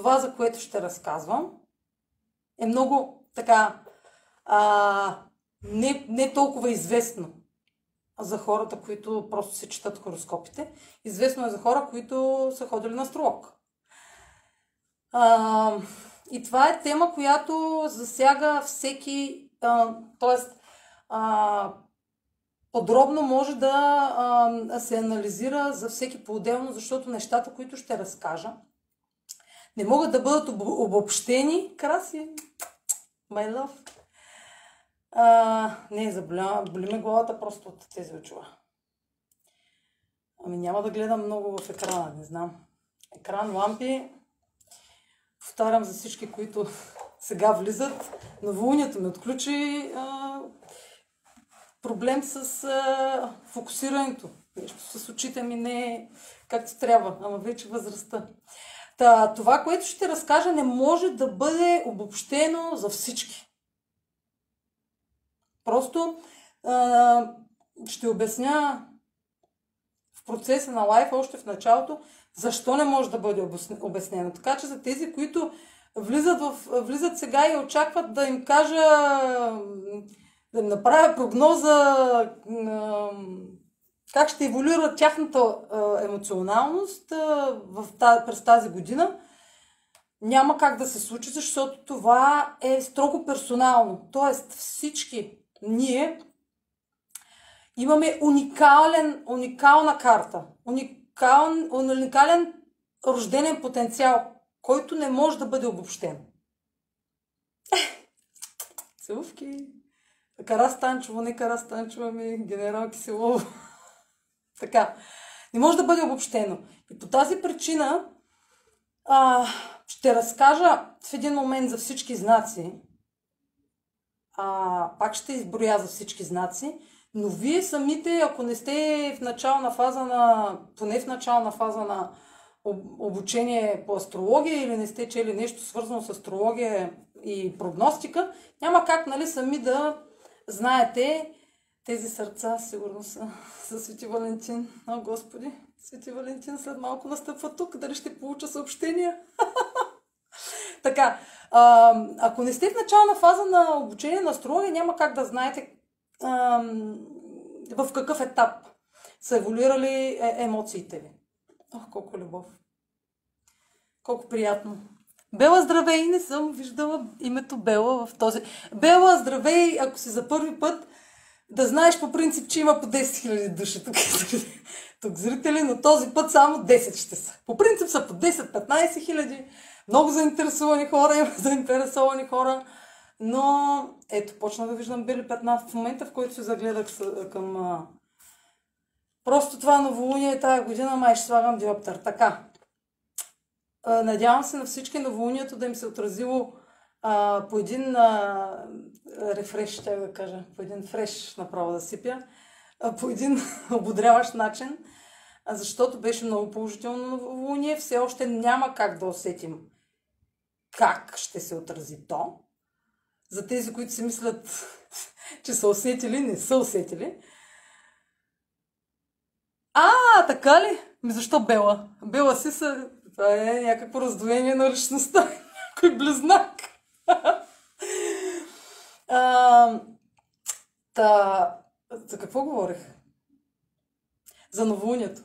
това, за което ще разказвам, е много така а, не, не толкова известно за хората, които просто се четат хороскопите. Известно е за хора, които са ходили на астролог. А, и това е тема, която засяга всеки, т.е. подробно може да а, се анализира за всеки по-отделно, защото нещата, които ще разкажа, не могат да бъдат обобщени. Краси, my love. А, не, заболя, боли ме главата просто от тези очила. Ами няма да гледам много в екрана, не знам. Екран, лампи. Повтарям за всички, които сега влизат. Новолунието ми отключи а, проблем с а, фокусирането. Нещо с очите ми не е както трябва, ама вече възрастта. Та, това, което ще разкажа, не може да бъде обобщено за всички. Просто а, ще обясня в процеса на лайф, още в началото, защо не може да бъде обяснено. Така че за тези, които влизат, в, влизат сега и очакват да им кажа, да им направя прогноза как ще еволюира тяхната емоционалност в, през тази година, няма как да се случи, защото това е строго персонално. Тоест всички ние имаме уникален, уникална карта, уникален, уникален рожденен потенциал, който не може да бъде обобщен. Целувки. Кара Станчева, не Кара Станчева, ми генерал Киселово. Така. Не може да бъде обобщено. И по тази причина а, ще разкажа в един момент за всички знаци, а, пак ще изброя за всички знаци, но вие самите, ако не сте в начална фаза на, поне в начална фаза на обучение по астрология или не сте чели нещо свързано с астрология и прогностика, няма как нали, сами да знаете тези сърца, сигурно са за Свети Валентин. О, Господи, Свети Валентин след малко настъпва тук, дали ще получа съобщения? така, а, ако не сте в начална фаза на обучение на астрология, няма как да знаете а, в какъв етап са еволюирали е, емоциите ви. Ох, колко любов. Колко приятно. Бела, здравей! Не съм виждала името Бела в този... Бела, здравей! Ако си за първи път, да знаеш по принцип, че има по 10 000 души тук, тук зрители, но този път само 10 ще са. По принцип са по 10-15 хиляди много заинтересовани хора, има заинтересовани хора, но ето, почна да виждам бели петна в момента, в който се загледах към... Просто това новолуние тази година май ще слагам диоптър. Така. Надявам се на всички новолунието да им се отразило а, по един а, рефреш, ще да кажа, по един фреш направо да сипя, а, по един ободряващ начин, а, защото беше много положително новолуние. Все още няма как да усетим как ще се отрази то. За тези, които си мислят, че са усетили, не са усетили. А, така ли? Ми защо Бела? Бела си са... Това е някакво раздвоение на личността. Някой близнак. а, та, за какво говорех? За новолунието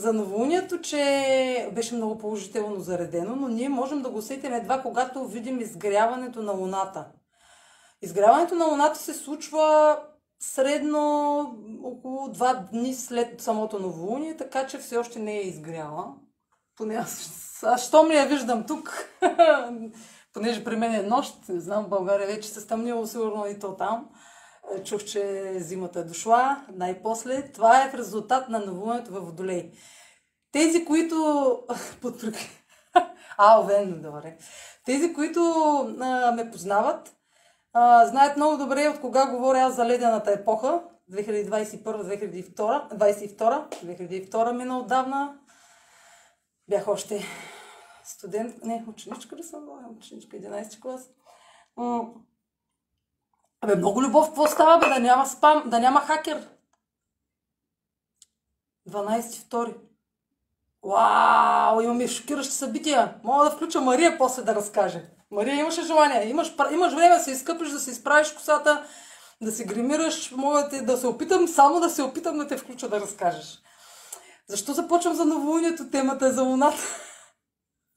за новолунието, че беше много положително заредено, но ние можем да го усетим едва когато видим изгряването на Луната. Изгряването на Луната се случва средно около два дни след самото новолуние, така че все още не е изгряла. Поне аз, аз щом ли я виждам тук, понеже при мен е нощ, не знам, в България вече се стъмнило сигурно и то там. Е, чух, че зимата е дошла най-после. Това е в резултат на новуването във Водолей. Тези, които... а, Овен, добре. Тези, които а, ме познават, а, знаят много добре от кога говоря аз за ледената епоха. 2021-2022. 22 2002 мина отдавна. Бях още студент, не, ученичка ли съм? Ученичка 11 клас. Абе, много любов, какво става, бе, да няма спам, да няма хакер? 12 втори. Вау, имаме шокиращи събития. Мога да включа Мария после да разкаже. Мария, имаше желание. Имаш, имаш време да се изкъпиш, да се изправиш косата, да се гримираш. Мога да, да се опитам, само да се опитам да те включа да разкажеш. Защо започвам за новолунието? Темата е за луната.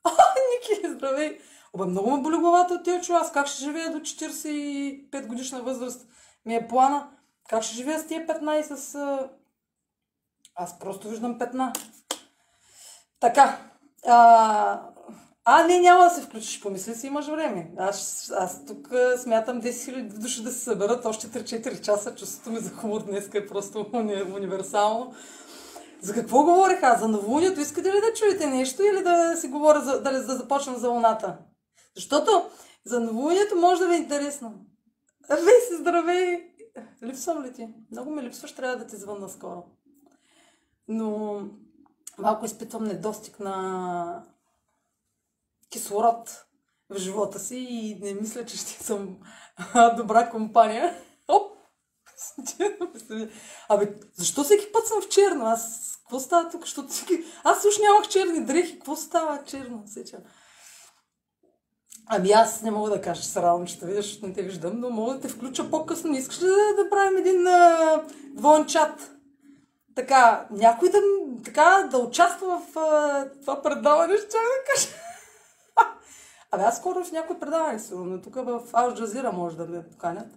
А, Ники, здравей! Обе, много ме боли главата от тия Аз как ще живея до 45 годишна възраст? Ми е плана. Как ще живея с тия 15 с... Аз просто виждам петна. Така. А, а, не, няма да се включиш. Помисли си, имаш време. Аз, аз тук смятам 10 000 души да се съберат още 3-4 часа. Чувството ми за хумор днес е просто универсално. За какво говорих аз? За новолунието? Искате ли да чуете нещо или да си говоря, за, да, да започнем за луната? Защото за новолунието може да ви е интересно. Вей си, здравей! Липсвам ли ти? Много ми липсваш, трябва да ти звънна скоро. Но малко изпитвам недостиг на кислород в живота си и не мисля, че ще съм добра компания. Оп! Абе, защо всеки път съм в черно? Аз, какво става тук? Защото всеки... Аз уж нямах черни дрехи. Какво става черно? Сеча. Ами аз не мога да кажа, че се радвам, че те видя, защото не те виждам, но мога да те включа по-късно. Не искаш ли да, да правим един а, двоен чат? Така, някой да, така, да участва в а, това предаване, ще да кажа. Абе, аз скоро в някой предаване, сигурно. Тук в Ал Джазира може да ме поканят.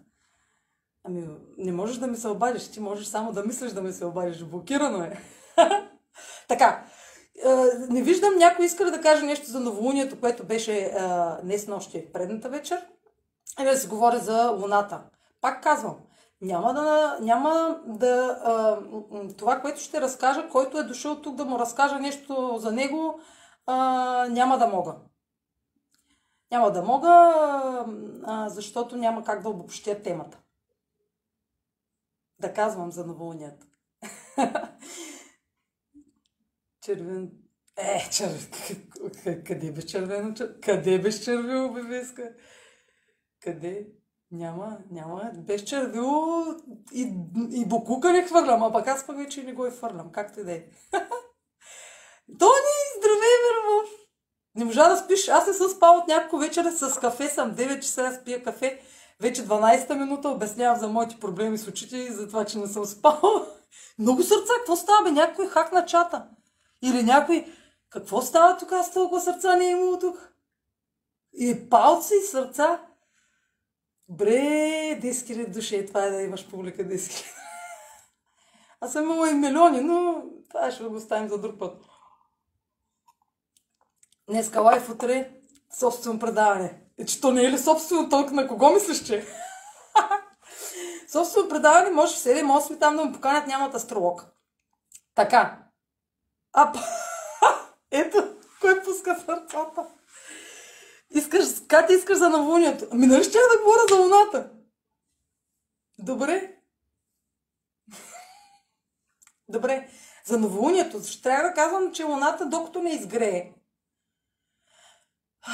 Ами, не можеш да ми се обадиш, ти можеш само да мислиш да ми се обадиш. Блокирано е. така, не виждам някой иска да каже нещо за новолунието, което беше днес нощи, предната вечер. И да се говори за луната. Пак казвам, няма да, няма да това, което ще разкажа, който е дошъл тук да му разкажа нещо за него, няма да мога. Няма да мога, защото няма как да обобщя темата. Да казвам за новолунието. Червен... Е, червен... Къде беше червено? Къде беше червило, бебеска? Къде? Няма, няма. Без червило и, и букука не хвърлям, а пък аз пък вече не го е хвърлям. Както и да е. Тони, здравей, Вербов! Не можа да спиш. Аз не съм спал от няколко вечера с кафе, съм 9 часа, аз пия кафе. Вече 12-та минута обяснявам за моите проблеми с очите и за това, че не съм спал. Много сърца, какво става, бе? Някой хак на чата. Или някой, какво става тук, аз толкова сърца не е имало тук? И палци, и сърца. Бре, 10 000 души, това е да имаш публика 10 000. Аз съм имала и милиони, но това ще го оставим за друг път. Днеска лайф, утре собствено предаване. Е, че то не е ли собствено толкова на кого мислиш, че? собствено предаване може в 7-8 там да му поканят нямат астролог. Така. А, ето, кой пуска сърцата? Искаш, как искаш за новолунието? Ами нали ще да говоря за луната? Добре. Добре. За новолунието. Ще трябва да казвам, че луната, докато не изгрее.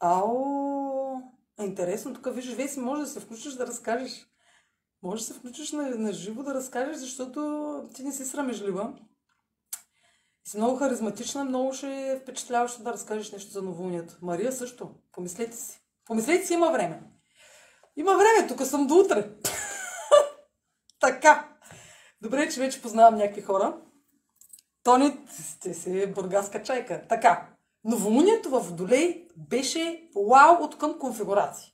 Ао, интересно. Тук виждаш, Веси, може да се включиш да разкажеш. Може да се включиш на, на живо да разкажеш, защото ти не си срамежлива. И си много харизматична, много ще е впечатляващо да разкажеш нещо за новолунието. Мария също. Помислете си. Помислете си, има време. Има време, тук съм до утре. така. Добре, че вече познавам някакви хора. Тони, сте си бургаска чайка. Така. Новолунието в Водолей беше вау от към конфигурации.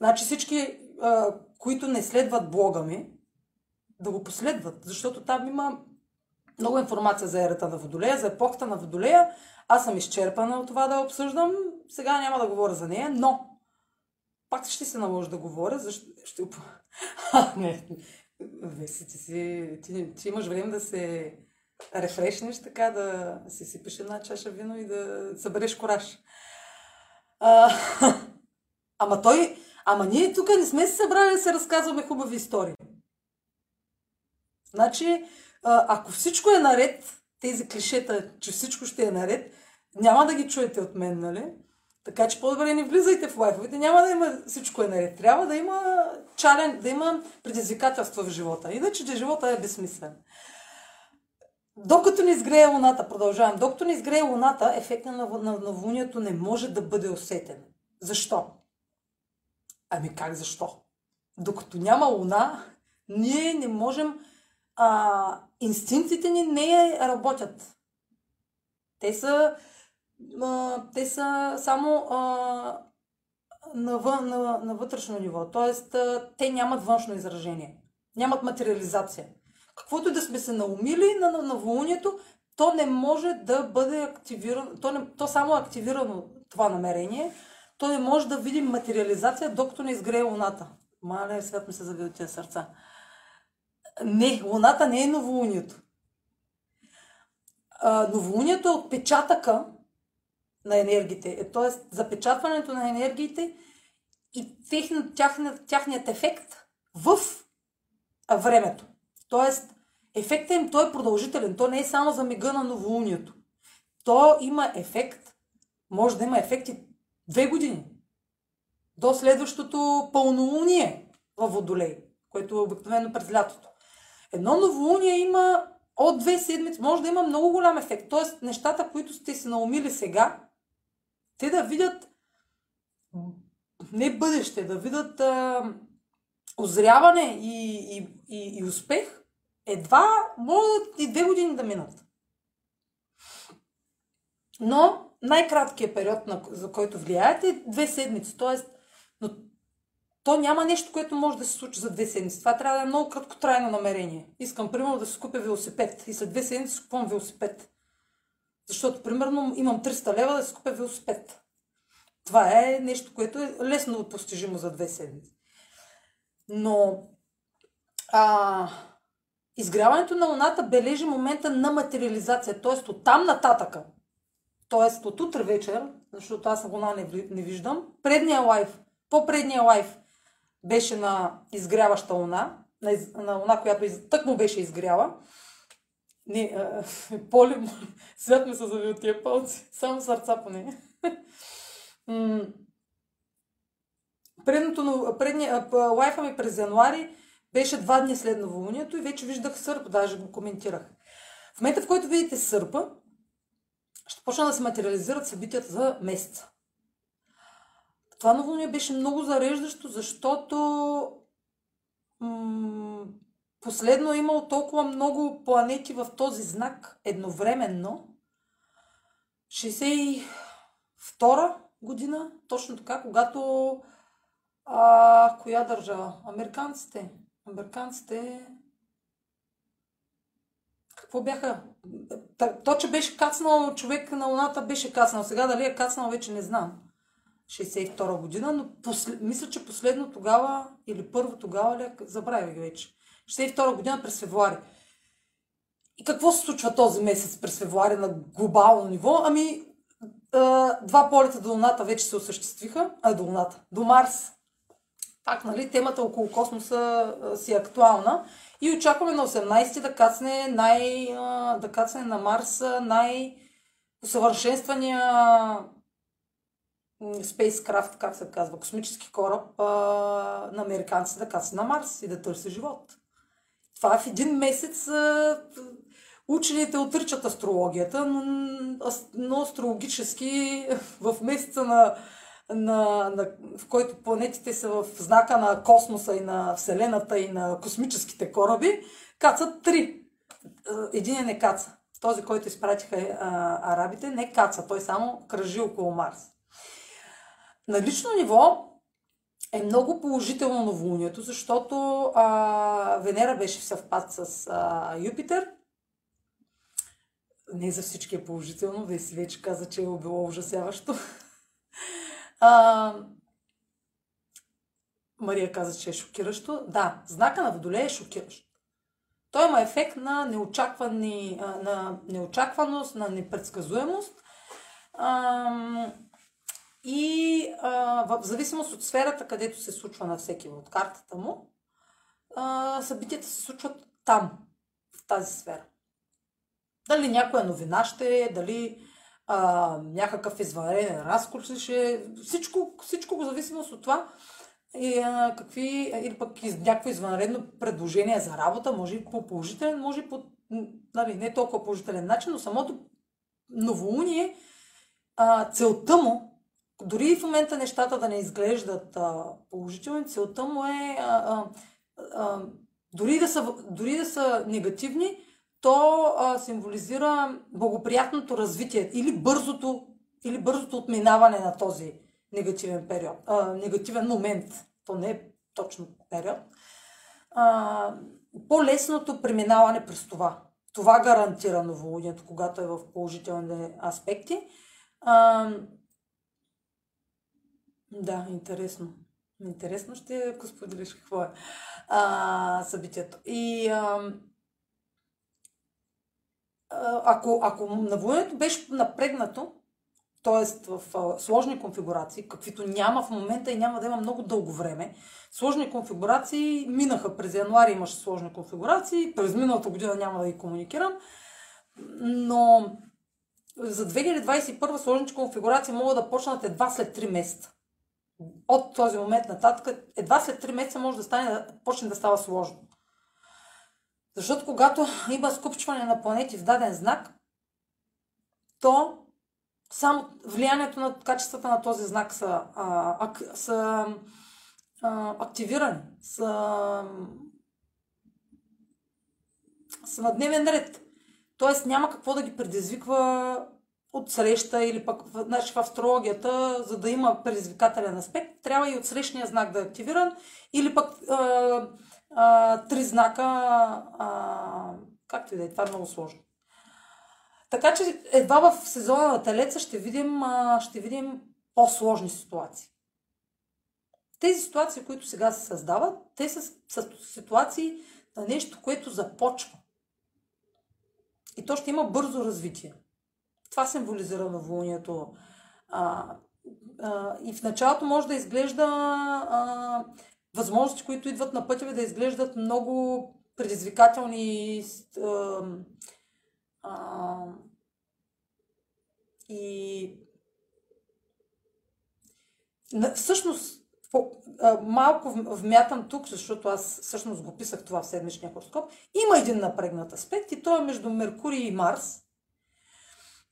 Значи всички, а, които не следват блога ми, да го последват, защото там има много информация за ерата на Водолея, за епохата на Водолея. Аз съм изчерпана от това да обсъждам. Сега няма да говоря за нея, но пак ще се наложи да говоря, защото не, Веси, ти, си, ти, ти имаш време да се рефрешнеш, така да си сипиш една чаша вино и да събереш кораж. А, ама той, ама ние тук не сме се събрали да се разказваме хубави истории. Значи, ако всичко е наред, тези клишета, че всичко ще е наред, няма да ги чуете от мен, нали? Така че по-добре не влизайте в лайфовете. Няма да има всичко е наред. Трябва да има чален, да има предизвикателства в живота. Иначе че живота е безсмислен. докато не изгрее Луната, продължавам, докато не изгрее Луната, ефекта на, на новолунието не може да бъде усетен. Защо? Ами как защо? Докато няма Луна, ние не можем, а, инстинктите ни не работят. Те са, а, те са само а, на, на, на вътрешно ниво, т.е. те нямат външно изражение, нямат материализация. Каквото и да сме се наумили на новолунието, то не може да бъде активирано, то, то само е активирано това намерение, то не може да види материализация, докато не изгрее луната. Мале, свят ми се зави от тия сърца. Не, луната не е новолунието. А, новолунието е отпечатъка на енергиите, т.е. запечатването на енергиите и тяхният, тяхният ефект в времето. Тоест, ефектът им той е продължителен. То не е само за мига на новолунието. То има ефект, може да има ефекти две години. До следващото пълнолуние в Водолей, което е обикновено през лятото. Едно новолуние има от две седмици, може да има много голям ефект. Тоест, нещата, които сте се наумили сега, те да видят не бъдеще, да видят а, озряване и, и, и, и успех, едва могат и две години да минат. Но най-краткият период, на, за който влияете, е две седмици. Тоест, но то няма нещо, което може да се случи за две седмици. Това трябва да е много краткотрайно намерение. Искам, примерно, да си купя велосипед и след две седмици си купувам велосипед. Защото, примерно, имам 300 лева да си купя велосипед. Това е нещо, което е лесно постижимо за две седмици. Но а, изгряването на Луната бележи момента на материализация, т.е. от там нататъка. Т.е. от утре вечер, защото аз Луна не, не виждам, предния лайф, по-предния лайф беше на изгряваща Луна, на, из, на Луна, която из, тък му беше изгряла. Не, а, поле, свят ми се зави от тия палци, само сърца по нея. Предното, лайфа ми през януари беше два дни след новолунието и вече виждах сърп, даже го коментирах. В момента, в който видите сърпа, ще почна да се материализират събитията за месеца. Това новолуние беше много зареждащо, защото м- последно е имало толкова много планети в този знак едновременно. 62 година, точно така, когато а, коя държава? Американците. Американците... Какво бяха? То, че беше кацнал човек на Луната, беше кацнал. Сега дали е кацнал, вече не знам. 62 година, но после... мисля, че последно тогава, или първо тогава ли, забравих вече. 62 година през февруари. И какво се случва този месец през февруари на глобално ниво? Ами, два полета до Луната вече се осъществиха, а до Луната, до Марс пак, нали, темата около космоса си е актуална. И очакваме на 18 ти да кацне, най, да кацне на Марс най-усъвършенствания спейскрафт, как се казва, космически кораб на американците да кацне на Марс и да търси живот. Това в един месец учените отричат астрологията, но, но астрологически в месеца на на, на, в който планетите са в знака на космоса и на Вселената и на космическите кораби, кацат три. Един не каца. Този, който изпратиха а, арабите, не каца. Той само кръжи около Марс. На лично ниво е много положително новолунието, защото а, Венера беше в съвпад с а, Юпитер. Не за всички е положително, вие си вече каза, че е било ужасяващо. А, Мария каза, че е шокиращо. Да, знака на Водолей е шокиращ. Той има ефект на, неочаквани, на неочакваност, на непредсказуемост. А, и а, в зависимост от сферата, където се случва на всеки от картата му, а, събитията се случват там, в тази сфера. Дали някоя новина ще е, дали а, някакъв извънреден разкурс. Всичко, всичко го зависимост от това и, а, какви, или пък из, някакво извънредно предложение за работа, може и по положителен, може и по нали, не толкова положителен начин, но самото новолуние, а, целта му, дори в момента нещата да не изглеждат а, положителни, целта му е а, а, а, дори, да са, дори да са негативни, то а, символизира благоприятното развитие или бързото, или бързото отминаване на този негативен период, а, негативен момент. То не е точно период. А, по-лесното преминаване през това. Това гарантира новолунието, когато е в положителни аспекти. А, да, интересно. Интересно ще го споделиш какво е а, събитието. И а, ако, ако наводнението беше напрегнато, т.е. в а, сложни конфигурации, каквито няма в момента и няма да има много дълго време, сложни конфигурации минаха през януари, имаше сложни конфигурации, през миналата година няма да ги комуникирам, но за 2021 сложните конфигурации могат да почнат едва след 3 месеца. От този момент нататък, едва след 3 месеца може да стане, почне да става сложно. Защото когато има скупчване на планети в даден знак, то само влиянието на качествата на този знак са, а, ак, са а, активирани, са, са на дневен ред. Тоест няма какво да ги предизвиква от среща или пък значи, в астрологията, за да има предизвикателен аспект, трябва и от срещния знак да е активиран или пък а, а, три знака, а, както и да е, това е много сложно. Така че едва в сезона на Телеца ще видим, а, ще видим по-сложни ситуации. Тези ситуации, които сега се създават, те са, са ситуации на нещо, което започва. И то ще има бързо развитие. Това символизира новолунието. А, а, и в началото може да изглежда а, възможности, които идват на пътя ви да изглеждат много предизвикателни а, а, и всъщност малко вмятам тук, защото аз всъщност го писах това в седмичния хороскоп. Има един напрегнат аспект и той е между Меркурий и Марс.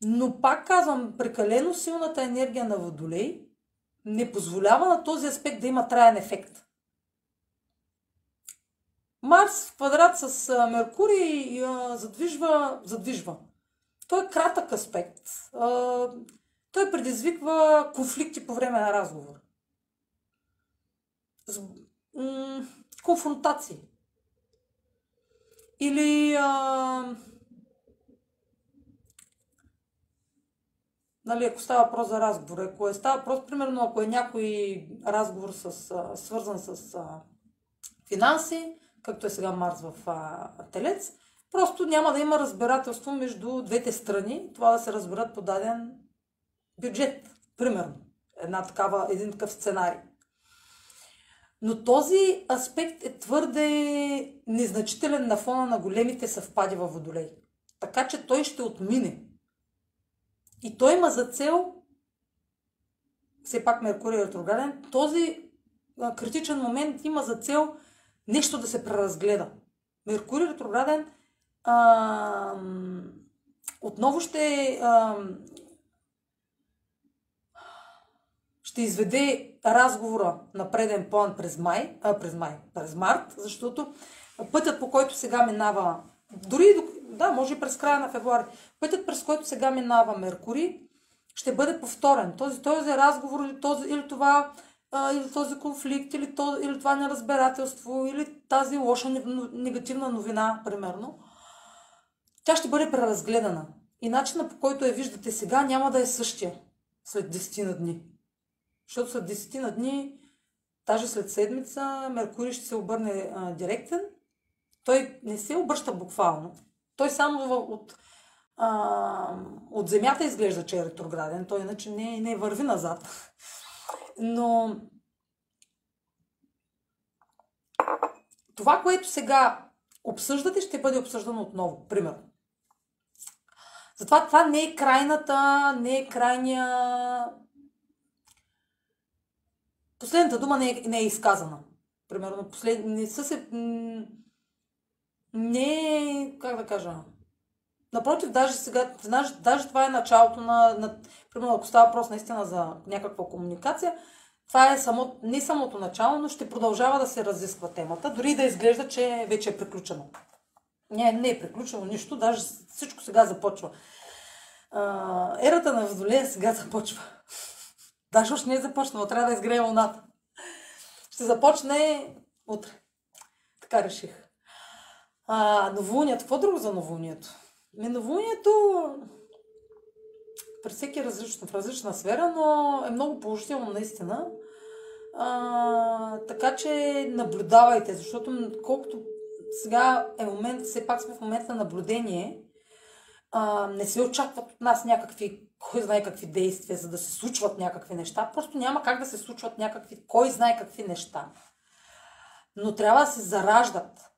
Но пак казвам, прекалено силната енергия на Водолей не позволява на този аспект да има траен ефект. Марс в квадрат с Меркурий задвижва, задвижва. Той е кратък аспект. Той предизвиква конфликти по време на разговор. Конфронтации. Или а, нали, ако става въпрос за разговор, ако е става въпрос, примерно, ако е някой разговор с, а, свързан с а, финанси, както е сега Марс в а, Телец, просто няма да има разбирателство между двете страни, това да се разберат по даден бюджет, примерно. Една такава, един такъв сценарий. Но този аспект е твърде незначителен на фона на големите съвпади във Водолей. Така че той ще отмине. И той има за цел, все пак Меркурий е ретрограден, този критичен момент има за цел нещо да се преразгледа. Меркурий ретрограден а, отново ще а, ще изведе разговора на преден план през май, а, през май, през март, защото пътят по който сега минава, дори да, може и през края на февруари, пътят през който сега минава Меркурий, ще бъде повторен. Този, този разговор или, този, или това а, или този конфликт, или, то, или това неразбирателство, или тази лоша негативна новина, примерно, тя ще бъде преразгледана. И начинът по който я виждате сега няма да е същия след 10 на дни. Защото след 10 на дни, даже след седмица, Меркурий ще се обърне а, директен. Той не се обръща буквално. Той само от, а, от Земята изглежда, че е ретрограден. Той иначе не, не върви назад. Но това, което сега обсъждате, ще бъде обсъждано отново. Примерно. Затова това не е крайната, не е крайния... Последната дума не е, не е изказана. Примерно, послед... не са се... не, как да кажа, напротив, даже сега, даже, даже това е началото на, на, примерно, ако става въпрос наистина за някаква комуникация, това е само, не самото начало, но ще продължава да се разисква темата, дори да изглежда, че вече е приключено. Не, не е приключено нищо, даже всичко сега започва. А, ерата на Водолея сега започва. Даже още не е започнала, трябва да изгрее луната. Ще започне утре. Така реших. А, новолунието. Какво друго за новолунието? Ми новолунието при всеки е различно, в различна сфера, но е много положително наистина. А, така че наблюдавайте, защото колкото сега е момент, все пак сме в момент на наблюдение, а, не се очакват от нас някакви, кой знае какви действия, за да се случват някакви неща. Просто няма как да се случват някакви, кой знае какви неща. Но трябва да се зараждат.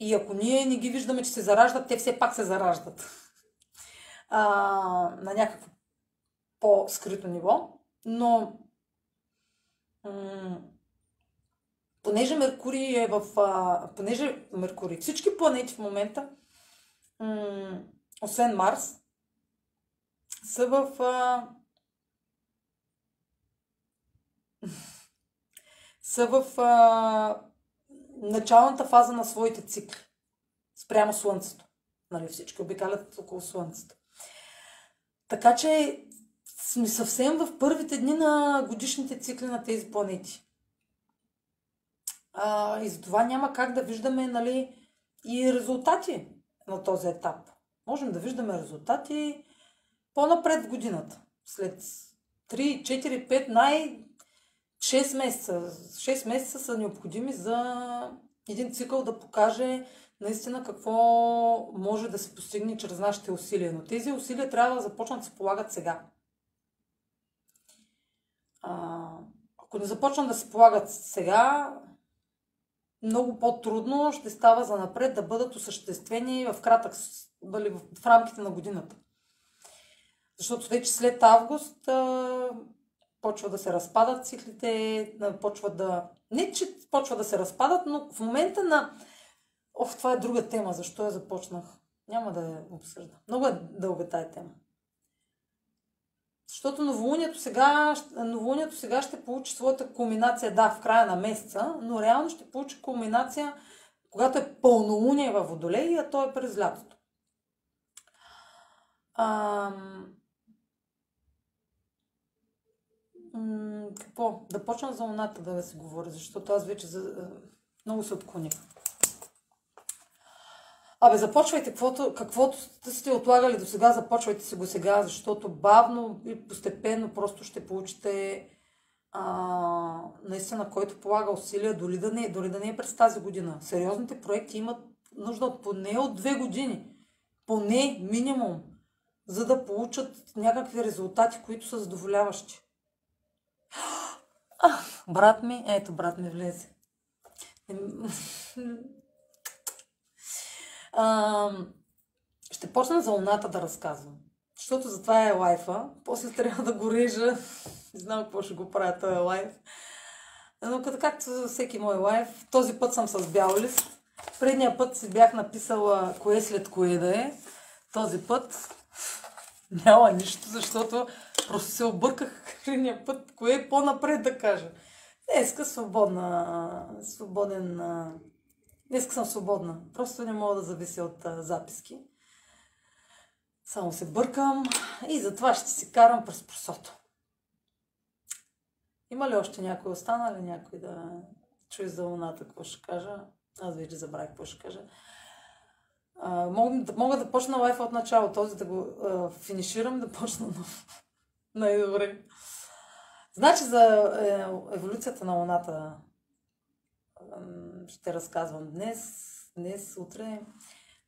И ако ние не ги виждаме, че се зараждат, те все пак се зараждат. А, на някакво по-скрито ниво. Но м- понеже Меркурий е в... А, понеже Меркурий, всички планети в момента, м- освен Марс, са в... А, са в а, началната фаза на своите цикли. Спрямо Слънцето. Нали, всички обикалят около Слънцето. Така че сме съвсем в първите дни на годишните цикли на тези планети. А, и затова няма как да виждаме нали, и резултати на този етап. Можем да виждаме резултати по-напред в годината. След 3, 4, 5, най- 6 месеца. 6 месеца са необходими за един цикъл да покаже наистина какво може да се постигне чрез нашите усилия. Но тези усилия трябва да започнат да се полагат сега. А, ако не започнат да се полагат сега, много по-трудно ще става за напред да бъдат осъществени в кратък, дали в рамките на годината. Защото вече след август а, почва да се разпадат циклите, почва да... Не, че почва да се разпадат, но в момента на... Ох, това е друга тема, защо я започнах. Няма да я обсъжда. Много е дълга тая тема. Защото новолунието сега, новолунието сега ще получи своята кулминация, да, в края на месеца, но реално ще получи кулминация, когато е пълнолуние във Водолей, а то е през лятото. Ам... М- какво? Да почна за луната да се говори, защото аз вече за... много се отклоних. Абе, започвайте каквото, каквото сте отлагали до сега, започвайте си го сега, защото бавно и постепенно просто ще получите а, наистина, който полага усилия, дори да, не, дори да не е през тази година. Сериозните проекти имат нужда от поне от две години. Поне минимум, за да получат някакви резултати, които са задоволяващи. А, брат ми, ето брат ми влезе. А, ще почна за луната да разказвам. Защото за това е лайфа. После трябва да го режа. Не знам какво ще го правя този лайф. Но като както за всеки мой лайф, този път съм с бял лист. Предния път си бях написала кое след кое да е. Този път няма нищо, защото просто се обърках предния път, кое е по-напред да кажа. Днеска свободна, свободен Днес съм свободна. Просто не мога да завися от а, записки. Само се бъркам и затова ще си карам през просото. Има ли още някой останали? Някой да чуе за луната какво ще кажа? Аз вече забравих какво ще кажа. А, мога, мога да почна лайфа от начало, този да го а, финиширам, да почна на най-добре. Значи за е, еволюцията на луната ще разказвам днес, днес, утре.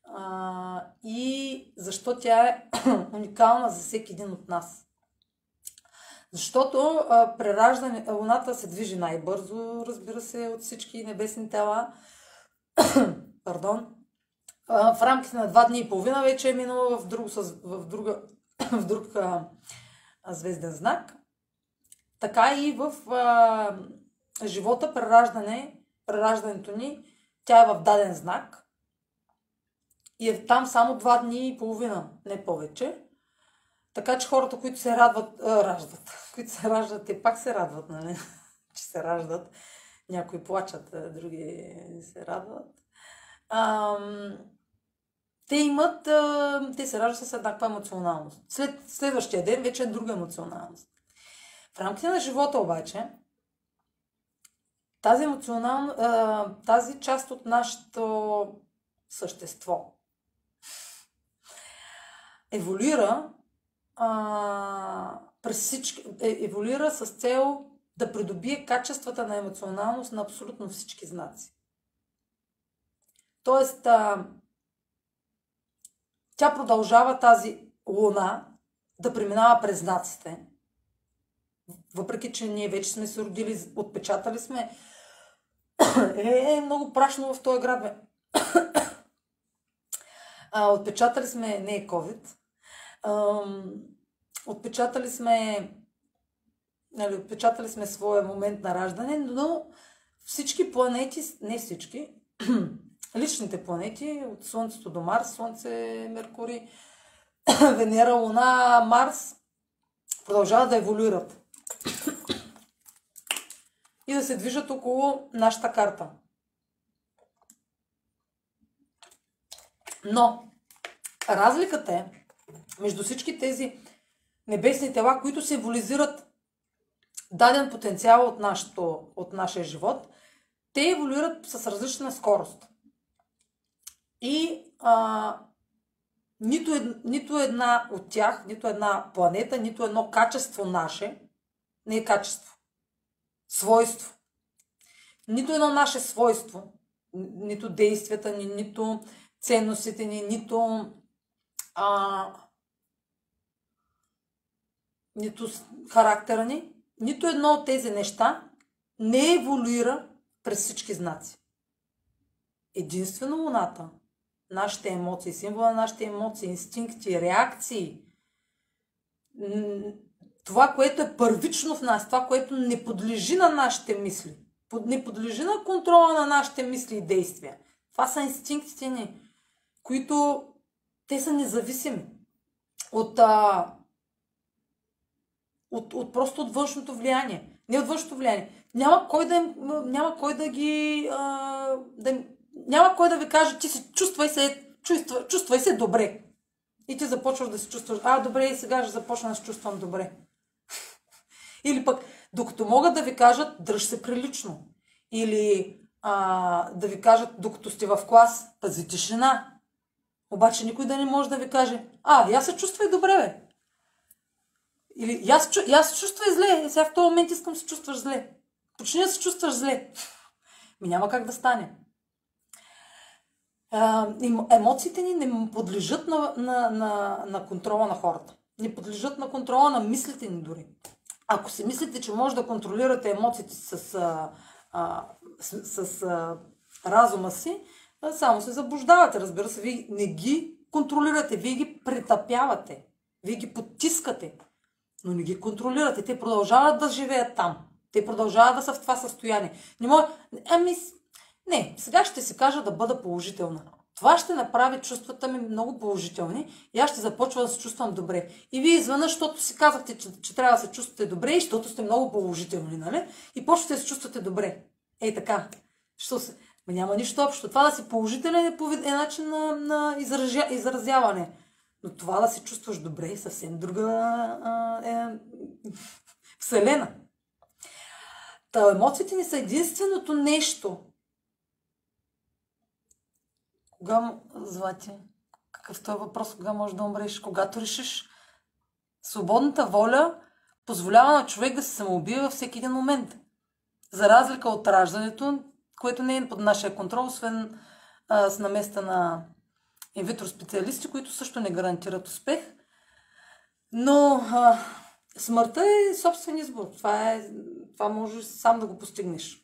А, и защо тя е уникална за всеки един от нас. Защото а, прераждане, Луната се движи най-бързо, разбира се, от всички небесни тела. Пардон. А, в рамките на два дни и половина вече е минала в, друг, в, друга, в друг а, звезден знак. Така и в а, живота прераждане прераждането ни тя е в даден знак и е там само два дни и половина, не повече. Така че хората, които се радват, а, раждат, които се раждат, те пак се радват, нали? че се раждат. Някои плачат, други се радват. Ам, те имат, а, те се раждат с еднаква емоционалност. След следващия ден вече е друга емоционалност. В рамките на живота обаче, тази емоционална, тази част от нашето същество еволюира а, през всички, е, еволюира с цел да придобие качествата на емоционалност на абсолютно всички знаци. Тоест, а, тя продължава тази луна да преминава през знаците. Въпреки, че ние вече сме се родили, отпечатали сме. Е, е много прашно в този град, бе. а, отпечатали сме, не е COVID, а, отпечатали сме нали, отпечатали сме своя момент на раждане, но всички планети, не всички, личните планети, от Слънцето до Марс, Слънце, Меркурий, Венера, Луна, Марс, продължават да еволюират и да се движат около нашата карта. Но разликата е между всички тези небесни тела, които символизират даден потенциал от, нашото, от нашия живот, те еволюират с различна скорост. И а, нито, ед, нито една от тях, нито една планета, нито едно качество наше, не е качество, свойство. Нито едно наше свойство, нито действията ни, нито ценностите ни, нито а, нито характера ни, нито едно от тези неща не еволюира през всички знаци. Единствено Луната, нашите емоции, символа на нашите емоции, инстинкти, реакции, това, което е първично в нас, това, което не подлежи на нашите мисли, не подлежи на контрола на нашите мисли и действия. Това са инстинктите ни, които те са независими от а, от, от просто от външното влияние. Не от външното влияние. Няма кой да, няма кой да ги... А, да, няма кой да ви каже, ти се чувствай се, чувствай, чувствай се добре. И ти започваш да се чувстваш, а, добре, и сега ще започна да се чувствам добре. Или пък, докато могат да ви кажат, дръж се прилично. Или а, да ви кажат, докато сте в клас, пази тишина. Обаче никой да не може да ви каже, а, я се чувствай добре, бе. Или аз, аз чувствай зле, сега в този момент искам се чувстваш зле. Почни да се чувстваш зле. Ми няма как да стане. Емоциите ни не подлежат на, на, на, на контрола на хората. Не подлежат на контрола на мислите ни дори. Ако си мислите, че може да контролирате емоциите с, а, а, с, с а, разума си, само се заблуждавате. Разбира се, вие не ги контролирате, вие ги претъпявате, вие ги потискате но не ги контролирате. Те продължават да живеят там. Те продължават да са в това състояние. Не мога... Ами, не, сега ще си кажа да бъда положителна. Това ще направи чувствата ми много положителни и аз ще започва да се чувствам добре. И вие изведнъж, защото си казахте, че, че трябва да се чувствате добре и защото сте много положителни, нали? И почвате да се чувствате добре. Ей така. Що се... Ма няма нищо общо. Това да си положителен е, повед... е начин на, на изразя... изразяване. Но това да се чувстваш добре е съвсем друга а, е, вселена. Та емоциите ни са единственото нещо. Кога, Злати, какъв е въпрос, кога можеш да умреш? Когато решиш, свободната воля позволява на човек да се самоубие във всеки един момент. За разлика от раждането, което не е под нашия контрол, освен а, с наместа на инвитро специалисти, които също не гарантират успех. Но а, смъртта е собствен избор. Това, е, това можеш сам да го постигнеш.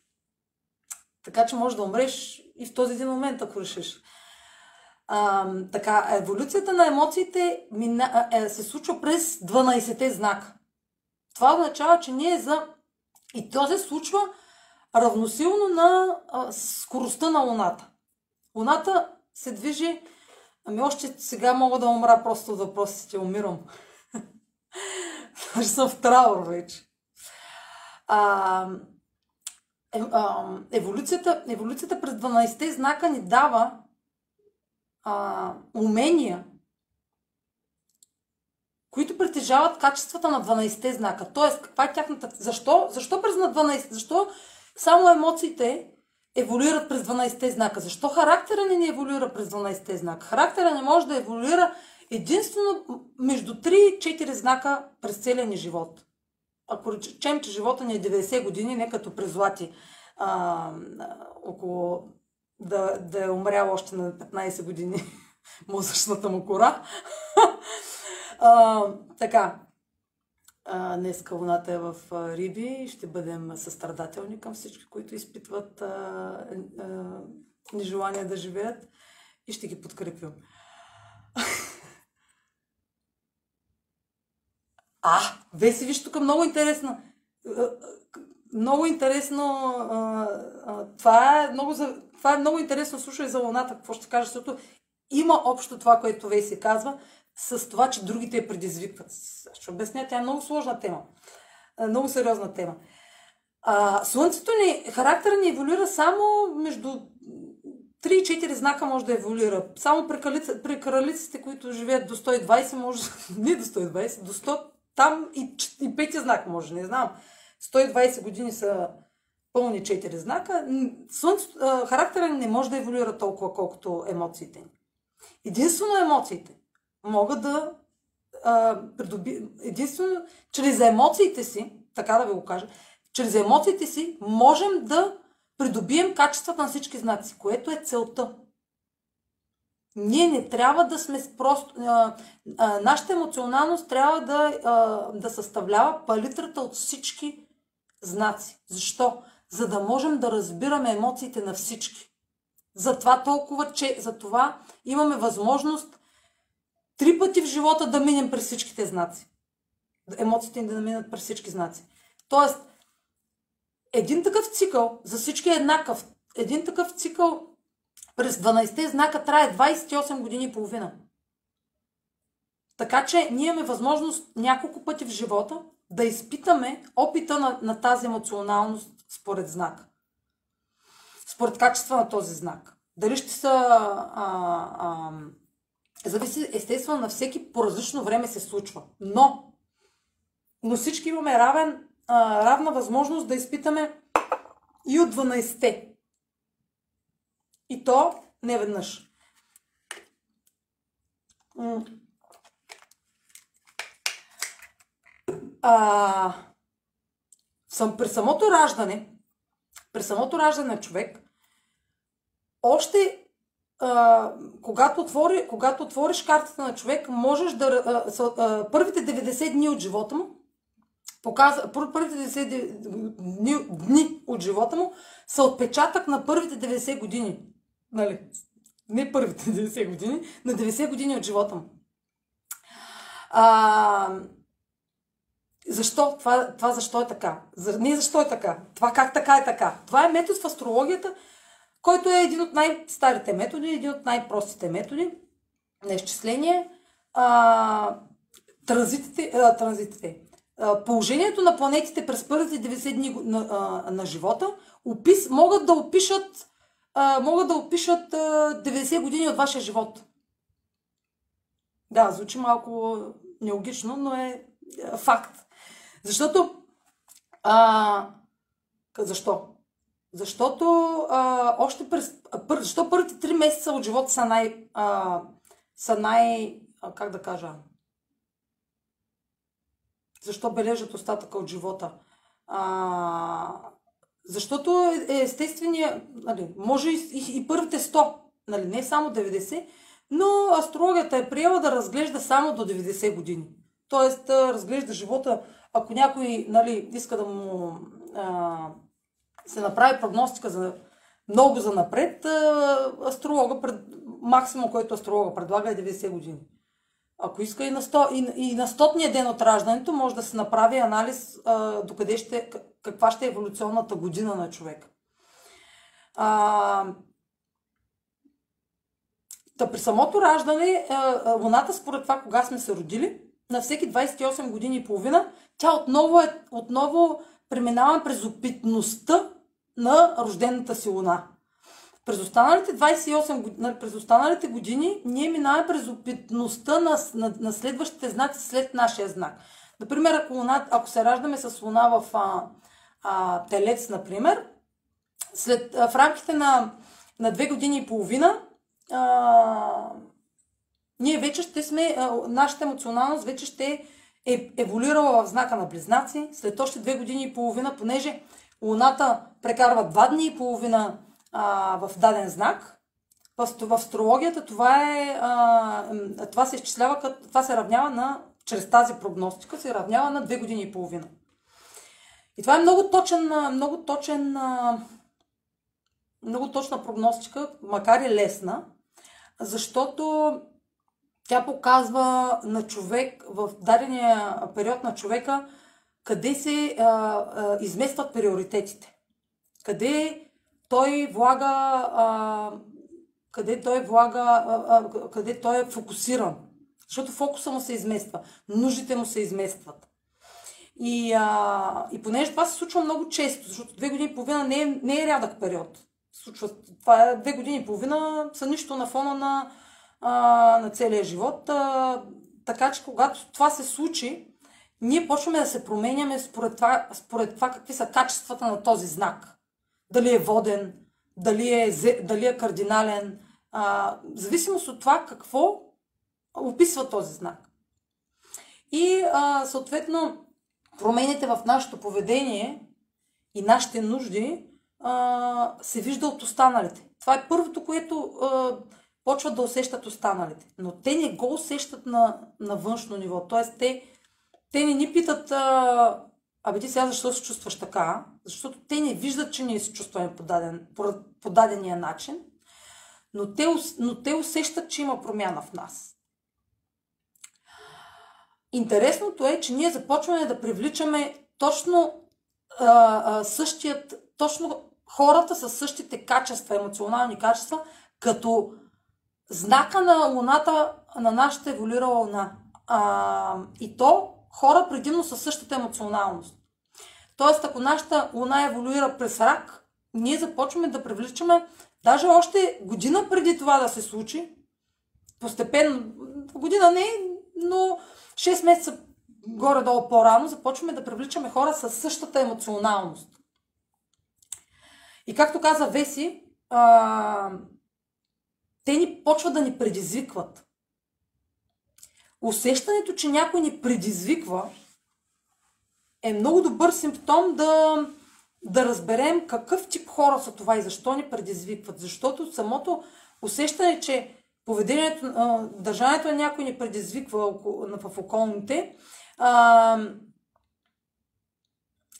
Така че можеш да умреш и в този един момент, ако решиш. А, така, еволюцията на емоциите мина, е, се случва през 12-те знака. Това означава, че ние за... И то се случва равносилно на а, скоростта на Луната. Луната се движи, ами още сега мога да умра просто от въпросите, умирам. Ще съм в траур вече. А, е, а, еволюцията, еволюцията през 12-те знака ни дава а, умения, които притежават качествата на 12-те знака. Тоест, каква е тяхната... Защо, защо през на 12... Защо само емоциите еволюират през 12-те знака? Защо характера ни не еволюира през 12-те знака? Характера не може да еволюира единствено между 3 и 4 знака през целия ни живот. Ако речем, че живота ни е 90 години, не като през злати, около да, да е умрял още на 15 години мозъчната му кора. а, така, а, днес луната е в Риби и ще бъдем състрадателни към всички, които изпитват а, а, нежелание да живеят и ще ги подкрепим. а, Веси, виж тук много интересно. Много интересно. А, а, това, е много, това е много интересно. Слушай за Луната, какво ще кажа, защото има общо това, което Веси казва с това, че другите я предизвикват. Ще обясня, тя е много сложна тема. Много сериозна тема. А, слънцето ни, характера ни еволюира само между 3 и 4 знака може да еволюира. Само при, кралица, при кралиците, които живеят до 120, може, не до 120, до 100, там и, и петия знак може, не знам. 120 години са пълни 4 знака. Слънцето, характера не може да еволюира толкова, колкото емоциите ни. Единствено емоциите могат да а, придоби... Единствено, чрез емоциите си, така да ви го кажа, чрез емоциите си можем да придобием качествата на всички знаци, което е целта. Ние не трябва да сме просто... Нашата емоционалност трябва да, да съставлява палитрата от всички знаци. Защо? За да можем да разбираме емоциите на всички. Затова толкова, че за това имаме възможност три пъти в живота да минем през всичките знаци. Емоциите ни да минат през всички знаци. Тоест, един такъв цикъл за всички е еднакъв. Един такъв цикъл през 12-те знака трае 28 години и половина. Така че ние имаме възможност няколко пъти в живота да изпитаме опита на, на тази емоционалност според знак. Според качества на този знак. Дали ще са а, а, Зависи естествено на всеки по различно време се случва. Но, но всички имаме равен, а, равна възможност да изпитаме и от 12-те. И то не веднъж. А, съм, при самото раждане, при самото раждане на човек, още а, когато, отвори, когато отвориш картата на човек, можеш да. А, а, първите 90 дни от живота му, показва, първите 90 дни, дни от живота му са отпечатък на първите 90 години. Нали? Не първите 90 години, на 90 години от живота му. А, защо? Това, това защо е така? Не защо е така. Това как така е така. Това е метод в астрологията, който е един от най-старите методи, един от най-простите методи на изчисление. А, транзитите, а, транзитите. А, положението на планетите през първите 90 дни на, а, на живота опис, могат да опишат, а, могат да опишат а, 90 години от вашия живот. Да, звучи малко нелогично, но е факт. Защото а, защо? Защото а, още през, пър, защо първите три месеца от живота са най, а, са най, а, как да кажа, защо бележат остатъка от живота? А, защото е, е естествения, нали, може и, и, и първите 100, нали, не само 90, но астрологията е приела да разглежда само до 90 години. Тоест, разглежда живота, ако някой нали, иска да му а, се направи прогностика за много за напред, астролога, пред, максимум, който астролога предлага е 90 години. Ако иска и на, 100, и, и на стотния ден от раждането, може да се направи анализ а, докъде ще, каква ще е еволюционната година на човек. А, Та при самото раждане, Луната, според това, кога сме се родили, на всеки 28 години и половина, тя отново, е, отново преминава през опитността на рождената си Луна. През останалите 28 години, през останалите години ние минаваме през опитността на, на, на следващите знаци след нашия знак. Например, ако, луна, ако се раждаме с Луна в а, а, Телец, например, след, а, в рамките на, на две години и половина а, ние вече ще сме, а, нашата емоционалност вече ще е еволюирала в знака на близнаци. След още две години и половина, понеже Луната прекарва два дни и половина а, в даден знак, в, в астрологията това, е, а, това се изчислява, като, това се равнява на, чрез тази прогностика, се равнява на две години и половина. И това е много точен, много точен, много точна прогностика, макар и лесна, защото тя показва на човек в дадения период на човека къде се а, а, изместват приоритетите. Къде той влага, а, къде той влага, а, а, къде той е фокусиран. Защото фокуса му се измества, нуждите му се изместват. И, а, и понеже това се случва много често, защото две години и половина не е, не е рядък период. Случва, това е две години и половина са нищо на фона на, а, на целия живот. А, така че когато това се случи, ние почваме да се променяме според това, според това какви са качествата на този знак дали е воден, дали е, дали е кардинален, а, в зависимост от това какво описва този знак. И а, съответно промените в нашето поведение и нашите нужди а, се вижда от останалите. Това е първото, което а, почват да усещат останалите. Но те не го усещат на, на външно ниво. Тоест, те, те не ни питат а, Абе ти сега защо се чувстваш така? Защото те не виждат, че ние се чувстваме по, даден, дадения начин, но те, но те усещат, че има промяна в нас. Интересното е, че ние започваме да привличаме точно а, а, същият, точно хората с същите качества, емоционални качества, като знака на Луната, на нашата еволюирала Луна. А, и то хора предимно със същата емоционалност. Тоест, ако нашата луна еволюира през рак, ние започваме да привличаме, даже още година преди това да се случи, постепенно, година не, но 6 месеца горе-долу по-рано, започваме да привличаме хора с същата емоционалност. И както каза Веси, а, те ни почват да ни предизвикват. Усещането, че някой ни предизвиква, е много добър симптом да, да разберем какъв тип хора са това и защо ни предизвикват. Защото самото усещане, че поведението, държането на някой ни предизвиква в околните,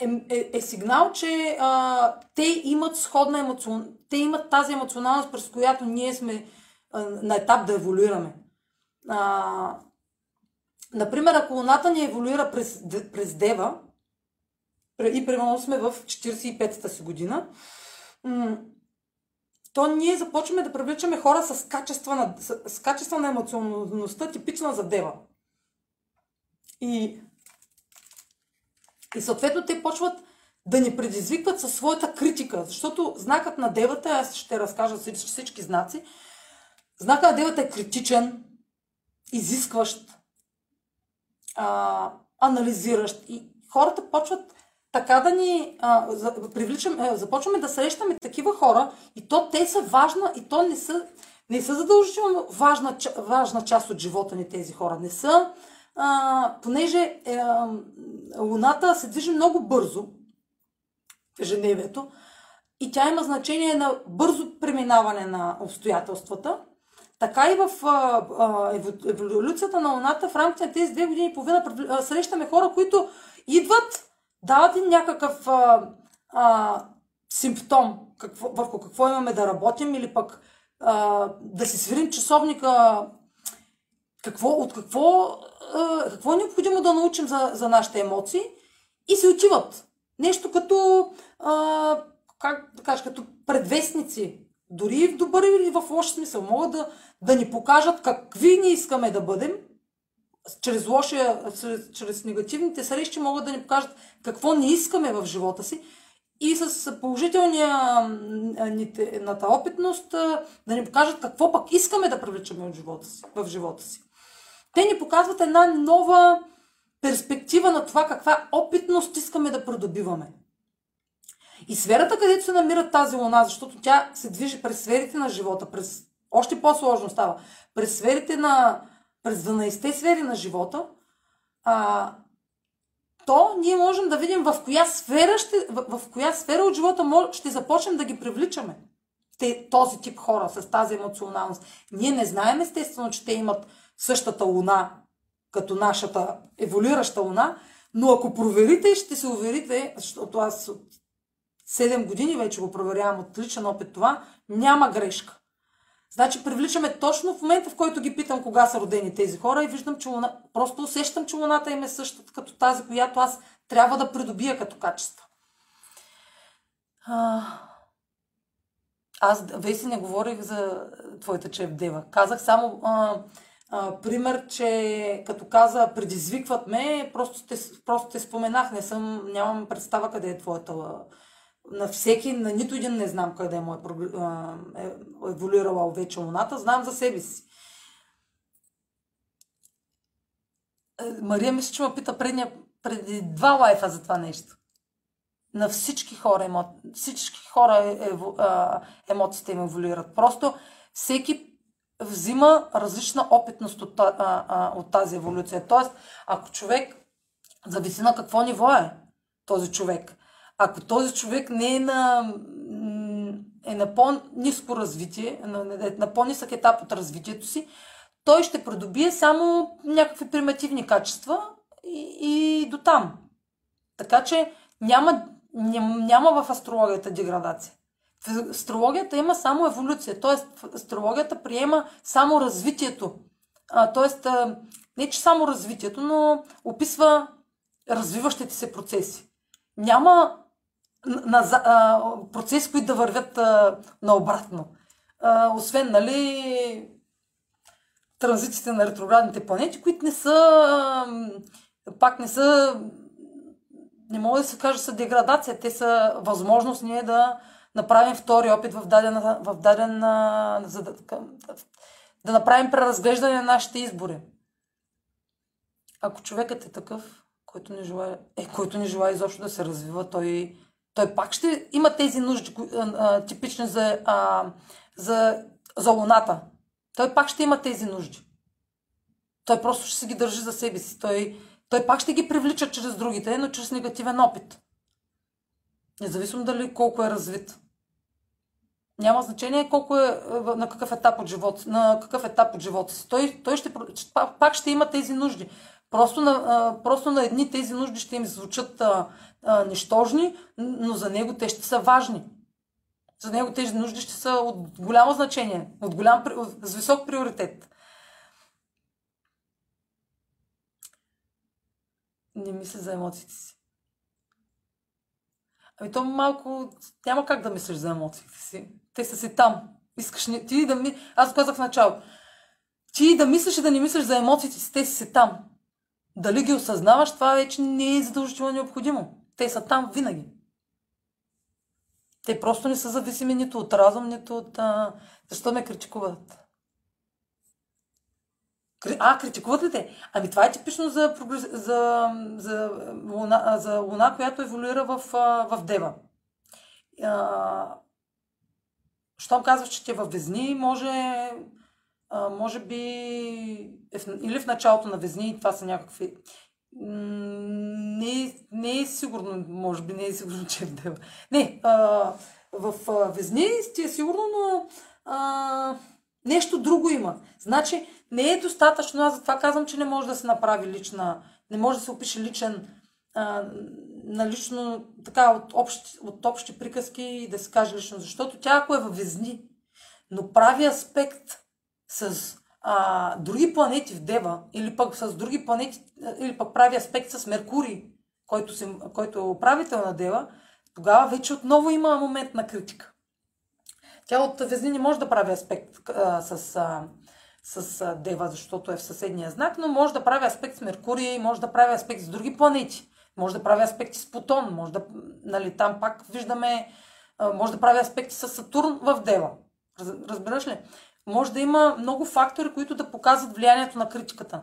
е, е, е сигнал, че а, те имат сходна емоцион... те имат тази емоционалност, през която ние сме а, на етап да еволюираме. А, например, ако луната ни еволюира през, през Дева, и примерно сме в 45-та си година, то ние започваме да привличаме хора с качество на, с, с на емоционалността, типична за дева. И, и съответно те почват да ни предизвикват със своята критика, защото знакът на девата, аз ще разкажа всички, всички знаци, знакът на девата е критичен, изискващ, а, анализиращ и хората почват така да ни а, за, привличаме, започваме да срещаме такива хора и то те са важна, и то не са, не са задължително важна, важна част от живота ни тези хора. Не са, а, понеже е, а, Луната се движи много бързо в ежедневието и тя има значение на бързо преминаване на обстоятелствата, така и в а, еволюцията на Луната в рамките на тези две години и половина срещаме хора, които идват дават им някакъв а, а, симптом какво, върху какво имаме да работим или пък а, да си свирим часовника какво, от какво, какво е необходимо да научим за, за нашите емоции? И се отиват. Нещо като, а, как да кажа, като предвестници, дори в добър или в лош смисъл, могат да, да ни покажат какви ни искаме да бъдем, чрез, лошия, чрез, чрез негативните срещи могат да ни покажат какво не искаме в живота си. И с положителния ната опитност да ни покажат какво пък искаме да привличаме от живота си, в живота си. Те ни показват една нова перспектива на това каква опитност искаме да придобиваме. И сферата, където се намира тази луна, защото тя се движи през сферите на живота, през още по-сложно става, през сферите на, през 12 сфери на живота, а, то ние можем да видим в коя сфера, ще, в, в коя сфера от живота ще започнем да ги привличаме. Те, този тип хора с тази емоционалност. Ние не знаем естествено, че те имат същата луна, като нашата еволюираща луна, но ако проверите, ще се уверите, защото аз от 7 години вече го проверявам от личен опит това, няма грешка. Значи привличаме точно в момента, в който ги питам кога са родени тези хора и виждам, че луна... просто усещам, че луната им е същата като тази, която аз трябва да придобия като качество. Аз веси не говорих за твоята чеф дева. Казах само а, а, пример, че като каза предизвикват ме, просто те, просто те споменах. Не съм, нямам представа къде е твоята на всеки, на нито един не знам къде му е, е еволюирала вече луната, знам за себе си. Е, Мария мисля, че ме пита предния, преди два лайфа за това нещо. На всички хора, емо, всички хора е, емоциите им еволюират. Просто всеки взима различна опитност от, а, от тази еволюция. Тоест, ако човек, зависи на какво ниво е този човек. Ако този човек не е на, е на по-низко развитие, на, на по-нисък етап от развитието си, той ще придобие само някакви примитивни качества и, и до там. Така че няма, няма в астрологията деградация. Астрологията има само еволюция, т.е. астрологията приема само развитието. Т.е. не че само развитието, но описва развиващите се процеси. Няма процеси, които да вървят наобратно. Освен, нали, транзитите на ретроградните планети, които не са, пак не са, не мога да се каже, са деградация. Те са възможност ние да направим втори опит в даден, в даден за да, да направим преразглеждане на нашите избори. Ако човекът е такъв, който не желая, е, който не желая изобщо да се развива, той той пак ще има тези нужди, типични за, а, за, за Луната. Той пак ще има тези нужди. Той просто ще се ги държи за себе си. Той, той пак ще ги привлича чрез другите, но чрез негативен опит. Независимо дали колко е развит. Няма значение колко е, на какъв етап от живота, на какъв етап от живота си. Той, той ще, пак ще има тези нужди. Просто на, просто на едни тези нужди ще им звучат а, а, нищожни, но за него те ще са важни. За него тези нужди ще са от голямо значение, от голям, с висок приоритет. Не мисля за емоциите си. Ами то малко... Няма как да мислиш за емоциите си. Те са си там. Искаш не... ти да ми... Аз казах в начало. Ти да мислиш и да не мислиш за емоциите си, те си там. Дали ги осъзнаваш, това вече не е задължително необходимо. Те са там винаги. Те просто не са зависими нито от разум, нито от... А... Защо ме критикуват? А, критикуват ли те? Ами това е типично за, за, за, луна, за луна, която еволюира в, в Дева. А, щом казваш, че ти е в Везни, може, а, може би е в, или в началото на Везни, това са някакви не, не е сигурно, може би не е сигурно, че е в Дева. Не, а, в а, Везни сте е сигурно, но а, нещо друго има. Значи не е достатъчно, аз затова казвам, че не може да се направи лична, не може да се опише личен, а, на лично, така, от общи, от общи приказки и да се каже лично, защото тя ако е във Везни, но прави аспект с а, други планети в Дева, или пък с други планети, или пък прави аспект с Меркурий, който, се, който е управител на Дева, тогава вече отново има момент на критика. Тя от Везни не може да прави аспект а, с, а, с а, Дева, защото е в съседния знак, но може да прави аспект с Меркурий, може да прави аспект с други планети, може да прави аспекти с Плутон, може да, нали, там пак виждаме, може да прави аспекти с Сатурн в Дева. Разбираш ли? Може да има много фактори, които да показват влиянието на критиката.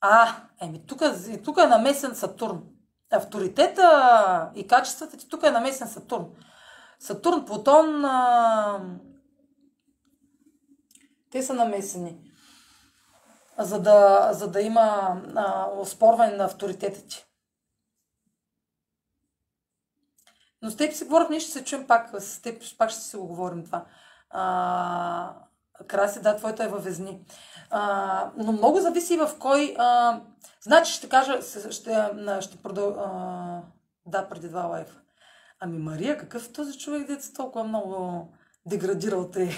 А еми, тук, тук е намесен Сатурн. Авторитета и качествата ти тук е намесен Сатурн. Сатурн, Плутон, а... те са намесени. За да, за да има а, оспорване на авторитета ти. Но с теб си говорим, ние ще се чуем пак, с теб пак ще си го говорим това. А, краси, да, твоята е във везни. А, но много зависи в кой... А, значи ще кажа, ще, ще продъл... Да, преди два лайфа. Ами Мария, какъв този човек, деца толкова много деградирал те?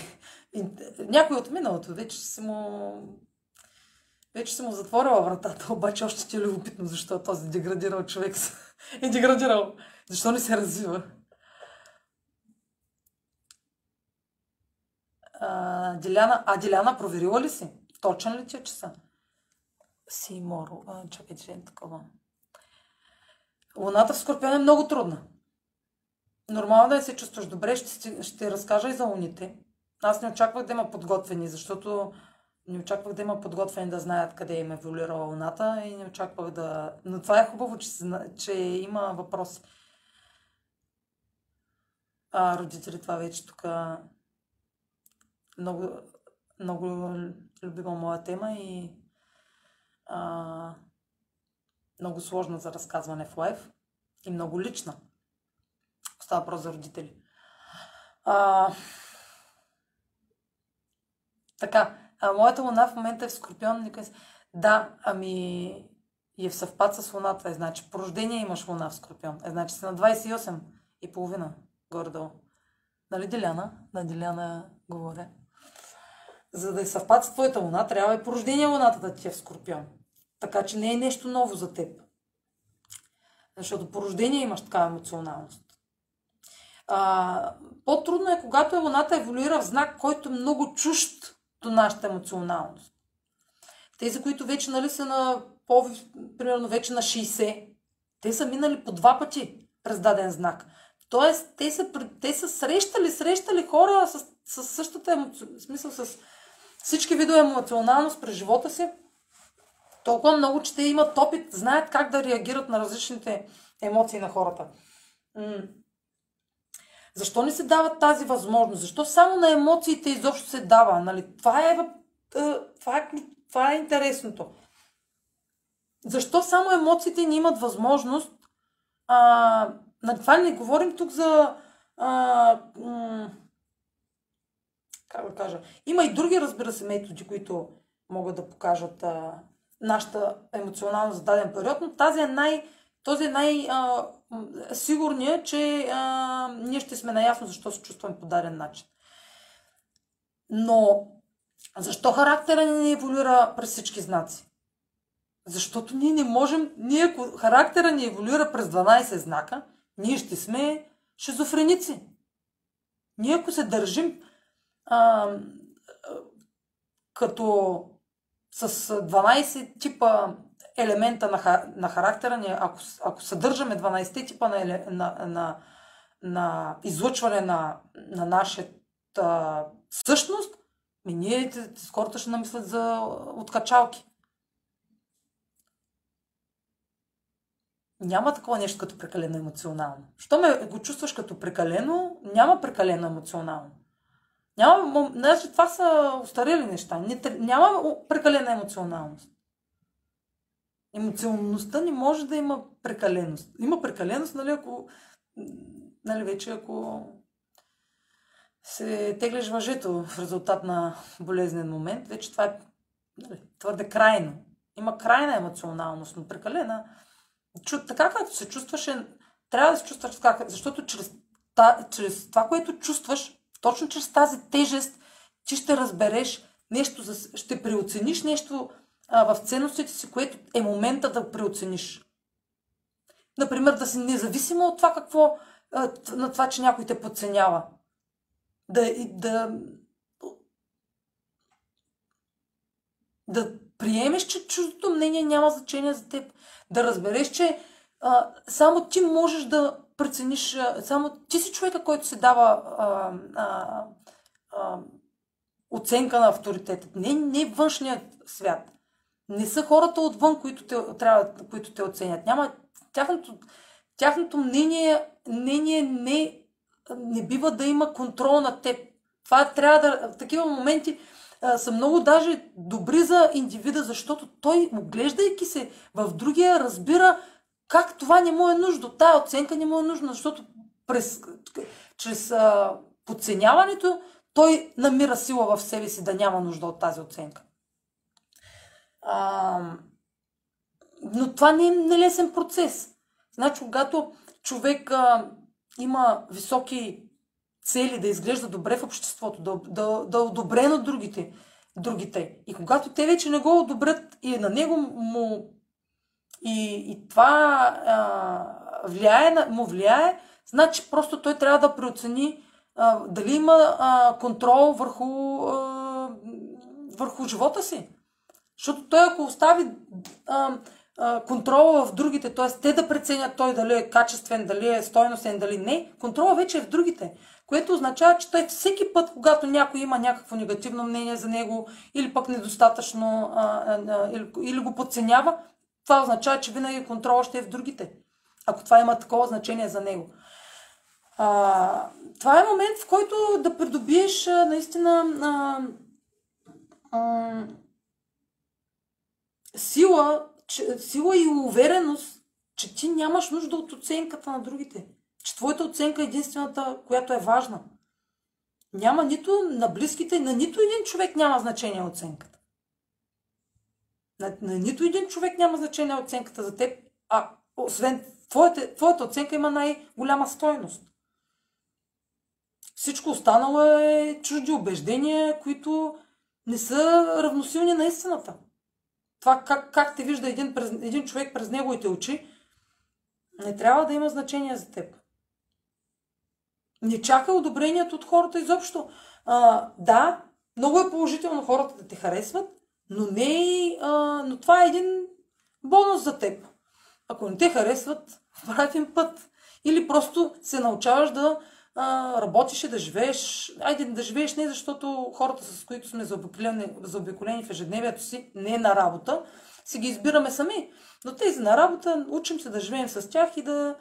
Някой от миналото, вече си му... Вече си му затворила вратата, обаче още ти е любопитно, защо този деградирал човек е деградирал. Защо не се развива? А, Диляна, а Диляна проверила ли си? Точен ли ти е часа? Си моро. А, чакай, че е такова. Луната в Скорпион е много трудна. Нормално да се чувстваш добре. Ще, ще разкажа и за луните. Аз не очаквах да има подготвени, защото не очаквах да има подготвени да знаят къде им е еволюирала Луната и не очаквах да... Но това е хубаво, че, че има въпроси а, родители. Това вече тук много, много любима моя тема и а, много сложна за разказване в лайф и много лична. Става въпрос за родители. А, така, а моята луна в момента е в Скорпион. Да, ами и е в съвпад с луната. Е, значи, по рождение имаш луна в Скорпион. Е, значи си на 28 и половина горе-долу. Нали, Деляна? На Деляна говоря. За да е съвпад с твоята луна, трябва и порождение луната да ти е в Скорпион. Така че не е нещо ново за теб. Защото по рождение имаш такава емоционалност. А, по-трудно е, когато е луната еволюира в знак, който е много чужд до нашата емоционалност. Тези, които вече нали, са на, по, примерно вече на 60, те са минали по два пъти през даден знак. Тоест, те са, те са срещали, срещали хора с, с същата емоци... смисъл, с всички видове емоционалност през живота си. Толкова много, че те имат опит, знаят как да реагират на различните емоции на хората. Защо не се дава тази възможност? Защо само на емоциите изобщо се дава? Нали? Това, е, това, е, това е интересното. Защо само емоциите ни имат възможност а, на това не говорим тук за... А, м- как да кажа? Има и други, разбира се, методи, които могат да покажат а, нашата емоционалност за даден период, но тази е най, този е най-сигурният, че а, ние ще сме наясно защо се чувстваме по даден начин. Но защо характера ни не еволюира през всички знаци? Защото ние не можем, ние ако характера ни еволюира през 12 знака, ние ще сме шизофреници. Ние ако се държим а, като с 12 типа елемента на, на характера ни, ако, ако съдържаме 12 типа на, на, на, на излъчване на, на нашата същност, ми ние хората ще намислят за откачалки. няма такова нещо като прекалено емоционално. Що ме го чувстваш като прекалено, няма прекалено емоционално. Няма, значи това са устарели неща. Не, няма прекалена емоционалност. Емоционалността не може да има прекаленост. Има прекаленост, нали, ако, нали, вече ако се теглиш въжето в резултат на болезнен момент, вече това е нали, твърде крайно. Има крайна емоционалност, но прекалена чу, така както се чувстваше, трябва да се чувстваш така, защото чрез, та, чрез това, което чувстваш, точно чрез тази тежест ти ще разбереш нещо, за, ще преоцениш нещо а, в ценностите си, което е момента да преоцениш. Например, да си независимо от това какво, а, на това, че някой те подценява. Да, да, да приемеш, че чуждото мнение няма значение за теб. Да разбереш, че а, само ти можеш да прецениш, само ти си човека, който се дава а, а, а, оценка на авторитета. Не, не външният свят. Не са хората отвън, които те, трябва, които те оценят. Няма, тяхното, тяхното мнение, мнение не, не бива да има контрол на теб. Това трябва да. В такива моменти а, са много даже добри за индивида, защото той, оглеждайки се в другия, разбира как това не му е нужно. Тая оценка не му е нужна, защото през, чрез а, подценяването той намира сила в себе си да няма нужда от тази оценка. А, но това не е нелесен процес. Значи, когато човек а, има високи цели да изглежда добре в обществото, да, да, да е одобрен от другите, другите. И когато те вече не го одобрят и на него му и, и това а, влияе, му влияе, значи просто той трябва да преоцени а, дали има а, контрол върху, а, върху живота си. Защото той ако остави а, а, контрола в другите, т.е. те да преценят той дали е качествен, дали е стойностен, дали не, контрола вече е в другите. Което означава, че той всеки път, когато някой има някакво негативно мнение за него или пък недостатъчно а, а, или, или го подценява, това означава, че винаги контрола ще е в другите. Ако това има такова значение за него. А, това е момент, в който да придобиеш а, наистина а, а, сила, че, сила и увереност, че ти нямаш нужда от оценката на другите. Че твоята оценка е единствената, която е важна. Няма нито на близките, на нито един човек няма значение оценката. На, на нито един човек няма значение оценката за теб, а освен твоята, твоята оценка има най-голяма стойност. Всичко останало е чужди убеждения, които не са равносилни на истината. Това как, как те вижда един, през, един човек през неговите очи, не трябва да има значение за теб. Не чака одобрението от хората изобщо. А, да, много е положително хората да те харесват, но, не, а, но това е един бонус за теб. Ако не те харесват, правим път. Или просто се научаваш да а, работиш и да живееш. Айде да живееш не защото хората, с които сме заобиколени, заобиколени в ежедневието си, не на работа, си ги избираме сами. Но тези на работа учим се да живеем с тях и да,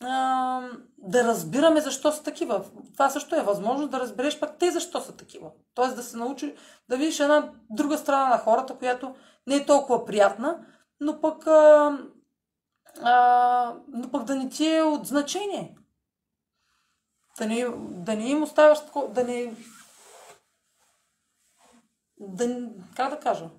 а, да разбираме защо са такива. Това също е възможно да разбереш пък те защо са такива. Тоест да се научи да видиш една друга страна на хората, която не е толкова приятна, но пък, а, а, но пък да не ти е от значение. Да не, да не им оставяш такова, да не... Да, как да кажа?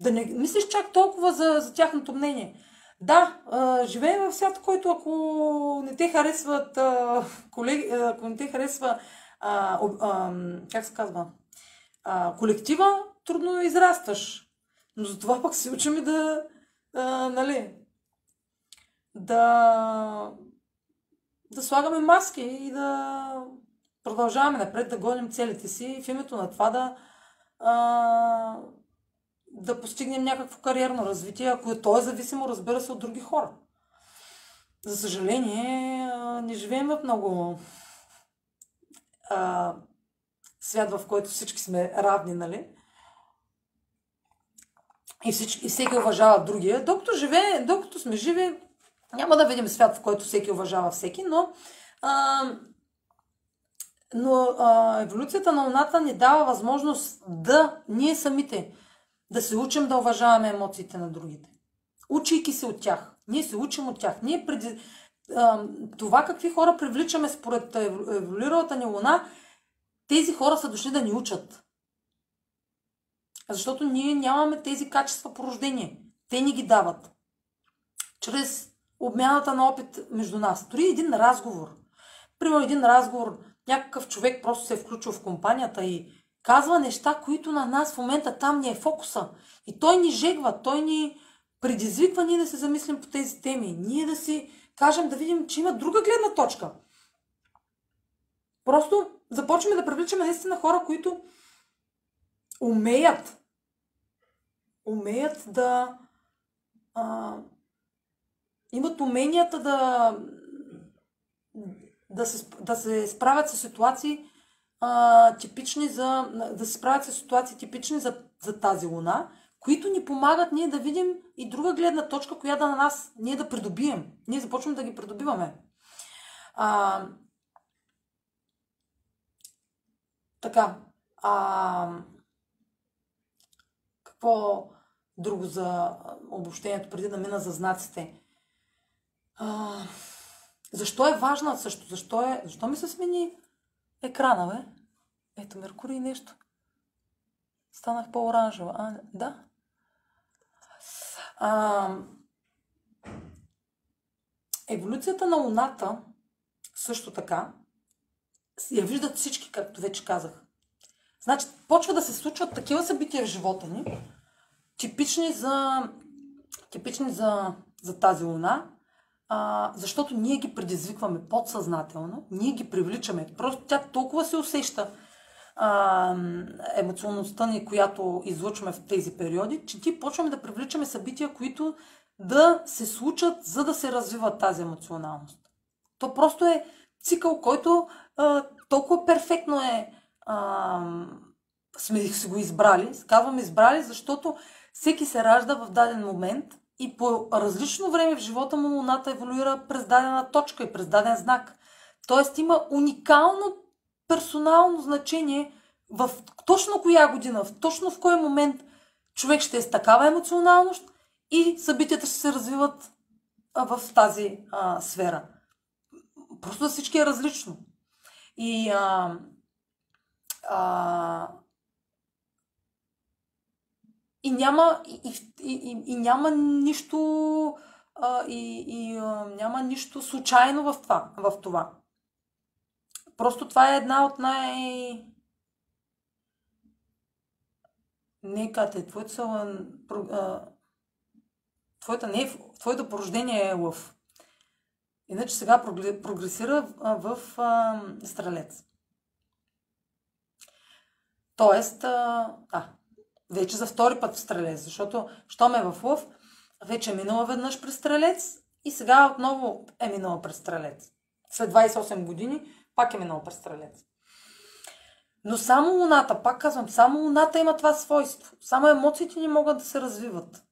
Да не мислиш чак толкова за, за тяхното мнение. Да, а, живеем в свят, който ако не те харесват а, колеги, ако не те харесва а, а, как се казва, а, колектива, трудно израстваш. Но за това пък се учим и да, а, нали, да, да слагаме маски и да продължаваме напред, да гоним целите си в името на това да а, да постигнем някакво кариерно развитие, ако е то е зависимо, разбира се, от други хора. За съжаление, не живеем в много а, свят, в който всички сме равни, нали? И, всички, и всеки уважава другия. Докато, живее, докато сме живи, няма да видим свят, в който всеки уважава всеки, но, а, но а, еволюцията на луната ни дава възможност да ние самите да се учим да уважаваме емоциите на другите. Учейки се от тях. Ние се учим от тях. Ние преди... Това какви хора привличаме според еволюиралата ни луна, тези хора са дошли да ни учат. Защото ние нямаме тези качества по рождение. Те ни ги дават. Чрез обмяната на опит между нас. Дори един разговор. Примерно един разговор някакъв човек просто се е включил в компанията и казва неща, които на нас в момента там ни е фокуса. И той ни жегва, той ни предизвиква ние да се замислим по тези теми. Ние да си кажем, да видим, че има друга гледна точка. Просто започваме да привличаме наистина хора, които умеят умеят да а, имат уменията да да се, да се справят с ситуации а, типични за да се справят с ситуации типични за, за тази луна, които ни помагат ние да видим и друга гледна точка, която на нас ние да придобием. Ние започваме да ги придобиваме. А, така. А, какво друго за обобщението, преди да мина за знаците? А, защо е важна също? Защо, е, защо ми се смени екрана, бе? Ето, Меркурий нещо. Станах по-оранжева. А, да. А, еволюцията на Луната също така я виждат всички, както вече казах. Значи, почва да се случват такива събития в живота ни, типични за, типични за, за тази луна, а, защото ние ги предизвикваме подсъзнателно, ние ги привличаме. Просто тя толкова се усеща а, емоционалността ни, която излучваме в тези периоди, че ти почваме да привличаме събития, които да се случат, за да се развива тази емоционалност. То просто е цикъл, който а, толкова перфектно е а, сме си го избрали. Казвам избрали, защото всеки се ражда в даден момент и по различно време в живота му Луната еволюира през дадена точка и през даден знак. Тоест има уникално персонално значение в точно коя година, в точно в кой момент човек ще е с такава емоционалност и събитията ще се развиват в тази а, сфера. Просто всички е различно. И, а, а, и няма, и, и, и, и няма нищо а, и, и а, няма нищо случайно в това, в това. Просто това е една от най... Не, Кате, твоето, са, твоята, не, твоето порождение е лъв. Иначе сега прогресира в а, стрелец. Тоест, а, а, вече за втори път в стрелец, защото щом е в лъв, вече е минала веднъж през стрелец и сега отново е минала през стрелец. След 28 години пак е минала през стрелец. Но само Луната, пак казвам, само Луната има това свойство. Само емоциите ни могат да се развиват.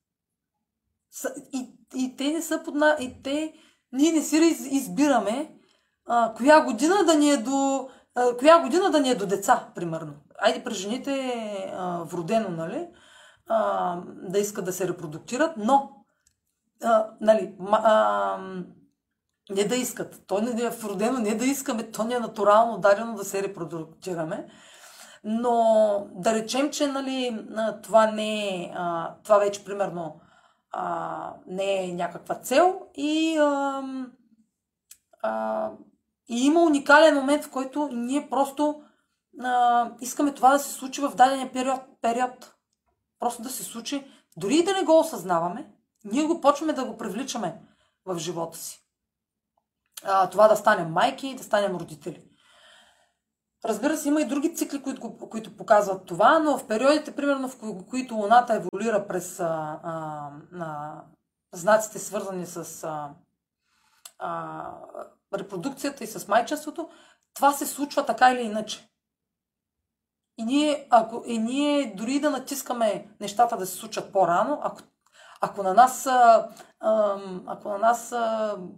И, и те не са под... И те ние не си избираме а, коя година да ни е до а, коя година да ни е до деца, примерно. Айде при жените а, вродено, нали, а, да искат да се репродуктират, но а, нали, а, не да искат. То не е вродено, не да искаме, то не е натурално дадено да се репродуктираме. Но да речем, че нали, това не е, това вече примерно а, не е някаква цел и, а, а, и има уникален момент, в който ние просто а, искаме това да се случи в дадения период, период. Просто да се случи, дори и да не го осъзнаваме, ние го почваме да го привличаме в живота си. А, това да станем майки, да станем родители. Разбира се, има и други цикли, които, които показват това, но в периодите, примерно, в които Луната еволюира през а, а, а, знаците, свързани с а, а, репродукцията и с майчеството, това се случва така или иначе. И ние, ако, и ние дори да натискаме нещата да се случат по-рано, ако, ако на нас, ако на нас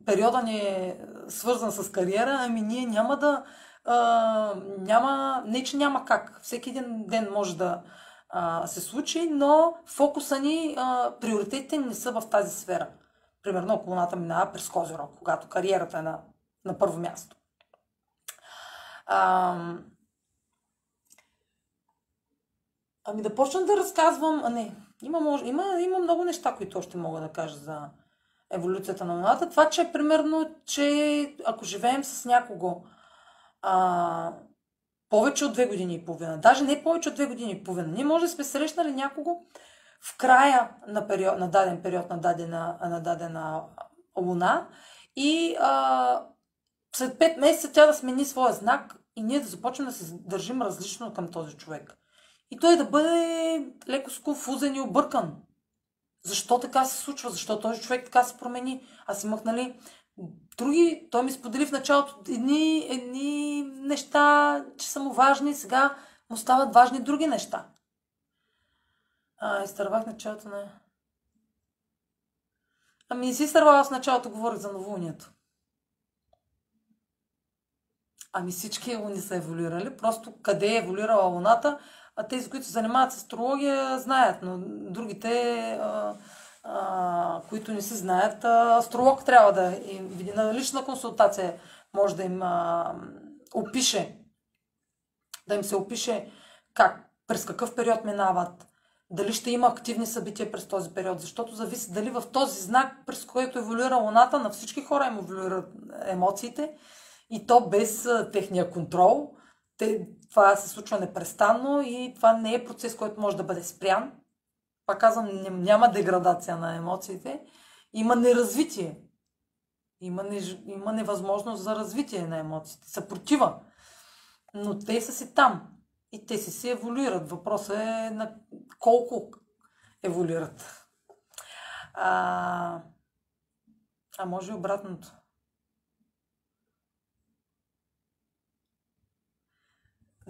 периода ни е свързан с кариера, ами ние няма да, а, няма, не че няма как. Всеки един ден може да а, се случи, но фокуса ни, а, приоритетите не са в тази сфера. Примерно, ако луната минава през Козирог, когато кариерата е на, на първо място. А, ами да почна да разказвам. А не, има, може, има, има много неща, които още мога да кажа за еволюцията на Луната. Това, че примерно, че ако живеем с някого, а, повече от две години и половина. Даже не повече от две години и половина. Ние може да сме срещнали някого в края на, период, на даден период на дадена, на дадена луна и а, след 5 месеца тя да смени своя знак и ние да започнем да се държим различно към този човек. И той да бъде леко сконфузен и объркан. Защо така се случва? Защо този човек така се промени? Аз имах, нали, други, той ми сподели в началото едни, едни неща, че са му важни, сега му стават важни други неща. А, изтървах началото на... Ами не си изтървах, аз в началото говорих за новолунието. Ами всички луни са еволюирали. Просто къде е еволюирала луната, тези, които се занимават с астрология, знаят, но другите, а, а, които не си знаят, а, астролог трябва да им види на лична консултация, може да им а, опише, да им се опише как, през какъв период минават, дали ще има активни събития през този период, защото зависи дали в този знак, през който еволюира Луната, на всички хора им еволюират емоциите и то без техния контрол. Те, това се случва непрестанно и това не е процес, който може да бъде спрян. Пак казвам, няма деградация на емоциите, има неразвитие. Има, не, има невъзможност за развитие на емоциите, съпротива. Но те са си там. И те си се еволюират. Въпросът е на колко еволюират. А, а може и обратното.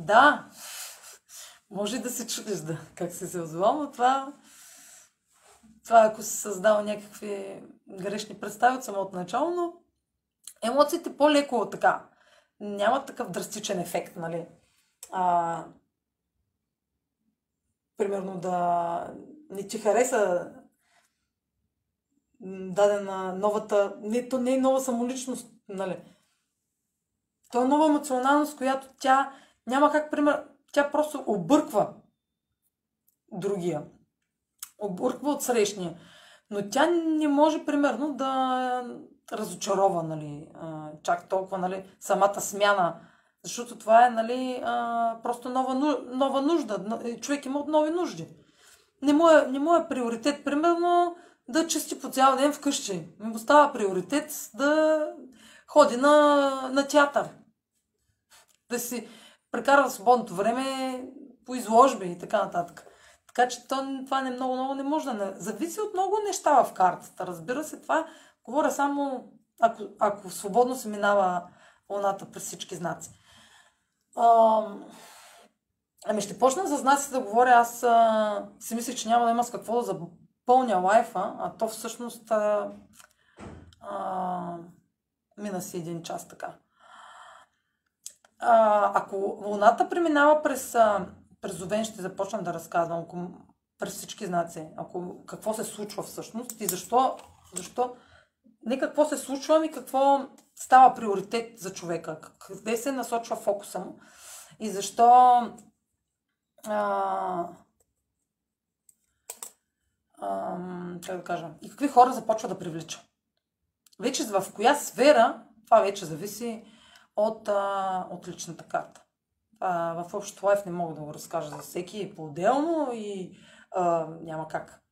Да, може да се чудиш да, как се се озовал, но това, това ако си създал някакви грешни представи от самото начало, но емоциите по-леко така, нямат такъв драстичен ефект, нали? А, примерно да не ти хареса дадена новата, не, то не е нова самоличност, нали? То е нова емоционалност, която тя няма как, пример, тя просто обърква другия. Обърква от срещния. Но тя не може, примерно, да разочарова, нали, чак толкова, нали, самата смяна. Защото това е, нали, просто нова, нова нужда. Човек има от нови нужди. Не му е, не му е приоритет, примерно, да чисти по цял ден вкъщи. Ми става приоритет да ходи на, на театър. Да си, прекарва свободното време по изложби и така нататък. Така че то, това не много, много не може да не... Зависи от много неща в картата. Разбира се, това говоря само ако, ако свободно се минава луната през всички знаци. А, ами ще почна за знаците да говоря. Аз а, си мислех, че няма да има с какво да запълня лайфа, а то всъщност а, а, мина си един час така а, ако Луната преминава през, а, през Овен, ще започна да разказвам ако, през всички знаци, ако, какво се случва всъщност и защо, защо не какво се случва, ами какво става приоритет за човека, къде се насочва фокуса му и защо а, а, как да кажа, и какви хора започва да привлича. Вече в коя сфера, това вече зависи от, а, от личната карта. А, в общото лайф не мога да го разкажа за всеки по-отделно и а, няма как.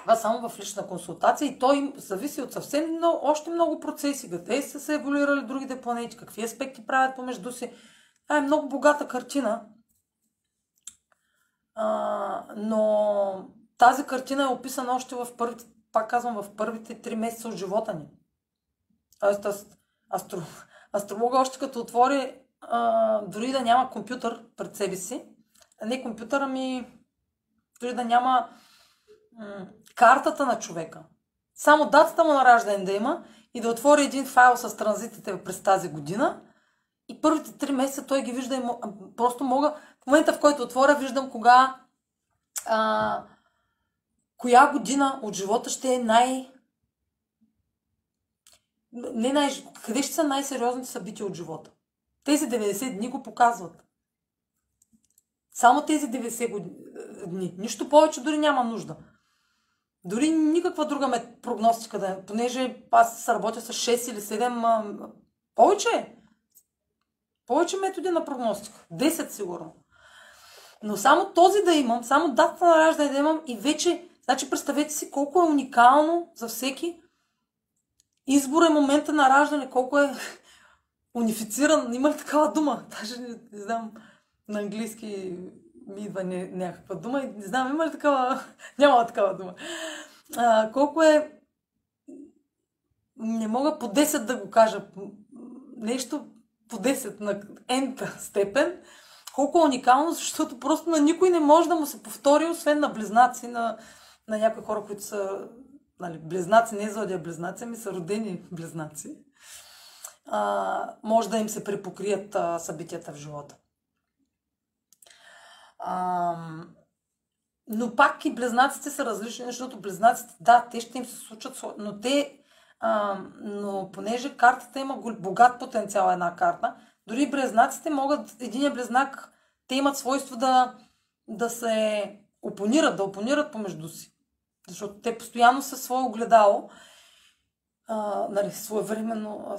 Това само в лична консултация и той зависи от съвсем много, още много процеси. Къде са се еволюирали другите планети, какви аспекти правят помежду си. Това е много богата картина. А, но тази картина е описана още в първите, пак казвам, в първите три месеца от живота ни. Тоест, астро, астролога още като отвори, а, дори да няма компютър пред себе си, не компютъра ми, дори да няма м- картата на човека, само датата му на раждане да има и да отвори един файл с транзитите през тази година и първите три месеца той ги вижда и просто мога, в момента в който отворя, виждам кога а, коя година от живота ще е най- не най- къде ще са най-сериозните събития от живота? Тези 90 дни го показват. Само тези 90 дни. Нищо повече дори няма нужда. Дори никаква друга прогностика да е, понеже аз работя с 6 или 7 Повече. Повече методи на прогностика. 10 сигурно. Но само този да имам, само дата на раждане да имам и вече, значи представете си колко е уникално за всеки. Избор е момента на раждане, колко е унифициран. Има ли такава дума? Даже не, не знам на английски ми идва не, някаква дума и не знам, има ли такава... Няма такава дума. А, колко е... Не мога по 10 да го кажа. Нещо по 10 на ента степен. Колко е уникално, защото просто на никой не може да му се повтори, освен на близнаци, на, на някои хора, които са нали, близнаци, не зодия близнаци, ами са родени близнаци. А, може да им се препокрият а, събитията в живота. А, но пак и близнаците са различни, защото близнаците, да, те ще им се случат, но те, а, но понеже картата има богат потенциал една карта, дори близнаците могат, един близнак, те имат свойство да, да се опонират, да опонират помежду си. Защото те постоянно са свое огледало, а, нали, своевременно,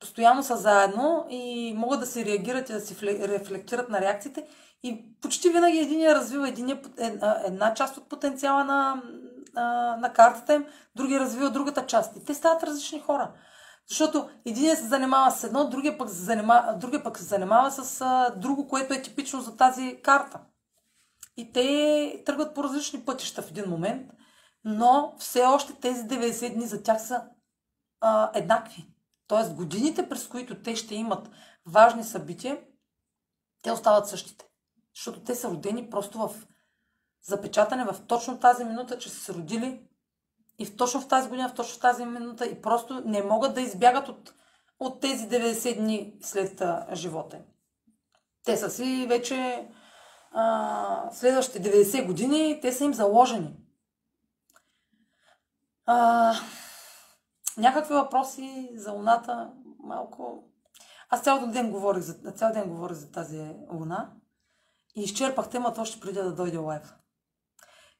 постоянно са заедно и могат да се реагират и да се рефлектират на реакциите и почти винаги един я развива един, една част от потенциала на, на, на картата им, другия развива другата част. И те стават различни хора. Защото един се занимава с едно, другия пък се занимава, другия пък се занимава с а, друго, което е типично за тази карта. И те тръгват по различни пътища в един момент, но все още тези 90 дни за тях са а, еднакви. Тоест годините, през които те ще имат важни събития, те остават същите. Защото те са родени просто в запечатане в точно тази минута, че са се родили и в точно в тази година, в точно в тази минута и просто не могат да избягат от, от тези 90 дни след а, живота Те са си вече следващите 90 години, те са им заложени. А, някакви въпроси за луната, малко... Аз цял ден говорих за, цял ден говорих за тази луна. И изчерпах темата още преди да дойде лайфа.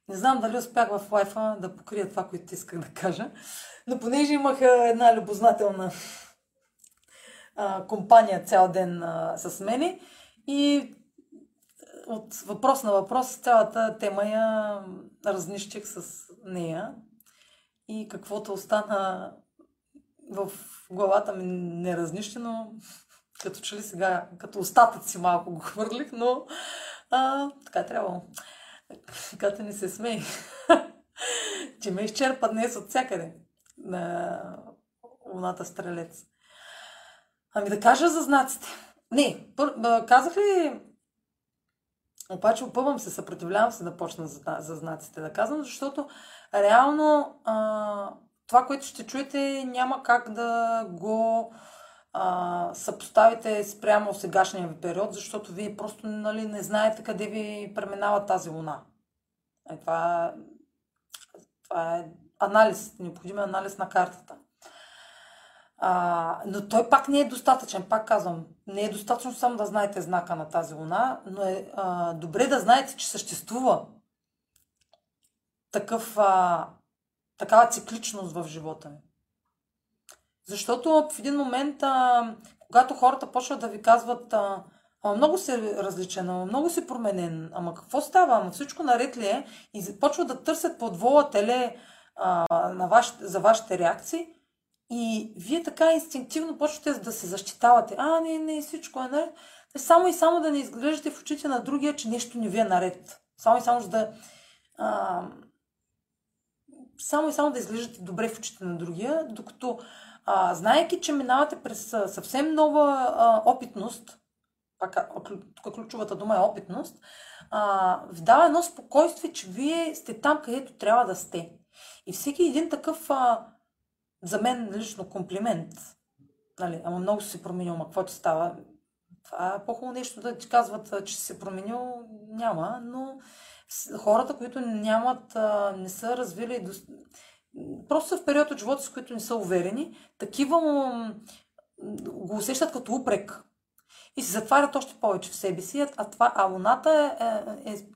Не знам дали успях в лайфа да покрия това, което исках да кажа, но понеже имах една любознателна компания цял ден с мене и от въпрос на въпрос цялата тема я разнищих с нея и каквото остана в главата ми неразнищено, като че ли сега, като остатъци малко го хвърлих, но а, така е трябвало. Като не се смей, че ме изчерпа днес от всякъде на луната стрелец. Ами да кажа за знаците. Не, пър, казах ли обаче опъвам се, съпротивлявам се да почна за, за знаците да казвам, защото реално а, това, което ще чуете, няма как да го а, съпоставите спрямо сегашния ви период, защото вие просто нали, не знаете къде ви преминава тази луна. Е, това, това е анализ, необходим е анализ на картата. А, но той пак не е достатъчен, пак казвам. Не е достатъчно само да знаете знака на тази луна, но е а, добре да знаете, че съществува такъв, а, такава цикличност в живота ми. Защото в един момент, а, когато хората почват да ви казват, а, ама много се различен, ама много се променен, ама какво става, ама всичко наред ли е, и почват да търсят под вола теле а, на ваш, за вашите реакции, и вие така инстинктивно почвате да се защитавате. А, не, не, всичко е наред. Само и само да не изглеждате в очите на другия, че нещо не ви е наред. Само и само да... А, само и само да изглеждате добре в очите на другия, докато а, знаеки, че минавате през съвсем нова а, опитност, пак, тук ключовата дума е опитност, а, ви дава едно спокойствие, че вие сте там, където трябва да сте. И всеки един такъв, а, за мен лично комплимент, нали, ама много се променил, ама какво ти става? Това е по-хубаво нещо да ти казват, че се променил, няма, но хората, които нямат, не са развили просто в период от живота, с които не са уверени, такива го усещат като упрек. И се затварят още повече в себе си. А, това, а луната е, е, е,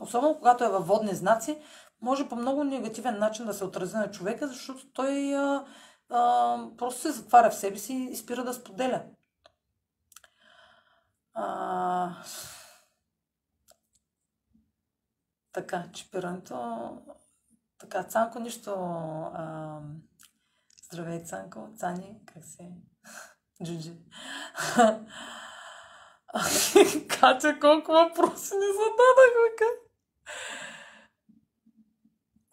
особено когато е във водни знаци, може по много негативен начин да се отрази на човека, защото той а, а, просто се затваря в себе си и спира да споделя. А, така, чипирането. Така, Цанко нищо. А, здравей, Цанко. Цани, как се? Джуджи. Катя, колко въпроси ни зададах, бе,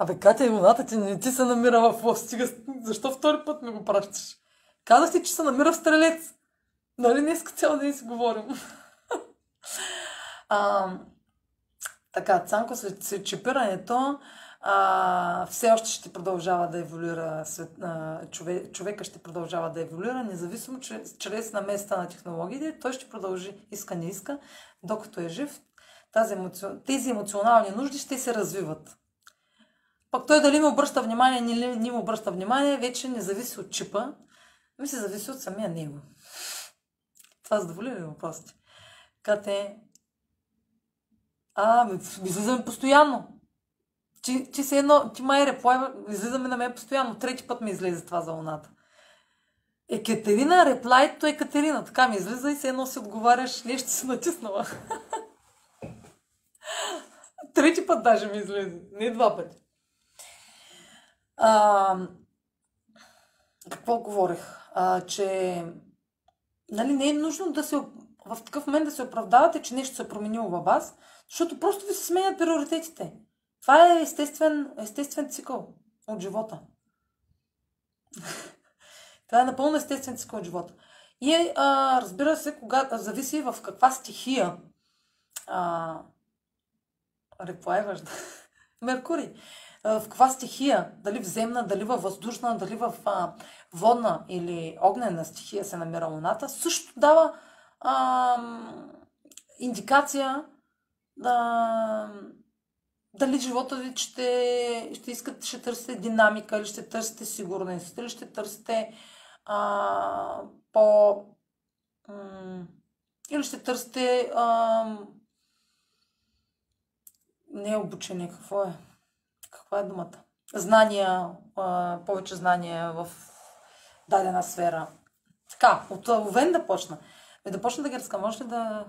Абе, Катя, имената ти не ти се намира в. Стига, защо втори път ми го пращаш? Казах ти, че се намира в стрелец. Нали, днес цял ден си говорим. а, така, Цанко, след чипирането, а, все още ще продължава да еволюира, свет, а, човек, човека ще продължава да еволюира, независимо чрез, чрез наместа на технологиите, той ще продължи, иска не иска, докато е жив. Тази емоци... Тези емоционални нужди ще се развиват. Пък той дали му обръща внимание или не му обръща внимание, вече не зависи от чипа, ми се зависи от самия него. Това задоволи ли въпросите? Кате, а, ми, излизаме постоянно. Ти, ти се едно, ти май реплай, излизаме на мен постоянно. Трети път ми излезе това за луната. Екатерина, реплайто е Екатерина. Така ми излиза и се едно си отговаряш, нещо си натиснала. Трети път даже ми излезе. Не два пъти. А, какво говорих? А, че нали, не е нужно да се в такъв момент да се оправдавате, че нещо се е променило във вас, защото просто ви се сменят приоритетите. Това е естествен, естествен цикъл от живота. Това е напълно естествен цикъл от живота. И а, разбира се, кога, зависи в каква стихия а, реплайваш. Меркурий. В каква стихия, дали в земна, дали във въздушна, дали в а, водна или огнена стихия се намира Луната, също дава а, индикация да, дали живота ви ще, ще искате, ще търсите динамика, или ще търсите сигурност, или ще търсите а, по... М- или ще търсите а, не е обучение, какво е? Каква е думата? Знания, повече знания в дадена сфера. Така, от Овен да почна. Е, да почна да ги разка. Може ли да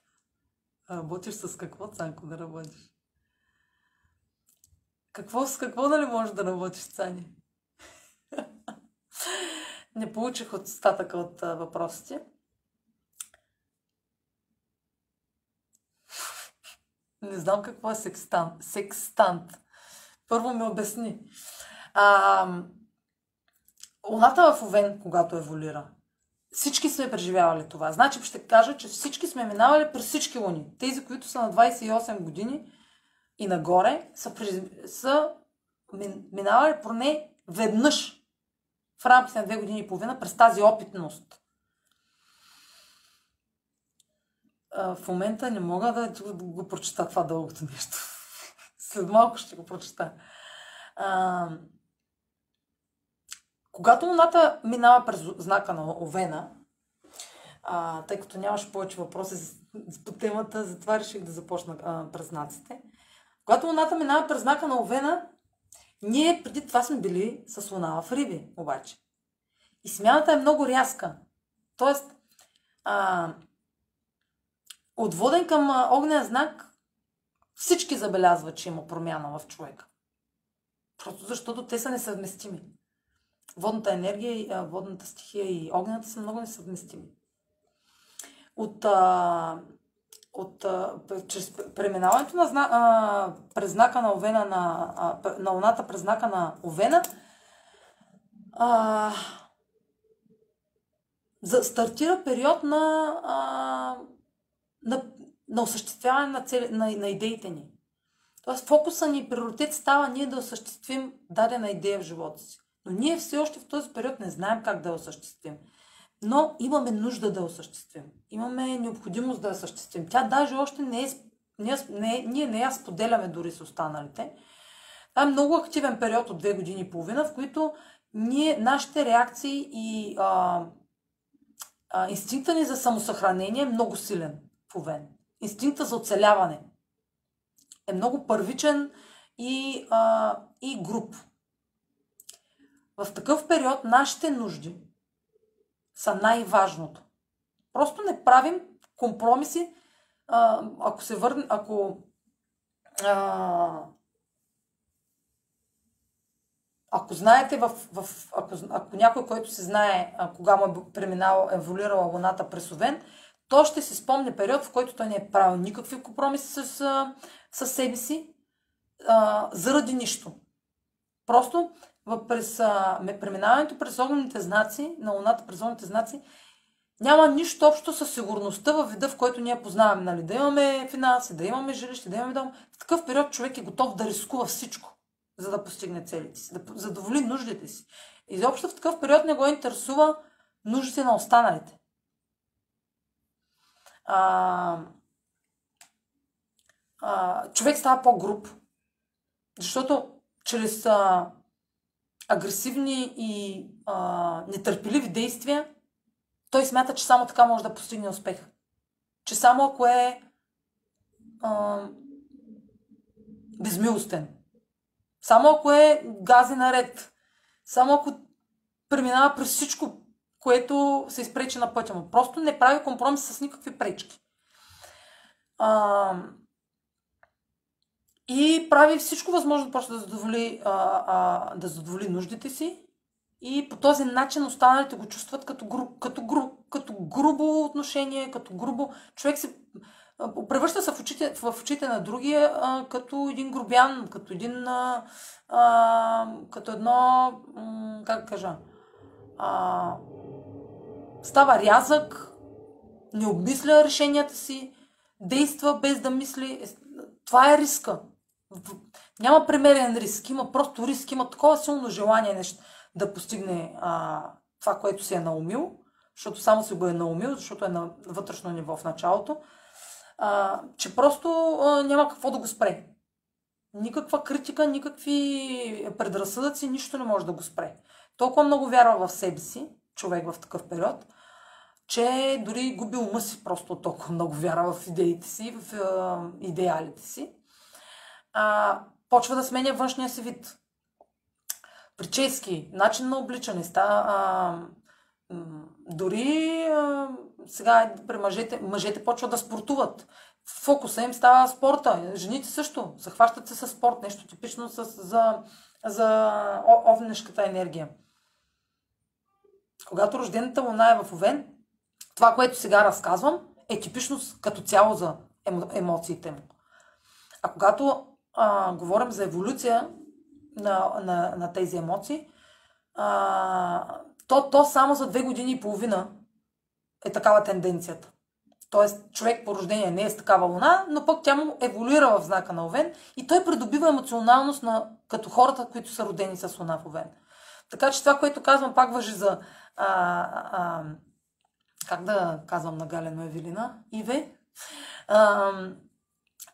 работиш с какво, Цанко, да работиш? Какво, с какво нали можеш да работиш, Цани? Не получих от остатъка от а, въпросите. Не знам какво е секстант. Секстант. Първо ми обясни. А, луната в Овен, когато еволюира, всички сме преживявали това. Значи ще кажа, че всички сме минавали през всички луни. Тези, които са на 28 години и нагоре, са, са минавали поне веднъж в рамките на две години и половина през тази опитност. в момента не мога да го прочета това дългото нещо. След малко ще го прочета. А, когато Луната минава през знака на Овена, а, тъй като нямаше повече въпроси по темата, затова реших да започна а, през знаците. Когато Луната минава през знака на Овена, ние преди това сме били с Луна в Риби, обаче. И смяната е много рязка. Тоест, а, от воден към огнен знак всички забелязват, че има промяна в човека. Просто защото те са несъвместими. Водната енергия, водната стихия и огнената са много несъвместими. От, а, от а, чрез преминаването на зна, а, през знака на Овена на, а, на Луната през знака на Овена а, за, стартира период на, а, на на осъществяване на, цели, на, на идеите ни. Тоест фокуса ни и приоритет става ние да осъществим дадена идея в живота си. Но ние все още в този период не знаем как да осъществим. Но имаме нужда да осъществим. Имаме необходимост да я осъществим. Тя даже още не е, не, не, ние не я споделяме дори с останалите. Това е много активен период от две години и половина, в които ние, нашите реакции и а, а, инстинкта ни за самосъхранение е много силен в Овен инстинкта за оцеляване е много първичен и, а, и груп. в такъв период нашите нужди са най-важното. Просто не правим компромиси, а, ако се върне, ако а, ако знаете, в, в, ако, ако някой, който се знае а, кога му е преминала, еволюирала Луната през Овен, то ще се спомне период, в който той не е правил никакви компромиси с, с себе си, а, заради нищо. Просто през а, преминаването през огнените знаци, на Луната през огнените знаци, няма нищо общо с сигурността във вида, в който ние познаваме. Нали? Да имаме финанси, да имаме жилище, да имаме дом. В такъв период човек е готов да рискува всичко, за да постигне целите си, да задоволи нуждите си. Изобщо в такъв период не го интересува нуждите на останалите. А, а, човек става по-груп, защото чрез а, агресивни и а, нетърпеливи действия той смята, че само така може да постигне успех. Че само ако е а, безмилостен, само ако е гази наред, само ако преминава през всичко, което се изпречи на пътя му. Просто не прави компромис с никакви пречки. А, и прави всичко възможно просто да задоволи, а, а, да задоволи нуждите си и по този начин останалите го чувстват като, гру, като, гру, като грубо отношение, като грубо... Човек се превръща се в очите, в очите на другия а, като един грубян, като един... А, а, като едно... М, как кажа? А, става рязък, не обмисля решенията си, действа без да мисли. Това е риска. Няма премерен риск, има просто риск, има такова силно желание нещо да постигне а, това, което си е наумил, защото само си го е наумил, защото е на вътрешно ниво в началото, а, че просто а, няма какво да го спре. Никаква критика, никакви предразсъдъци, нищо не може да го спре. Толкова много вярва в себе си, човек в такъв период, че дори губи ума си просто толкова много вяра в идеите си, в идеалите си. А, почва да сменя външния си вид прически, начин на обличане, ста, а, дори а, сега при мъжете, мъжете почват да спортуват. Фокуса им става спорта. Жените също. Захващат се с спорт. Нещо типично с, за, за овнешката енергия. Когато рождената луна е в Овен, това, което сега разказвам, е типично като цяло за емоциите му. А когато а, говорим за еволюция, на, на, на тези емоции, а, то, то само за две години и половина е такава тенденцията. Тоест, човек по рождение не е с такава луна, но пък тя му еволюира в знака на Овен и той придобива емоционалност на, като хората, които са родени с луна в Овен. Така че това, което казвам, пак въжи за. А, а, как да казвам на Галено Евелина? Иве. А,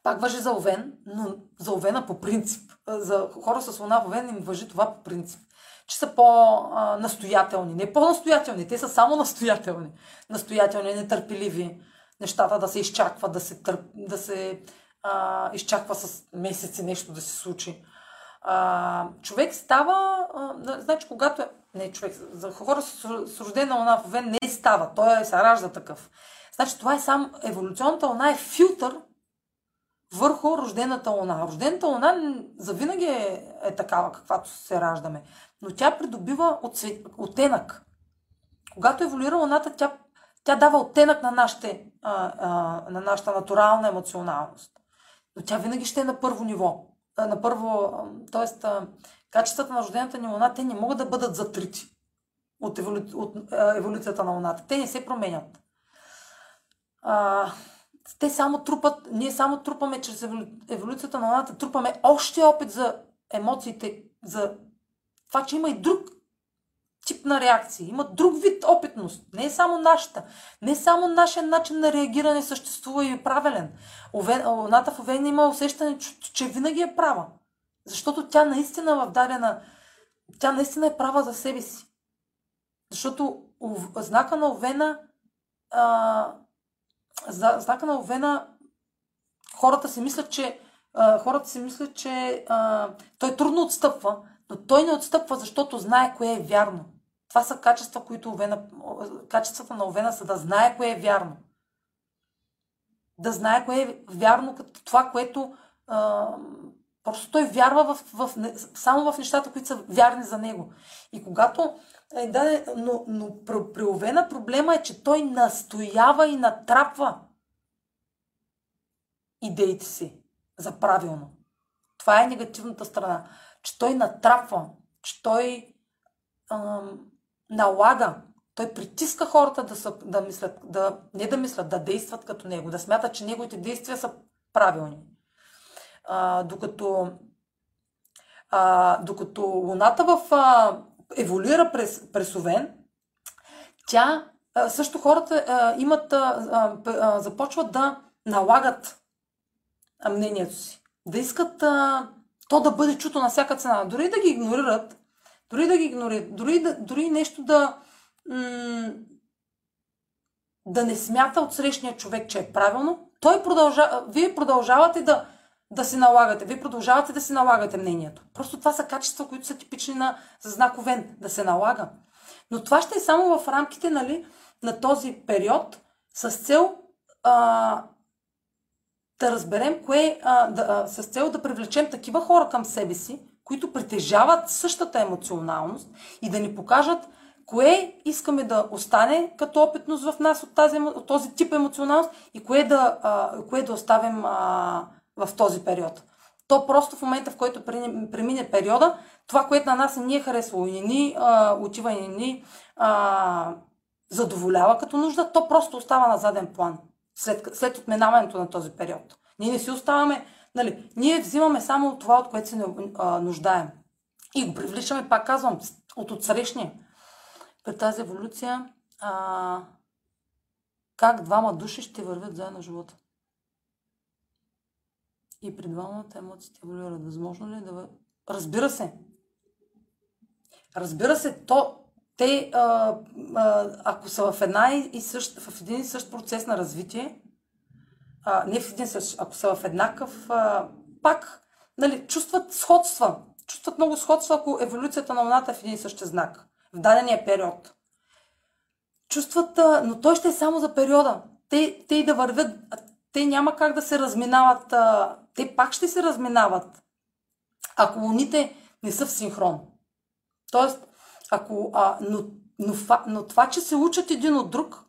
пак въжи за Овен, но за Овена по принцип. За хора с луна в Овен им въжи това по принцип. Че са по-настоятелни. Не по-настоятелни, те са само настоятелни. Настоятелни, нетърпеливи. Нещата да се изчакват, да се, търп, да се а, изчаква с месеци нещо да се случи. А, човек става, а, значи когато е, не човек, за хора с, рождена луна в Овен не става, той е, се ражда такъв. Значи това е само, еволюционната луна е филтър върху рождената луна. Рождената луна завинаги е, е такава, каквато се раждаме. Но тя придобива отцвет, оттенък. Когато еволюира луната, тя, тя дава оттенък на, нашите, а, а, на нашата натурална емоционалност. Но тя винаги ще е на първо ниво. А, на първо, т.е. качествата на рождената ни луна, те не могат да бъдат затрити от, еволю, от а, еволюцията на луната. Те не се променят. А, те само трупат, ние само трупаме чрез еволюцията на луната, трупаме още опит за емоциите, за това, че има и друг тип на реакция, има друг вид опитност. Не е само нашата. Не е само нашия начин на реагиране съществува и е правилен. Луната в Овен има усещане, че винаги е права. Защото тя наистина в дадена... Тя наистина е права за себе си. Защото знака на Овена а, знака на Овена хората си мислят, че а, хората си мислят, че а, той трудно отстъпва, но той не отстъпва, защото знае кое е вярно. Това са качества, които Овена, качествата на Овена са да знае кое е вярно. Да знае кое е вярно като това, което а, просто той вярва в, в, само в нещата, които са вярни за него. И когато е, да, но, но при Овена проблема е, че той настоява и натрапва идеите си за правилно. Това е негативната страна. Че той натрапва, че той ам, налага, той притиска хората да, са, да мислят, да, не да мислят, да действат като него, да смятат, че неговите действия са правилни. А, докато, а, докато Луната в, а, еволюира през, през Овен, тя а, също хората а, имат, а, а, започват да налагат мнението си. Да искат а, то да бъде чуто на всяка цена. Дори да ги игнорират, дори да ги игнорират, дори, да, дори нещо да, м- да не смята от срещния човек, че е правилно, той продължава, вие продължавате да, да си налагате, вие продължавате да си налагате мнението. Просто това са качества, които са типични на, за знаковен, да се налага. Но това ще е само в рамките нали, на този период с цел а, да разберем кое, а, да, а, с цел да привлечем такива хора към себе си, които притежават същата емоционалност и да ни покажат кое искаме да остане като опитност в нас от, тази, от този тип емоционалност и кое да, а, кое да оставим а, в този период. То просто в момента, в който премине периода, това, което на нас не е харесвало и не ни а, отива и не ни а, задоволява като нужда, то просто остава на заден план след, след отминаването на този период. Ние не си оставаме, нали, ние взимаме само това, от което се нуждаем. И го привличаме, пак казвам, от отсрещния. При тази еволюция, а, как двама души ще вървят заедно живота. И при двамата емоциите еволюират. Възможно ли е да... Разбира се. Разбира се, то, те, а, а, ако са в, една и същ, в един и същ процес на развитие, а, не в един същ, ако са в еднакъв, а, пак нали, чувстват сходства. Чувстват много сходства, ако еволюцията на Луната е в един същ знак. В дадения период. Чувстват, а, но той ще е само за периода. Те, те и да вървят, те няма как да се разминават. А, те пак ще се разминават, ако луните не са в синхрон. Тоест, ако, а, но, но, но това, че се учат един от друг,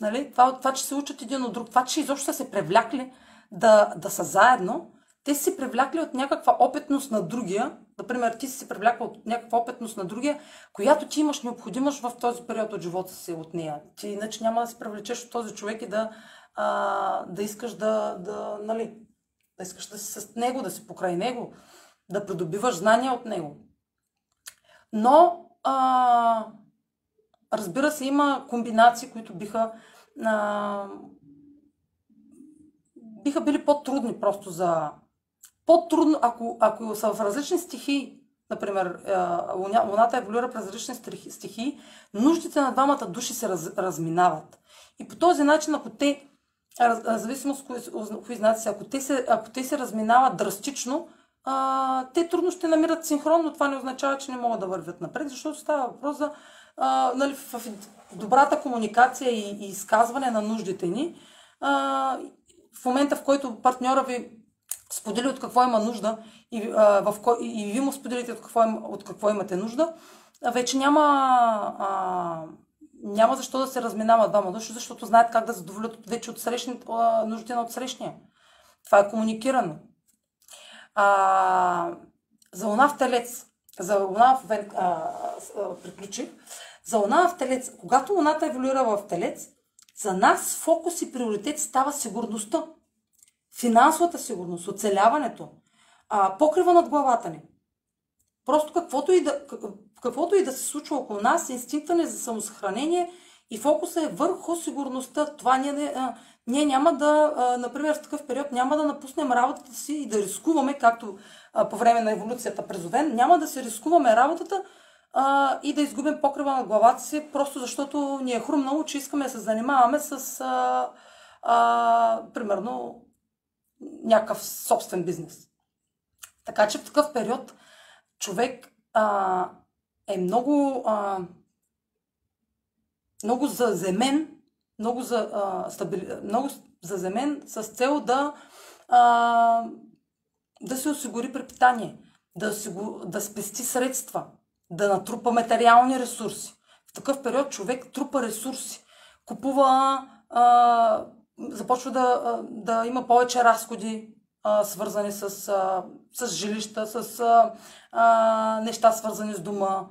нали, това, това, че се учат един от друг, това, че изобщо са се привлякли да, да са заедно, те си привлякли от някаква опитност на другия, например, ти си се привлякла от някаква опитност на другия, която ти имаш необходимост в този период от живота си от нея. Ти иначе няма да се привлечеш от този човек и да, а, да искаш да, да, нали, да искаш да си с него, да си покрай него, да придобиваш знания от него. Но, а, разбира се, има комбинации, които биха, а, биха били по-трудни просто за... По-трудно, ако, ако са в различни стихии, например, Луната еволюира през различни стихии, нуждите на двамата души се раз, разминават. И по този начин, ако те зависимост кои, кои знаци, ако те, се, ако те се разминават драстично, а, те трудно ще намират синхрон, но това не означава, че не могат да вървят напред, защото става въпрос за а, нали, в, добрата комуникация и, и изказване на нуждите ни. А, в момента, в който партньора ви сподели от какво има нужда и, а, в ко... и ви му споделите от какво, от какво имате нужда, вече няма а, няма защо да се разминават двама души, защото знаят как да задоволят вече от срещни, нуждите на отсрещния. Това е комуникирано. А, за луна в телец, за луна в вен, а, а, приключи. За луна в телец, когато луната еволюира в телец, за нас фокус и приоритет става сигурността. Финансовата сигурност, оцеляването, покрива над главата ни. Просто каквото и да, каквото и да се случва около нас, инстинкта ни за самосъхранение и фокуса е върху сигурността. Това ние, ние няма да, например, в такъв период няма да напуснем работата си и да рискуваме, както по време на еволюцията през Овен, няма да се рискуваме работата а, и да изгубим покрива на главата си, просто защото ни е хрумнало, че искаме да се занимаваме с, а, а, примерно, някакъв собствен бизнес. Така че в такъв период човек а, е много, а, много заземен, много, за, а, стабили, много заземен с цел да, а, да се осигури препитание, да, осигу, да спести средства, да натрупа материални ресурси. В такъв период човек трупа ресурси, купува, а, започва да, да има повече разходи, а, свързани с, а, с жилища, с а, а, неща свързани с дома.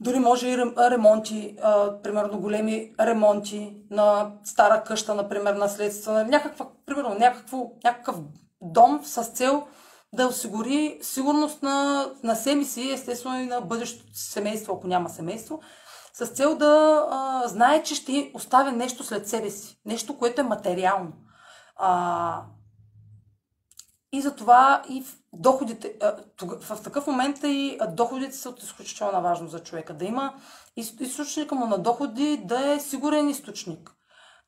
Дори може и ремонти, а, примерно големи ремонти на стара къща, например, наследство, някаква, примерно, някакво, някакъв дом с цел да осигури сигурност на, на себе си, естествено и на бъдещото семейство, ако няма семейство, с цел да а, знае, че ще оставя нещо след себе си. Нещо, което е материално. А, и затова и доходите, в такъв момент и доходите са от изключителна важност за човека. Да има източника му на доходи да е сигурен източник.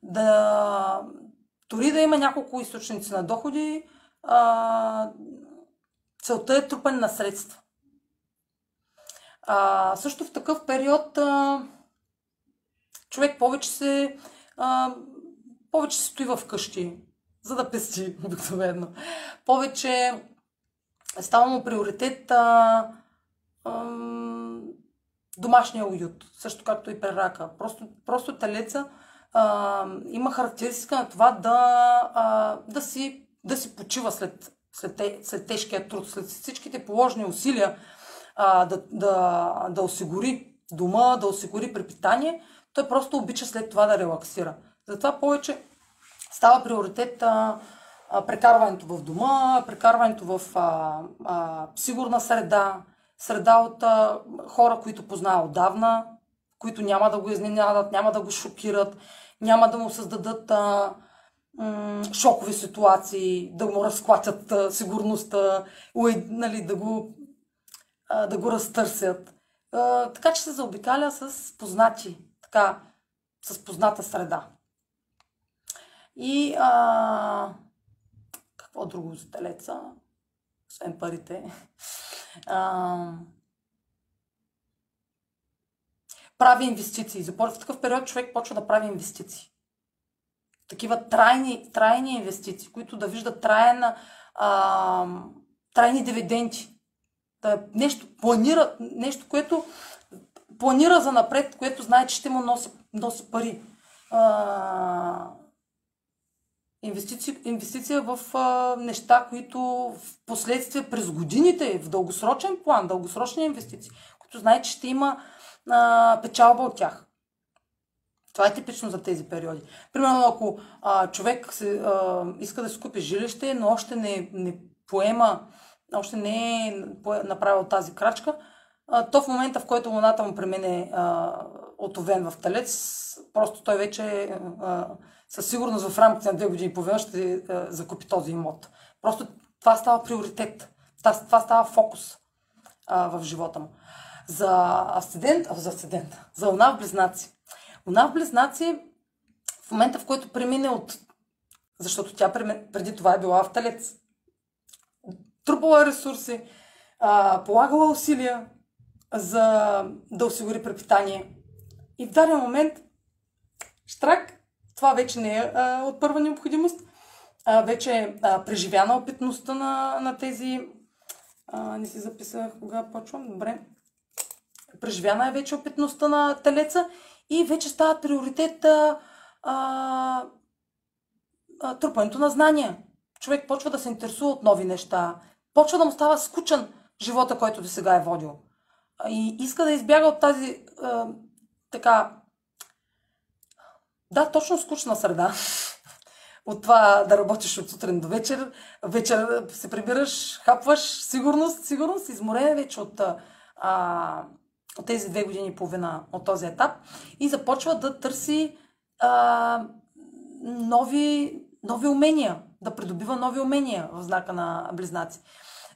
Да, дори да има няколко източници на доходи, целта е трупане на средства. А, също в такъв период а, човек повече се, а, повече се стои в къщи, за да пести обикновено. Повече става му приоритет а, а, домашния уют, също както и при рака. Просто, просто телеца а, има характеристика на това да, а, да, си, да си почива след, след, след тежкия труд, след всичките положени усилия а, да, да, да осигури дома, да осигури препитание, той просто обича след това да релаксира. Затова повече става приоритет а, а, прекарването в дома, прекарването в а, а, сигурна среда, среда от а, хора, които познава отдавна, които няма да го изненадат, няма да го шокират, няма да му създадат а, шокови ситуации, да му разклатят сигурността, нали, да, го, да го разтърсят. Така че се заобикаля с познати, така, с позната среда. И а, какво друго за телеца, освен парите. А, прави инвестиции. В такъв период човек почва да прави инвестиции. Такива трайни, трайни инвестиции, които да виждат трайна, а, трайни дивиденти. Да, нещо планира, нещо, което планира за напред, което знае, че ще му носи, носи пари. А, инвестиция, инвестиция в а, неща, които в последствие през годините, в дългосрочен план, дългосрочни инвестиции, които знае, че ще има а, печалба от тях. Това е типично за тези периоди. Примерно, ако а, човек се, а, иска да си купи жилище, но още не, не поема, още не е направил тази крачка, а, то в момента, в който луната му премине а, от в Талец, просто той вече а, със сигурност в рамките на две години и половина ще е, закупи този имот. Просто това става приоритет. Това, това става фокус а, в живота му. За асцендент, за асцендент, за луна в близнаци. Луна в близнаци в момента, в който премине от... Защото тя преди това е била в талец. Трупала ресурси, полагала усилия за да осигури препитание. И в даден момент, штрак, това вече не е а, от първа необходимост. А, вече е а, преживяна опитността на, на тези... А, не си записах кога почвам. Добре. Преживяна е вече опитността на телеца и вече става приоритет а, а, трупането на знания. Човек почва да се интересува от нови неща. Почва да му става скучен живота, който до сега е водил. И иска да избяга от тази а, така да, точно скучна среда. От това да работиш от сутрин до вечер. Вечер се прибираш, хапваш, сигурност, сигурност, изморен вече от, а, от тези две години и половина от този етап и започва да търси а, нови, нови умения, да придобива нови умения в знака на близнаци.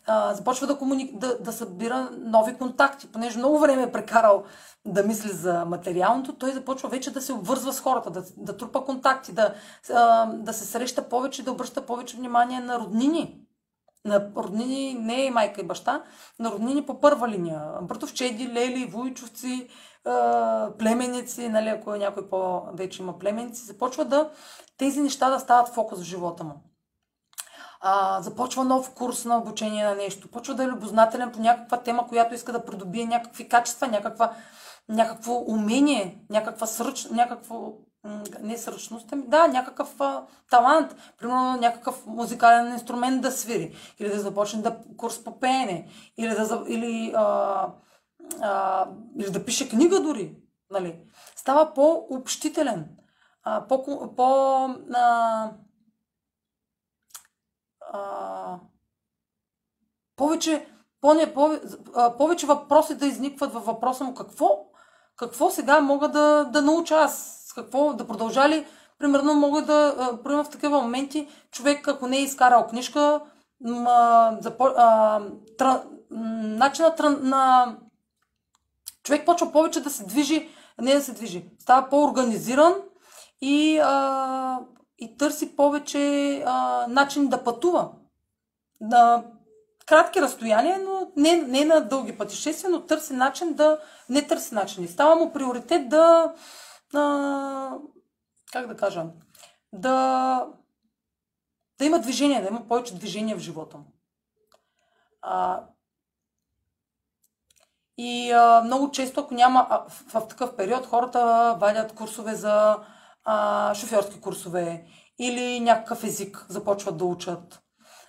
А, започва да, комуни... да, да събира нови контакти, понеже много време е прекарал да мисли за материалното, той започва вече да се обвързва с хората, да, да трупа контакти, да, а, да се среща повече, да обръща повече внимание на роднини. На роднини, не е майка и баща, на роднини по първа линия. Братовчеди, лели, войчовци, племеници, нали, ако някой по-вече има племеници, започва да тези неща да стават фокус в живота му. А, започва нов курс на обучение на нещо, почва да е любознателен по някаква тема, която иска да придобие някакви качества, някаква, някакво умение, някаква сръч, някакво не сръчност, ами да, някакъв а, талант, примерно някакъв музикален инструмент да свири, или да започне да курс по пеене, или да, или, а, а, или да пише книга дори. Нали? Става по-общителен, а, по, по а, а, повече, по, не, по, а, повече въпроси да изникват във въпроса му. Какво, какво сега мога да, да науча аз, с какво да продължа ли. Примерно мога да, примерно в такива моменти, човек ако не е изкарал книжка, м, запо, а, тра, начинът на човек почва повече да се движи, не да се движи, става по-организиран и, а, и търси повече а, начин да пътува. На кратки разстояния, но не, не на дълги пътешествия, но търси начин да... Не търси начин. Става му приоритет да... А, как да кажа? Да, да има движение, да има повече движение в живота му. А, и а, много често, ако няма в, в такъв период, хората вадят курсове за а, шофьорски курсове или някакъв език започват да учат,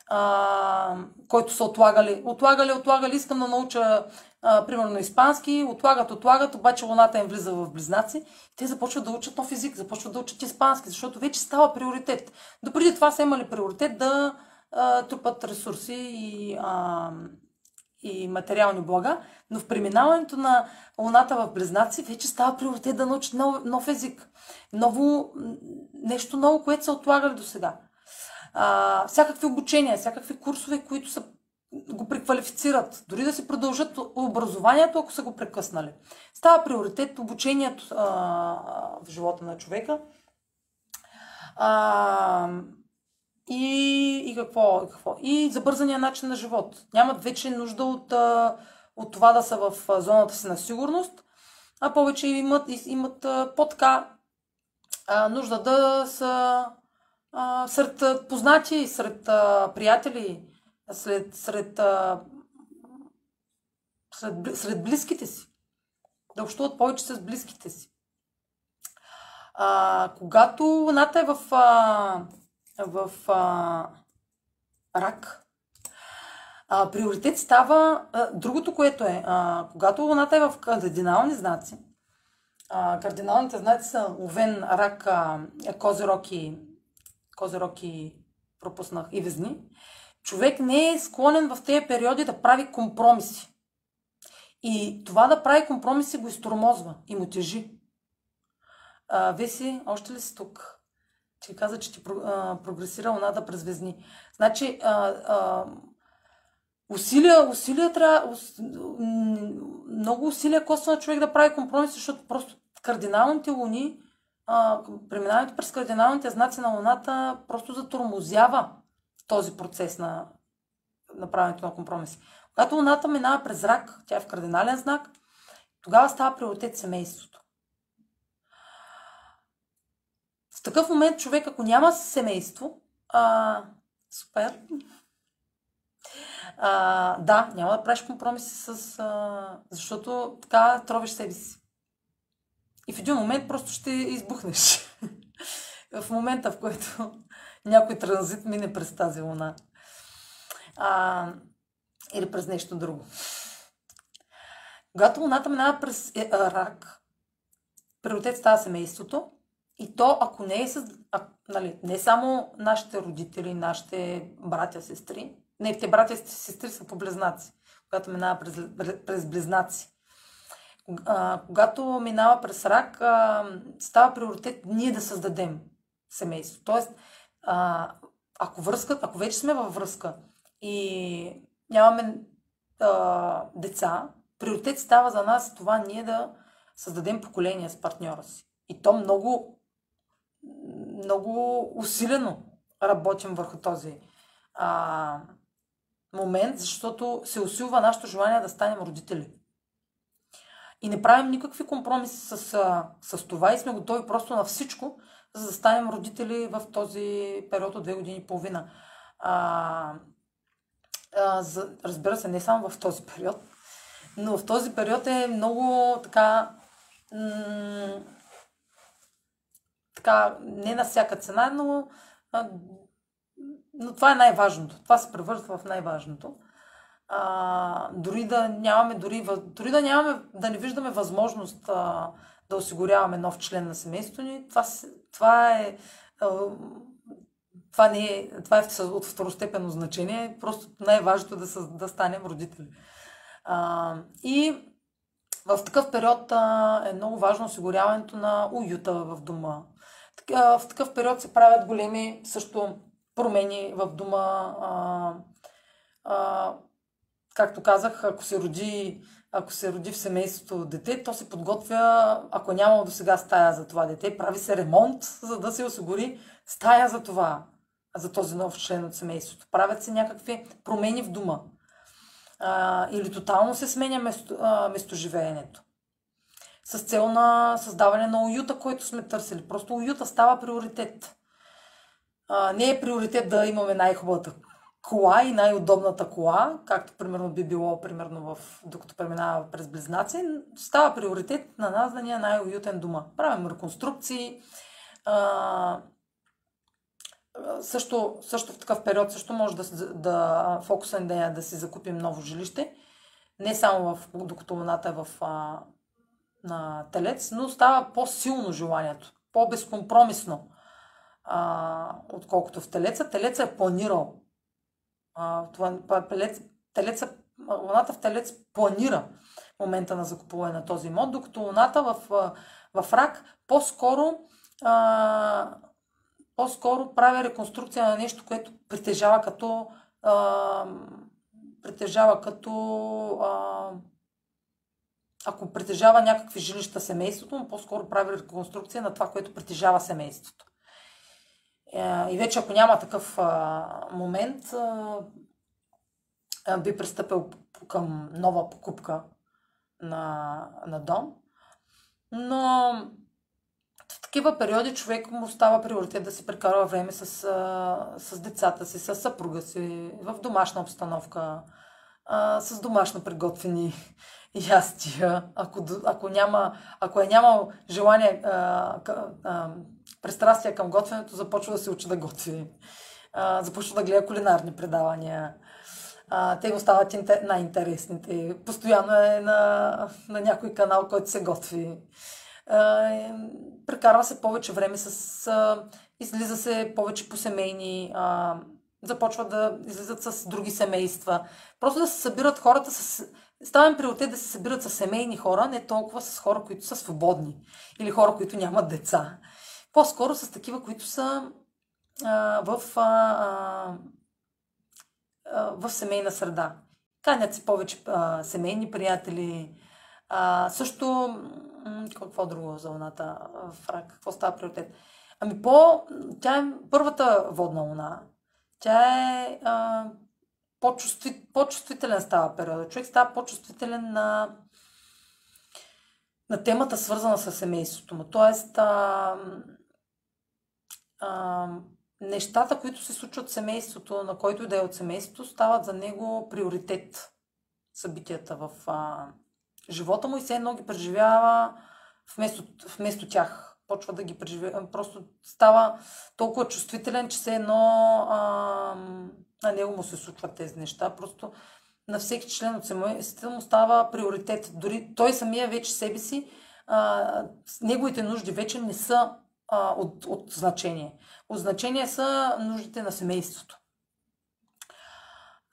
а, който са отлагали. Отлагали, отлагали, искам да науча а, примерно испански, отлагат, отлагат, обаче луната им влиза в близнаци. Те започват да учат нов език, започват да учат испански, защото вече става приоритет. Допреди това са имали приоритет да а, трупат ресурси и а, и материални блага, но в преминаването на Луната в Близнаци вече става приоритет да научат нов, нов език. Ново, нещо ново, което са отлагали до сега. А, всякакви обучения, всякакви курсове, които са, го преквалифицират, дори да си продължат образованието, ако са го прекъснали. Става приоритет обучението а, в живота на човека. А, и, и какво, какво? И забързания начин на живот. Нямат вече нужда от, от това да са в зоната си на сигурност, а повече имат, имат по-така нужда да са а, сред познати, сред а, приятели, сред, сред, сред, сред близките си. Да общуват повече с близките си. А, когато луната е в а, в а, рак, а, приоритет става а, другото, което е, а, когато Луната е в кардинални знаци, а, кардиналните знаци са Овен, Рак, а, Козирог и, Козирог и пропуснах и Везни, човек не е склонен в тези периоди да прави компромиси. И това да прави компромиси го изтормозва и му тежи. А, Веси, още ли си тук? Ти каза, че ти прогресира луната през везни. Значи, а, а, усилия, усилия трябва, ус, много усилия коства на човек да прави компромис, защото просто кардиналните луни, а, преминаването през кардиналните знаци на луната просто затормозява този процес на, на правенето на компромиси. Когато луната минава през рак, тя е в кардинален знак, тогава става приоритет семейството. В такъв момент човек, ако няма семейство, а, супер, а, да, няма да правиш компромиси с... А, защото така тровиш себе си. И в един момент просто ще избухнеш. в момента, в който някой транзит мине през тази луна. А, или през нещо друго. Когато луната минава през е, а, рак, приоритет става семейството, и то, ако не е с, а, нали, не само нашите родители, нашите братя, сестри, не, те братя и сестри са по близнаци, когато минава през, през близнаци. А, когато минава през рак, а, става приоритет ние да създадем семейство. Тоест, а, ако, връзка, ако вече сме във връзка и нямаме а, деца, приоритет става за нас това ние да създадем поколение с партньора си. И то много много усилено работим върху този, а, момент, защото се усилва нашето желание да станем родители. И не правим никакви компромиси с, с това и сме готови просто на всичко, за да станем родители в този период от две години и половина. А, а, за, разбира се, не само в този период, но в този период е много така. М- така, не на всяка цена, но, а, но това е най-важното. Това се превързва в най-важното. А, дори да нямаме, дори, дори да нямаме, да не виждаме възможност а, да осигуряваме нов член на семейството ни, това, това е това, не е, това е от второстепенно значение, просто най-важното е да, да станем родители. А, и в такъв период а, е много важно осигуряването на уюта в дома. В такъв период се правят големи също промени в дома. А, а, както казах, ако се роди ако се роди в семейството дете, то се подготвя, ако няма до сега стая за това дете, прави се ремонт, за да се осигури стая за това, за този нов член от семейството. Правят се някакви промени в дома. А, или тотално се сменя место, а, местоживеенето. С цел на създаване на уюта, който сме търсили. Просто уюта става приоритет. А, не е приоритет да имаме най-хубавата кола и най-удобната кола, както примерно би било примерно в, докато преминава през Близнаци, става приоритет на нас да ни е най-уютен дома. Правим реконструкции. А, също, също в такъв период също може да, да фокуса ни да, да си закупим ново жилище. Не само в, докато луната е в, а, на телец, но става по-силно желанието, по-безкомпромисно, а, отколкото в телеца. Телеца е планирал това, телец, телеца, луната в телец планира момента на закупуване на този имот, докато луната в, в рак по-скоро а, по-скоро прави реконструкция на нещо, което притежава като а, притежава като а, ако притежава някакви жилища семейството, но по-скоро прави реконструкция на това, което притежава семейството. Е, и вече ако няма такъв момент, би пристъпил към нова покупка на, на дом. Но в такива периоди човек му става приоритет да си прекарва време с, с децата си, с съпруга си, в домашна обстановка, с домашно приготвени ястия. Ако, ако, няма, ако е нямал желание, а, а, пристрастие към готвенето, започва да се учи да готви. А, започва да гледа кулинарни предавания. А, те остават интер... най-интересните. Постоянно е на, на някой канал, който се готви. А, прекарва се повече време с... А, излиза се повече по семейни... А, започва да излизат с други семейства. Просто да се събират хората с... Ставам приоритет да се събират с семейни хора, не толкова с хора, които са свободни. Или хора, които нямат деца. По-скоро с такива, които са а, в, а, а, в семейна среда. Канят се повече а, семейни приятели. А, също, какво друго за луната в рак? Какво става приоритет? Ами по... Тя е първата водна луна. Тя е а, по-чувстви, по-чувствителен става периода. Човек става по-чувствителен на, на темата, свързана с семейството му. Тоест, а, а, нещата, които се случват в семейството, на който и да е от семейството, стават за него приоритет. Събитията в а, живота му и все едно ги преживява вместо, вместо тях. Почва да ги преживява. Просто става толкова чувствителен, че все едно а, на него му се случват тези неща. Просто на всеки член от семейството му става приоритет. Дори той самия вече себе си, а, неговите нужди вече не са а, от, от значение. От значение са нуждите на семейството.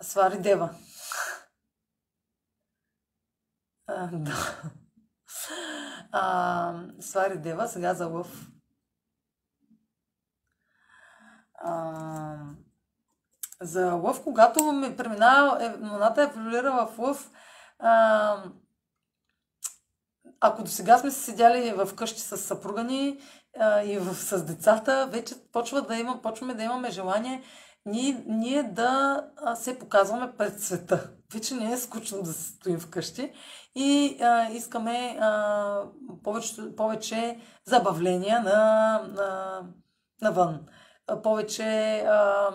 Свари Дева. А, да. А, свари Дева, сега за лъв. А, за лъв, когато ме преминава, е, луната еволюира в лъв, а, ако до сега сме се седяли в къщи с съпруга ни а, и в, с децата, вече почва да има, почваме да имаме желание ние, ние да се показваме пред света. Вече не е скучно да се стоим вкъщи и а, искаме а, повече, повече забавления на, на, навън. Повече а,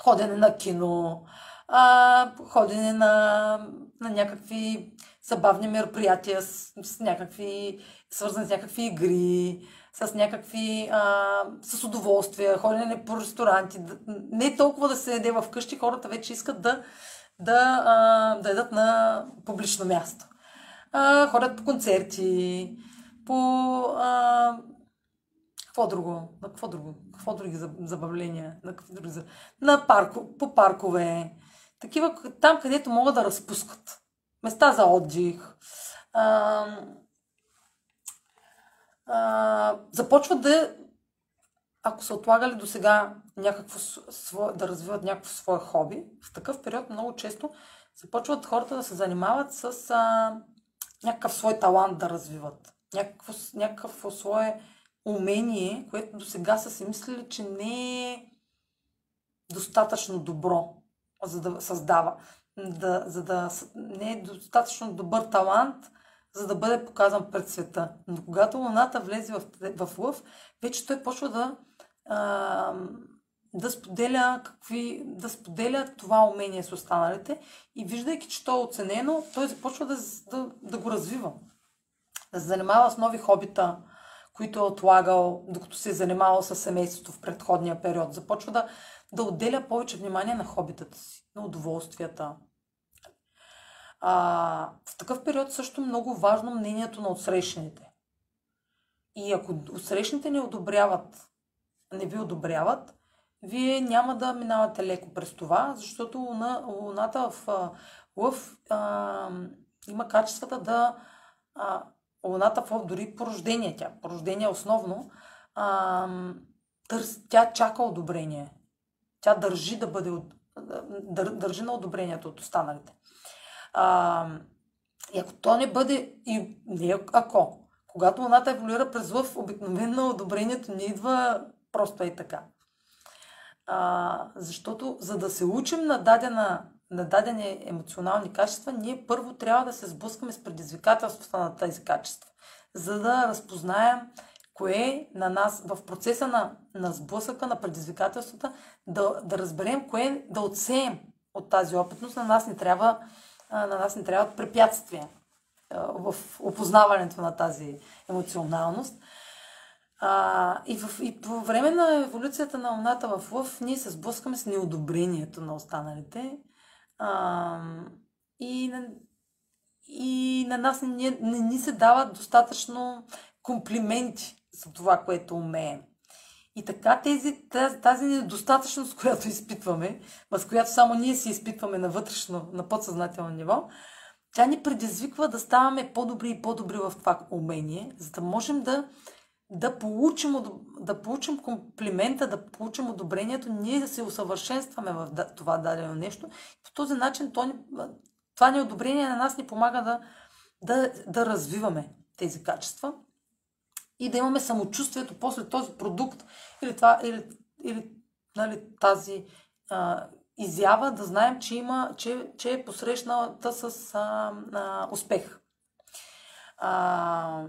ходене на кино, а, ходене на, на някакви забавни мероприятия с, с някакви, свързани с някакви игри, с някакви, а, с удоволствия, ходене по ресторанти. Не толкова да се яде вкъщи, хората вече искат да, да, а, да ядат на публично място. А, ходят по концерти, по... какво друго? На какво друго? Какво други забавления? На, какво други, на парко, по паркове. Такива, там където могат да разпускат. Места за отдих. А, а, започват да, ако са отлагали до сега някакво свое, да развиват някакво свое хоби, в такъв период много често започват хората да се занимават с а, някакъв свой талант да развиват. Някакво, някакво свое умение, което до сега са си мислили, че не е достатъчно добро, за да създава. Да, за да не е достатъчно добър талант, за да бъде показан пред света. Но когато Луната влезе в, в лъв, вече той почва да, а, да споделя какви, да споделя това умение с останалите и виждайки, че то е оценено, той започва да, да, да го развива. Да се занимава с нови хобита, които е отлагал, докато се е занимавал с семейството в предходния период. Започва да, да отделя повече внимание на хобитата си, на удоволствията, а, в такъв период също много важно мнението на отсрещните. И ако отсрещните не одобряват, не ви одобряват, вие няма да минавате леко през това, защото луна, луната в лъв има качествата да... А, луната в дори по рождение, тя по основно, а, търс, тя чака одобрение. Тя държи да бъде, дър, държи на одобрението от останалите. А, и ако то не бъде, и не ако, когато луната еволюира през лъв, обикновено одобрението не идва просто и така. А, защото за да се учим на, дадена, на дадени емоционални качества, ние първо трябва да се сблъскаме с предизвикателствата на тези качества, за да разпознаем кое на нас, в процеса на, на сблъсъка, на предизвикателствата, да, да разберем кое да отсеем от тази опитност. На нас не трябва на нас не трябват препятствия в опознаването на тази емоционалност. А, и, в, и по време на еволюцията на Луната в Лъв ние се сблъскаме с неодобрението на останалите. А, и, на, и на нас не, не ни се дават достатъчно комплименти за това, което умеем. И така тези, тази, тази недостатъчност, която изпитваме, с която само ние си изпитваме на вътрешно, на подсъзнателно ниво, тя ни предизвиква да ставаме по-добри и по-добри в това умение, за да можем да, да, получим, да получим комплимента, да получим одобрението, ние да се усъвършенстваме в това дадено нещо. По този начин то ни, това неодобрение на нас ни помага да, да, да развиваме тези качества и да имаме самочувствието после този продукт или, това, или, или нали, тази а, изява, да знаем, че, има, че, че е посрещната с а, а, успех. А,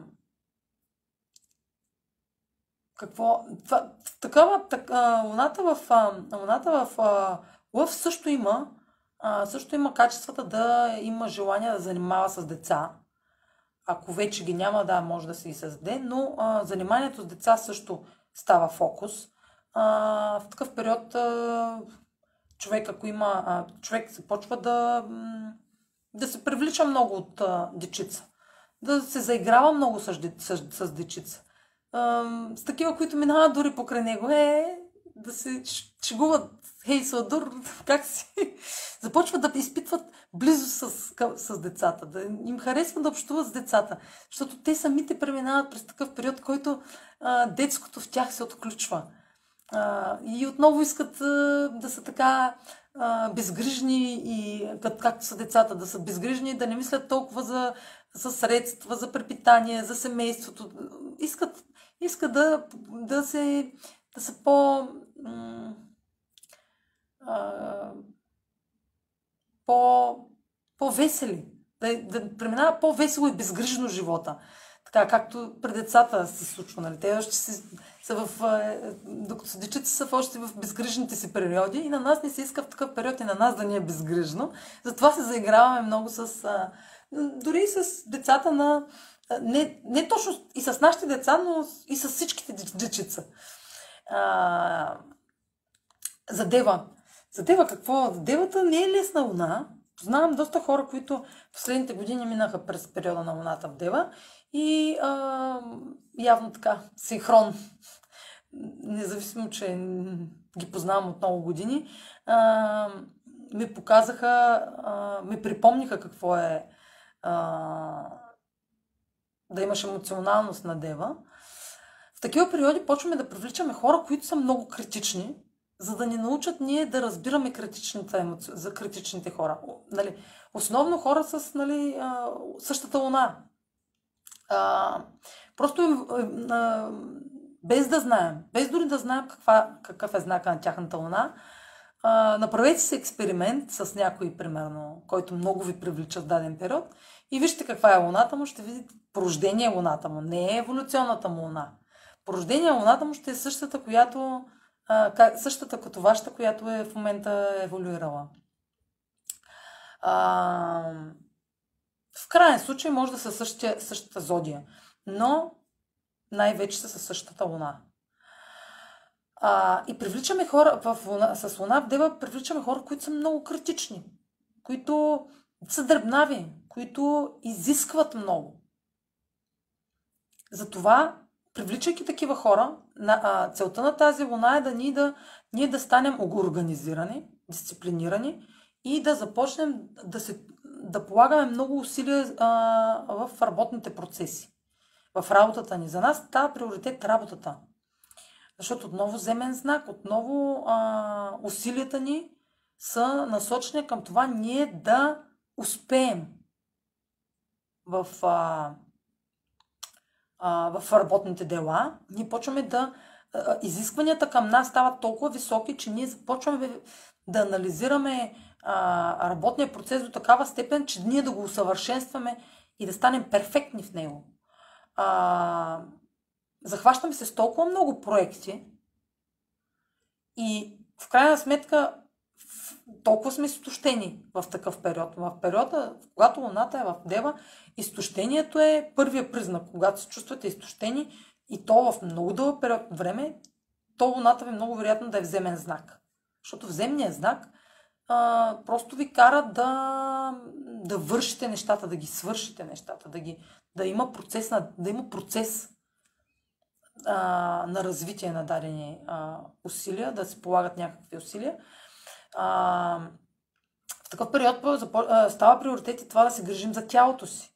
какво? Това, такава, так, а, луната в, а, луната в а, Лъв също има, а, също има качествата да има желание да занимава с деца ако вече ги няма, да, може да се ги създаде, но а, заниманието с деца също става фокус. А, в такъв период а, човек, ако има, а, човек започва да, да се привлича много от а, дечица, да се заиграва много с, с, с дечица. А, с такива, които минават дори покрай него. Е, да се шегуват, хей, Сладур, как си? Започват да изпитват близо с, с децата, да им харесва да общуват с децата, защото те самите преминават през такъв период, който а, детското в тях се отключва. А, и отново искат а, да са така а, безгрижни и как, както са децата, да са безгрижни, да не мислят толкова за, за средства, за препитание, за семейството. Искат, искат да, да, се, да са по а, по, по-весели, да, да преминава по-весело и безгрижно живота. Така, както при децата се случва, нали? Те още си, са в... Докато са дечица са още в безгрижните си периоди и на нас не се иска в такъв период и на нас да ни е безгрижно. Затова се заиграваме много с... А, дори с децата на... Не, не точно и с нашите деца, но и с всичките дечица. А, за Дева. За Дева какво? Девата не е лесна луна. Познавам доста хора, които последните години минаха през периода на луната в Дева и а, явно така, синхрон, независимо, че ги познавам от много години, а, ми показаха, а, ми припомниха какво е а, да имаш емоционалност на Дева. В такива периоди почваме да привличаме хора, които са много критични, за да ни научат ние да разбираме критичните емоци... за критичните хора. Нали, основно хора с нали, същата луна. А, просто а, без да знаем, без дори да знаем каква, какъв е знака на тяхната луна, а, направете си експеримент с някой, примерно, който много ви привлича в даден период и вижте каква е луната му, ще видите порождение луната му, не е еволюционната му луна. Порождение луната му ще е същата, която а, същата като вашата, която е в момента еволюирала. А, в крайен случай може да са същия, същата зодия, но най-вече са със същата луна. А, и привличаме хора в луна, с луна в Дева, привличаме хора, които са много критични, които са дребнави, които изискват много. Затова привличайки такива хора, целта на тази луна е да ние да, ние да станем организирани, дисциплинирани и да започнем да, се, да полагаме много усилия а, в работните процеси, в работата ни. За нас става приоритет работата. Защото отново земен знак, отново а, усилията ни са насочени към това ние да успеем в а, а, в работните дела, ние почваме да. А, изискванията към нас стават толкова високи, че ние започваме да анализираме а, работния процес до такава степен, че ние да го усъвършенстваме и да станем перфектни в него. А, захващаме се с толкова много проекти и в крайна сметка толкова сме изтощени в такъв период. В периода, когато Луната е в Дева, изтощението е първия признак. Когато се чувствате изтощени и то в много дълъг период време, то Луната ви много вероятно да е вземен знак. Защото вземният знак а, просто ви кара да, да вършите нещата, да ги свършите нещата, да, ги, да има процес, на, да има процес а, на развитие на дадени а, усилия, да се полагат някакви усилия а, в такъв период става приоритет и това да се грижим за тялото си.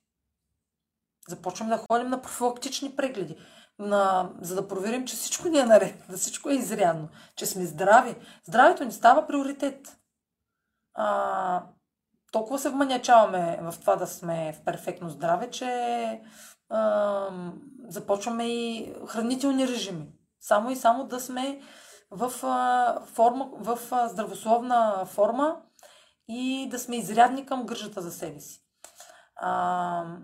Започваме да ходим на профилактични прегледи, на, за да проверим, че всичко ни е наред, да всичко е изрядно, че сме здрави. Здравето ни става приоритет. А, толкова се вманячаваме в това да сме в перфектно здраве, че а, започваме и хранителни режими. Само и само да сме в, форма, в здравословна форма и да сме изрядни към грижата за себе си. А,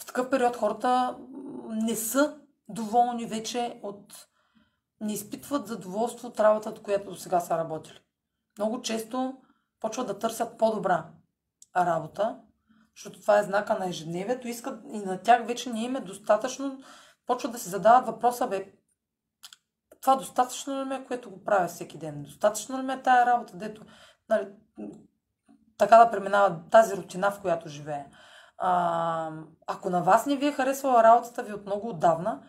в такъв период хората не са доволни вече от. не изпитват задоволство от работата, която до сега са работили. Много често почват да търсят по-добра работа, защото това е знака на ежедневието. Искат и на тях вече не им е достатъчно. Почват да се задават въпроса, бе, това достатъчно ли ме, което го правя всеки ден? Достатъчно ли ме е тая работа, дето нали, така да преминава тази рутина, в която живея? А, ако на вас не ви е харесвала работата ви от много отдавна,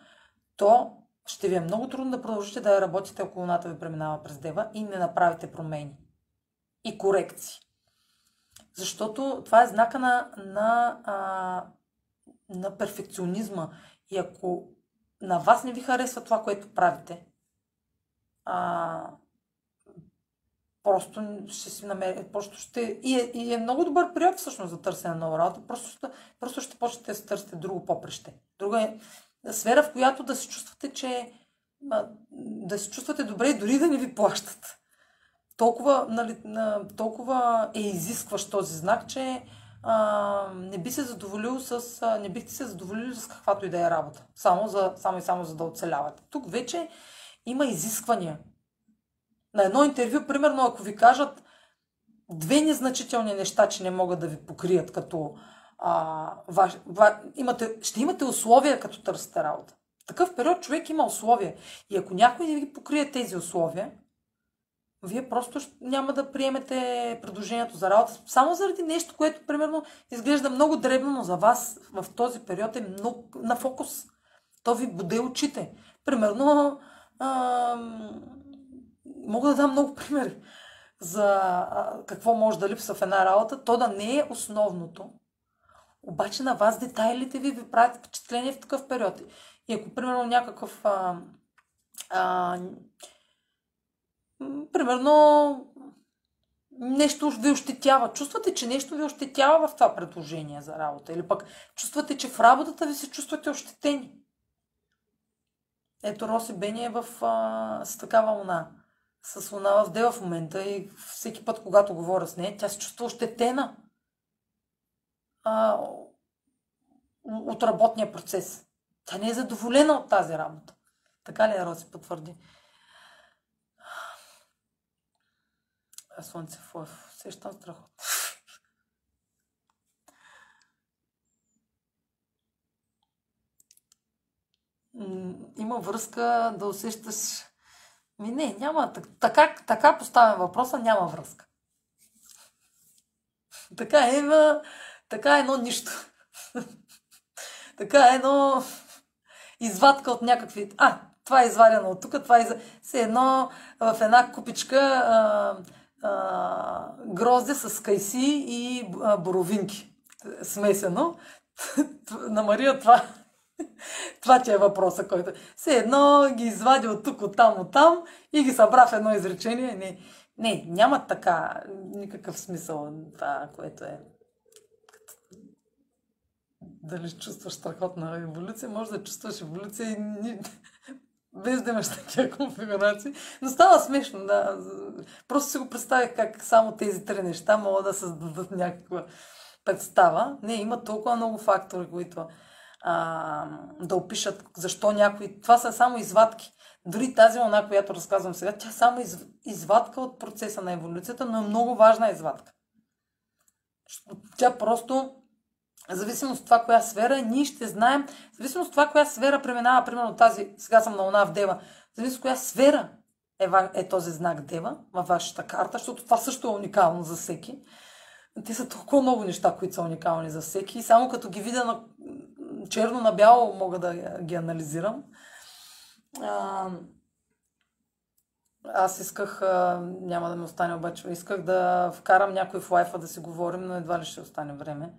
то ще ви е много трудно да продължите да работите, ако луната ви преминава през дева и не направите промени и корекции. Защото това е знака на, на, а, на перфекционизма. И ако на вас не ви харесва това, което правите, а, просто ще си намери, просто ще... И е, и е много добър период всъщност за търсене на нова работа, просто ще, просто ще почнете да се търсите друго попреще. Друга е сфера, в която да се чувствате, че да се чувствате добре и дори да не ви плащат. Толкова, нали, толкова е изискващ този знак, че а, не би се задоволил с, а, не бихте се задоволили с каквато и да е работа. Само, за, само и само за да оцелявате. Тук вече има изисквания. На едно интервю, примерно, ако ви кажат две незначителни неща, че не могат да ви покрият като а, ваш, ва, имате, ще имате условия, като търсите работа. В такъв период човек има условия. И ако някой не ви покрие тези условия, вие просто няма да приемете предложението за работа само заради нещо, което примерно изглежда много дребно, но за вас в този период е много на фокус. То ви буде очите. Примерно, а, мога да дам много примери за а, какво може да липсва в една работа. То да не е основното, обаче на вас детайлите ви ви правят впечатление в такъв период. И ако, примерно, някакъв а, а, примерно нещо ви ощетява. Чувствате, че нещо ви ощетява в това предложение за работа. Или пък чувствате, че в работата ви се чувствате ощетени. Ето Роси Бени е в, а, с такава луна. С луна в Дева в момента и всеки път, когато говоря с нея, тя се чувства ощетена а, от работния процес. Тя не е задоволена от тази работа. Така ли е, Роси потвърди? Слънце Лъв. Сещам страхотно. Има връзка да усещаш... Ми не, няма. Така, така поставям въпроса, няма връзка. Така е, има, така е едно нищо. така е едно извадка от някакви... А, това е извадено от тук, това е... Все едно в една купичка а, а, грозде с кайси и а, боровинки. Смесено. На Мария това, това ти е въпроса, който... Все едно ги извади от тук, от там, от там и ги събра в едно изречение. Не, не няма така никакъв смисъл това, което е. Дали чувстваш страхотна еволюция, може да чувстваш еволюция и без да имаш такива конфигурации. Но става смешно, да. Просто си го представих как само тези три неща могат да създадат някаква представа. Не, има толкова много фактори, които а, да опишат защо някой... Това са само извадки. Дори тази луна, която разказвам сега, тя е само из, извадка от процеса на еволюцията, но е много важна извадка. Тя просто зависимост от това, коя сфера, ние ще знаем, зависимост от това, коя сфера преминава, примерно тази, сега съм на Луна в Дева, в зависимост от коя сфера е, е този знак Дева във вашата карта, защото това също е уникално за всеки. Те са толкова много неща, които са уникални за всеки. И само като ги видя на черно на бяло, мога да ги анализирам. А, аз исках, няма да ми остане обаче, исках да вкарам някой в лайфа да си говорим, но едва ли ще остане време.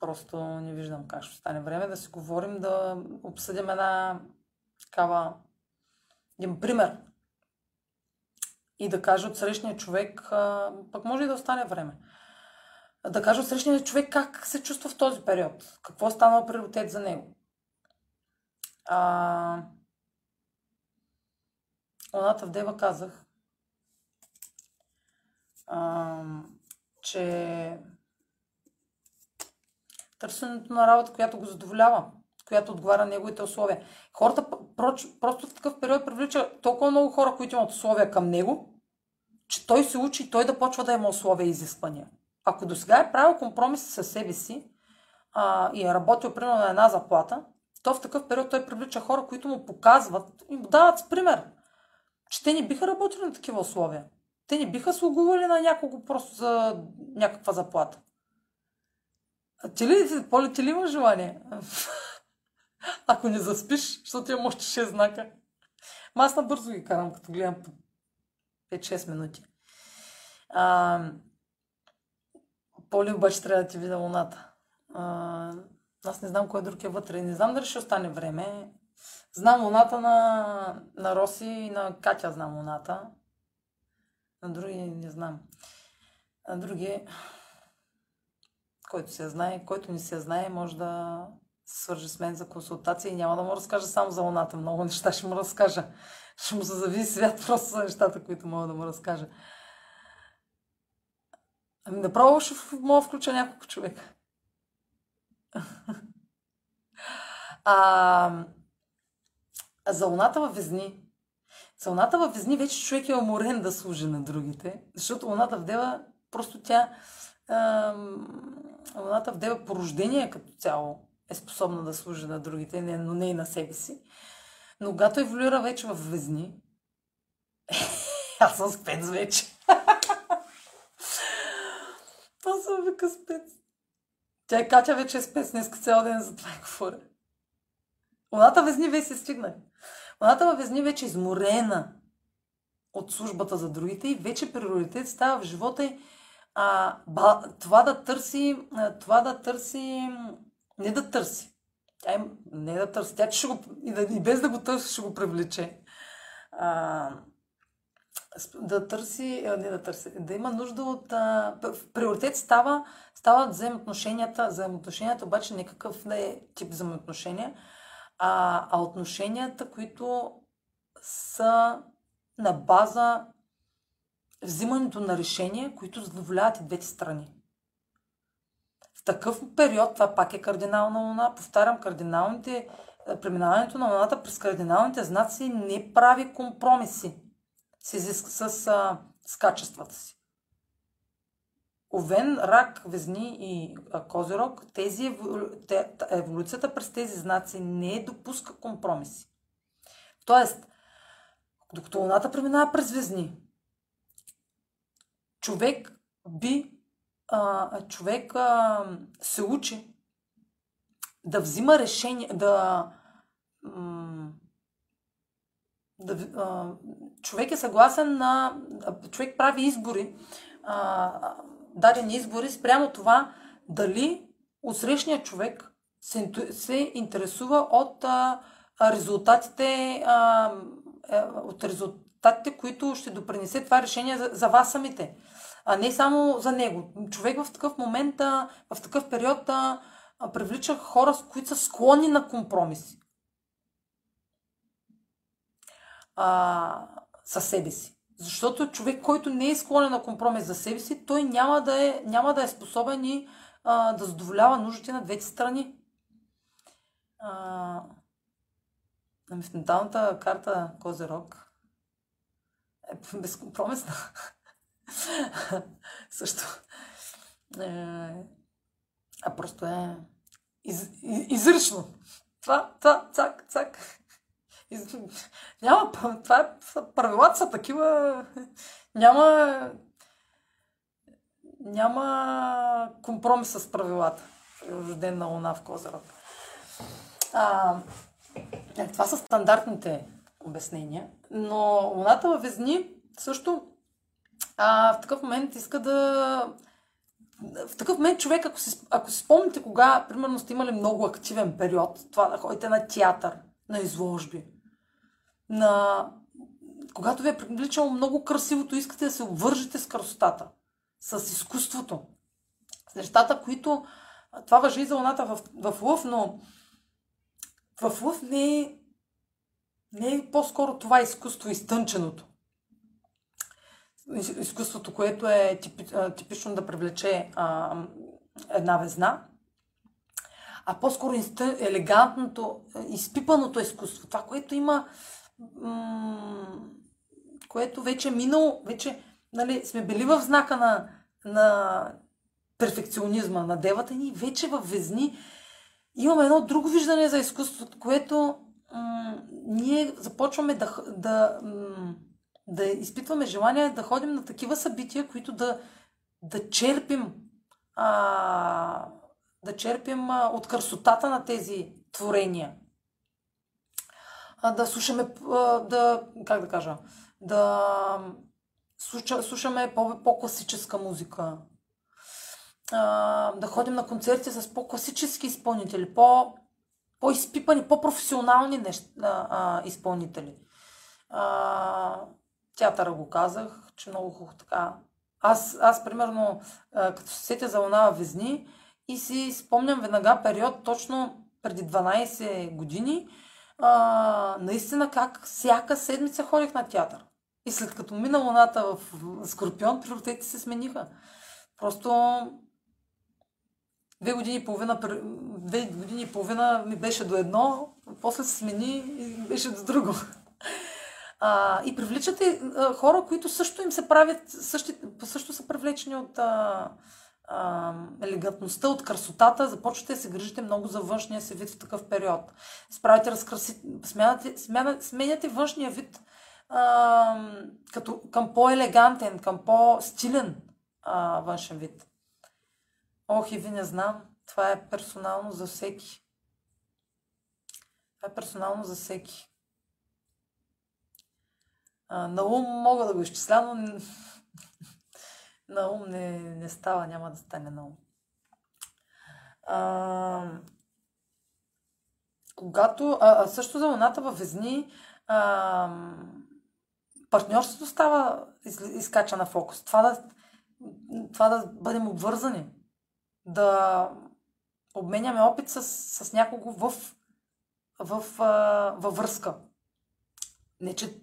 Просто не виждам как ще стане време да си говорим, да обсъдим една такава един пример. И да кажа от срещния човек, пък може и да остане време. Да кажа срещния човек как се чувства в този период. Какво е станало приоритет за него. А... Луната в Дева казах, а, че търсенето на работа, която го задоволява, която отговаря на неговите условия. Хората просто в такъв период привлича толкова много хора, които имат условия към него, че той се учи и той да почва да има условия и изисквания. Ако до сега е правил компромис със себе си а, и е работил примерно на една заплата, то в такъв период той привлича хора, които му показват и му дават пример, че те не биха работили на такива условия. Те не биха слугували на някого просто за някаква заплата. Ти ли, Поли, ти ли има желание? Ако не заспиш, защото имам още 6 знака. Ма аз набързо ги карам, като гледам по 5-6 минути. А, Поли обаче трябва да ти видя луната. А, аз не знам кой друг е вътре. Не знам дали ще остане време. Знам луната на, на Роси и на Катя знам луната. На други не знам. На други който се знае, който не се знае, може да свържи с мен за консултация и няма да му разкажа само за луната. Много неща ще му разкажа. Ще му се зависи свят просто за нещата, които мога да му разкажа. Ами направо ще мога включа няколко човека. А, за луната във Везни. За луната във Везни вече човек е уморен да служи на другите, защото луната в Дева просто тя а, луната в Дева по като цяло е способна да служи на другите, но не и на себе си. Но когато еволюира вече в Везни, аз съм спец вече. Вика спец. Тя е Катя вече е спец, днес цял ден за това говоря. Луната Везни вече се стигна. Луната във Везни вече е изморена от службата за другите и вече приоритет става в живота й а, ба, това да търси, това да търси, не да търси. Тя им, не да търси, тя ще го, и, да, и без да го търси, ще го привлече. А, да търси, не да търси, да има нужда от... Приоритет става, стават взаимоотношенията, взаимоотношенията обаче не какъв да е тип взаимоотношения, а, а отношенията, които са на база взимането на решения, които задоволяват и двете страни. В такъв период, това пак е кардинална луна, повтарям, кардиналните, преминаването на луната през кардиналните знаци не прави компромиси с, с, с, с качествата си. Овен, рак, везни и козирог, тези, еволюцията през тези знаци не допуска компромиси. Тоест, докато Луната преминава през везни, човек би, а, човек а, се учи да взима решение, да, да а, човек е съгласен на, човек прави избори, а, дадени избори спрямо това дали отсрещния човек се, се интересува от а, резултатите, а, е, от резултатите, които ще допринесе това решение за, за вас самите, а не само за него. Човек в такъв момент, а, в такъв период а, привлича хора, които са склонни на компромиси. А, със себе си. Защото човек, който не е склонен на компромис за себе си, той няма да е, няма да е способен и а, да задоволява нуждите на двете страни. А, на менталната карта Козерог е безкомпромисна. Също. Е, а просто е из, из, изрично. Това, това, цак, цак. Няма, това е, правилата са такива, няма, няма компромис с правилата. Рожден на Луна в Козерог. А, е, това са стандартните обяснения, но Луната във Везни също а, в такъв момент иска да... В такъв момент човек, ако си, ако си спомните кога, примерно сте имали много активен период, това да ходите на театър, на изложби, на... Когато ви е привличало много красивото, искате да се обвържете с красотата, с изкуството, с нещата, които... Това въжи и за луната в, в Лъв, но в Лъв не е, не е по-скоро това изкуство, изтънченото. Изкуството, което е типи, типично да привлече а, една везна, а по-скоро елегантното, изпипаното изкуство. Това, което има което вече е минало, вече нали, сме били в знака на, на перфекционизма на девата ни, вече в Везни имаме едно друго виждане за изкуството, което м- ние започваме да, да, м- да изпитваме желание да ходим на такива събития, които да, да черпим а, да черпим а, от красотата на тези творения да слушаме, да, как да кажа, да слушаме по- по-класическа музика, да ходим на концерти с по-класически изпълнители, по- по-изпипани, по-професионални неща, а, изпълнители. А, театъра го казах, че много хубаво така. Аз, аз примерно, като се сетя за Луна Везни и си спомням веднага период точно преди 12 години, а, наистина как всяка седмица ходих на театър. И след като мина луната в Скорпион, приоритетите се смениха. Просто две години и половина, две години и половина ми беше до едно, после се смени и беше до друго. А, и привличате а, хора, които също им се правят, същи, също са привлечени от а, елегантността, от красотата. Започвате да се грижите много за външния си вид в такъв период. Справите разкраси, сменяте, сменяте, сменяте външния вид а, като, към по-елегантен, към по-стилен а, външен вид. Ох, и ви не знам. Това е персонално за всеки. Това е персонално за всеки. А, на ум мога да го изчисля, но на ум не, не става, няма да стане на ум. А, когато, а, а също за луната във Везни, а, партньорството става из, изкача на фокус. Това да, това да бъдем обвързани, да обменяме опит с, с някого в, в, в, във връзка. Не, че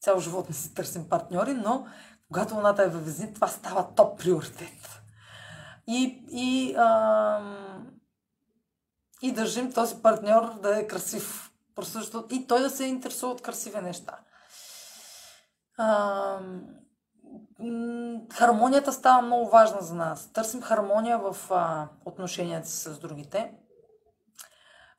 цял живот не си търсим партньори, но когато луната е във везни, това става топ приоритет. И, и, а, и държим този партньор да е красив. Просто и той да се интересува от красиви неща. А, хармонията става много важна за нас. Търсим хармония в а, отношенията си с другите.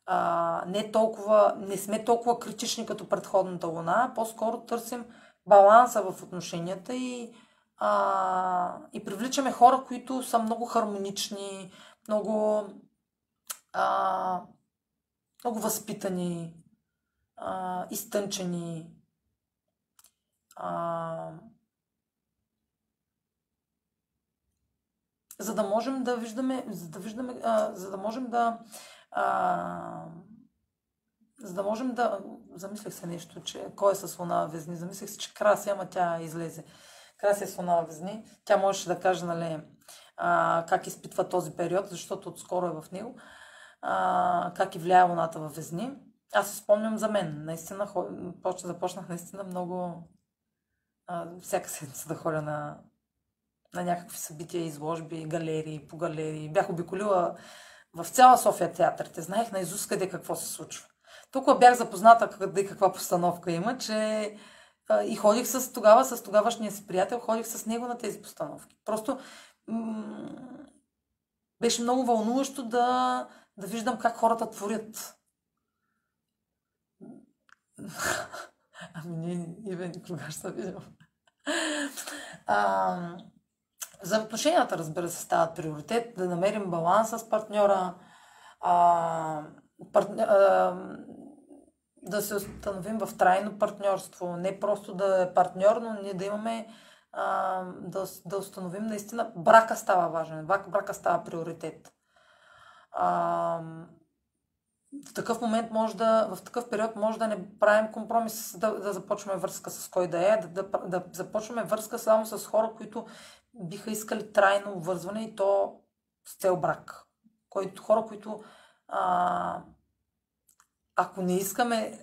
А, не, толкова, не сме толкова критични като предходната луна, по-скоро търсим баланса в отношенията и, а, и привличаме хора, които са много хармонични, много, а, много възпитани, а, изтънчени. А, за да можем да виждаме, за да виждаме, а, за да можем да а, за да можем да... Замислих се нещо, че кой е с луна везни. Замислих се, че Краси, ама тя излезе. Краси е с луна везни. Тя можеше да каже, нали, а, как изпитва този период, защото отскоро е в него. А, как и влияе луната във везни. Аз се спомням за мен. Наистина, почна, започнах наистина много а, всяка седмица да ходя на, на някакви събития, изложби, галерии, по галерии. Бях обиколила в цяла София театрите. Знаех на Изус къде какво се случва. Толкова бях запозната къде каква постановка има, че и ходих с тогава, с тогавашния си приятел, ходих с него на тези постановки. Просто м- беше много вълнуващо да, да виждам как хората творят. ами не, Ивен, кога ще се видим. За отношенията, разбира се, стават приоритет, да намерим баланс с партньора, а, партня, а, да се установим в трайно партньорство, не просто да е партньор, но ние да имаме а, да, да установим наистина брака става важен, брака става приоритет. А, в такъв момент може да, в такъв период може да не правим компромис да, да започваме връзка с кой да е, да, да, да започваме връзка само с хора, които биха искали трайно обвързване и то с цел брак. Който, хора, които а, ако не искаме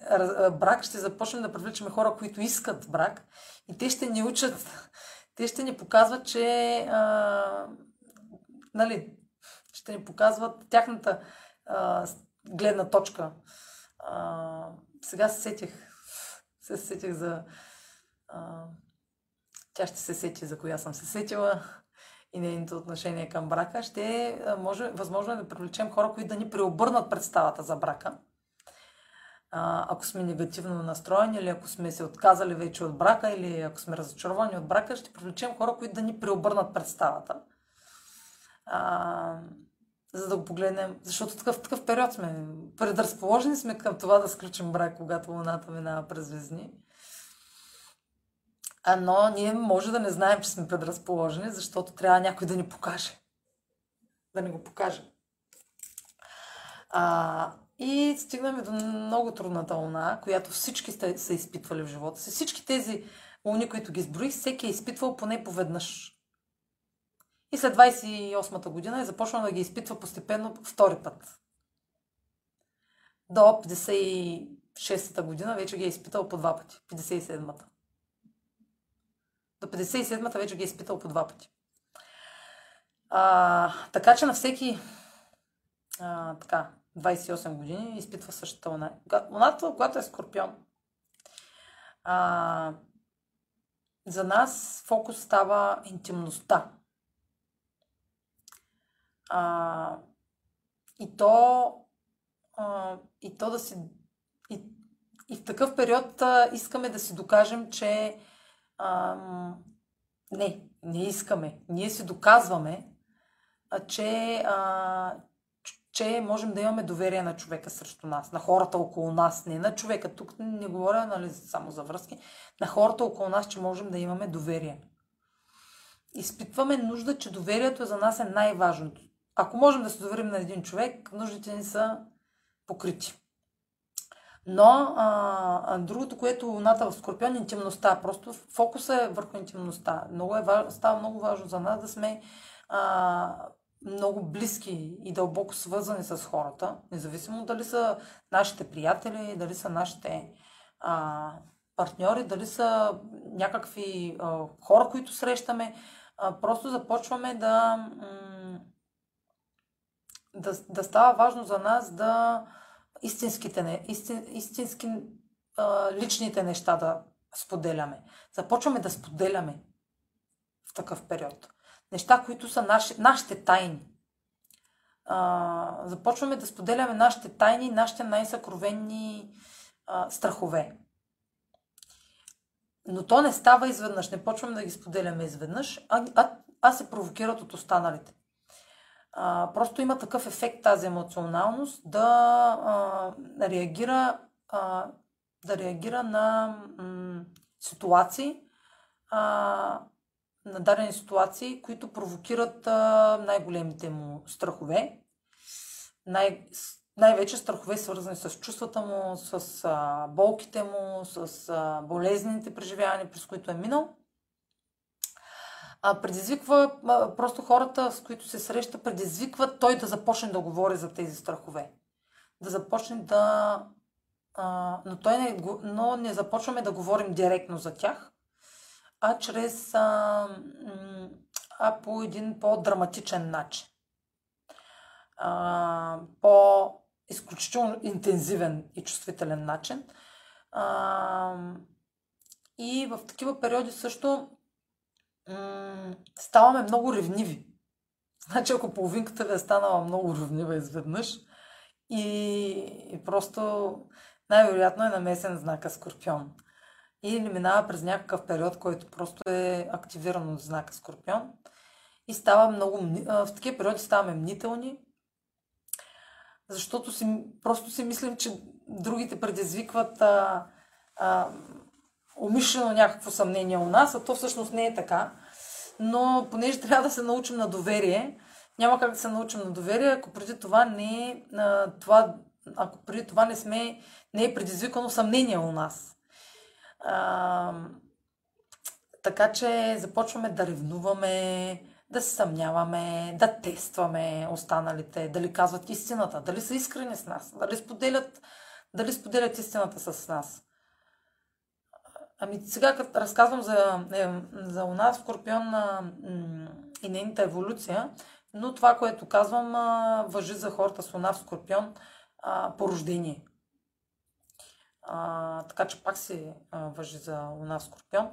брак, ще започнем да привличаме хора, които искат брак и те ще ни учат, те ще ни показват, че а, нали, ще ни показват тяхната а, гледна точка. А, сега се сетих, се сетих за а, тя ще се сети за коя съм се сетила и нейното отношение към брака, ще може, възможно е да привлечем хора, които да ни преобърнат представата за брака. Ако сме негативно настроени или ако сме се отказали вече от брака или ако сме разочаровани от брака, ще привлечем хора, които да ни преобърнат представата. А, за да го погледнем, защото такъв, такъв период сме. Предразположени сме към това да сключим брак, когато луната минава през звездни. А, но ние може да не знаем, че сме предразположени, защото трябва някой да ни покаже. Да ни го покаже. А, и стигнаме до много трудната луна, която всички сте, са изпитвали в живота си. Всички тези луни, които ги изброих, всеки е изпитвал поне поведнъж. И след 28-та година е започнал да ги изпитва постепенно втори път. до 56-та година вече ги е изпитал по два пъти. 57-та. До 57-та вече ги е изпитал по два пъти. А, така че на всеки а, така, 28 години изпитва същата луна. Луната, когато е скорпион, а, за нас фокус става интимността. А, и то а, и то да си и, и в такъв период а, искаме да си докажем, че а, не, не искаме. Ние си доказваме, а, че, а, че можем да имаме доверие на човека срещу нас, на хората около нас, не на човека. Тук не говоря нали, само за връзки, на хората около нас, че можем да имаме доверие. Изпитваме нужда, че доверието за нас е най-важното. Ако можем да се доверим на един човек, нуждите ни са покрити. Но а, а, другото, което луната в Скорпион, е интимността. Просто фокуса е върху интимността. Много е, става много важно за нас да сме а, много близки и дълбоко свързани с хората, независимо дали са нашите приятели, дали са нашите а, партньори, дали са някакви а, хора, които срещаме. А, просто започваме да, да, да става важно за нас да истинските, истин, истински а, личните неща да споделяме. Започваме да споделяме в такъв период неща, които са наши, нашите тайни. А, започваме да споделяме нашите тайни, нашите най-съкровенни а, страхове. Но то не става изведнъж, не почваме да ги споделяме изведнъж, а, а, а се провокират от останалите. А, просто има такъв ефект тази емоционалност да а, реагира, а, да реагира на м, ситуации, а, на дадени ситуации, които провокират най-големите му страхове. Най- най-вече страхове свързани с чувствата му, с а, болките му, с а, болезнените преживявания, през които е минал. А, предизвиква а, просто хората, с които се среща, предизвиква той да започне да говори за тези страхове. Да започне да. А, но, той не, но не започваме да говорим директно за тях, а чрез а, а по един по-драматичен начин. А, по изключително интензивен и чувствителен начин. А, и в такива периоди също м- ставаме много ревниви. Значи, ако половинката ви е станала много ревнива изведнъж и, и просто най-вероятно е намесен знака Скорпион или минава през някакъв период, който просто е активиран от знака Скорпион и става много, в такива периоди ставаме мнителни, защото си, просто си мислим, че другите предизвикват а, а, умишлено някакво съмнение у нас, а то всъщност не е така. Но понеже трябва да се научим на доверие, няма как да се научим на доверие, ако преди това не а, това, ако преди това не сме, не е предизвикано съмнение у нас. Така че започваме да ревнуваме, да се съмняваме, да тестваме останалите, дали казват истината, дали са искрени с нас, дали споделят, дали споделят истината с нас. Ами сега, като разказвам за, е, за у нас Скорпион а, и нейната еволюция, но това, което казвам, а, въжи за хората с Луна в Скорпион а, по рождение. А, така че пак се въжи за Луна в Скорпион.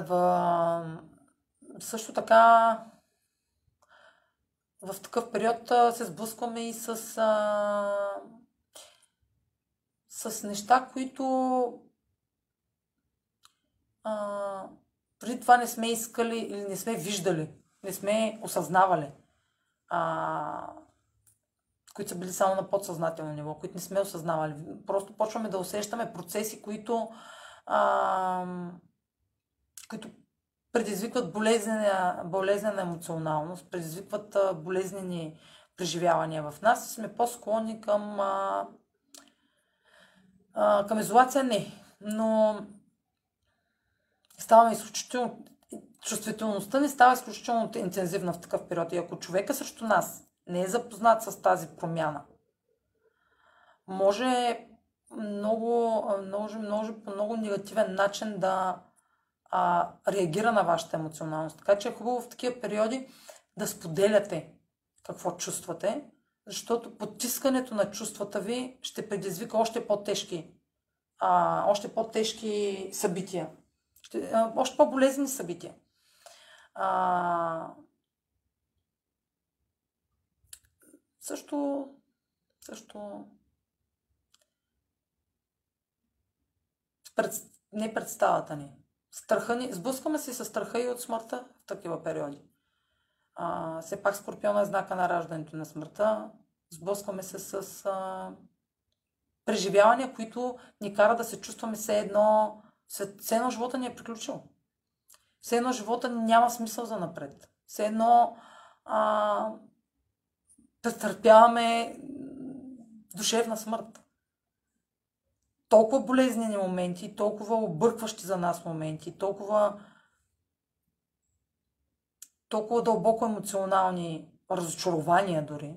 В, също така в такъв период се сблъскваме и с, а, с неща, които а, преди това не сме искали или не сме виждали, не сме осъзнавали. А, които са били само на подсъзнателно ниво, които не сме осъзнавали. Просто почваме да усещаме процеси, които, а, които предизвикват болезнена, болезнена емоционалност, предизвикват а, болезнени преживявания в нас и сме по-склонни към, а, а, към изолация. Не, но ставаме изключително чувствителността ни става изключително интензивна в такъв период. И ако човека срещу нас не е запознат с тази промяна, може много, може, може по много негативен начин да а, реагира на вашата емоционалност. Така че е хубаво в такива периоди да споделяте какво чувствате, защото потискането на чувствата ви ще предизвика още по-тежки, а, още по-тежки събития, ще, а, още по-болезни събития. А, също, също пред, не представата ни. Страха ни, сблъскваме се с страха и от смъртта в такива периоди. А, все пак Скорпиона е знака на раждането на смъртта. Сблъскваме се с а, преживявания, които ни кара да се чувстваме все едно, все едно живота ни е приключил. Все едно живота няма смисъл за напред. Все едно а, претърпяваме душевна смърт. Толкова болезнени моменти, толкова объркващи за нас моменти, толкова толкова дълбоко емоционални разочарования дори,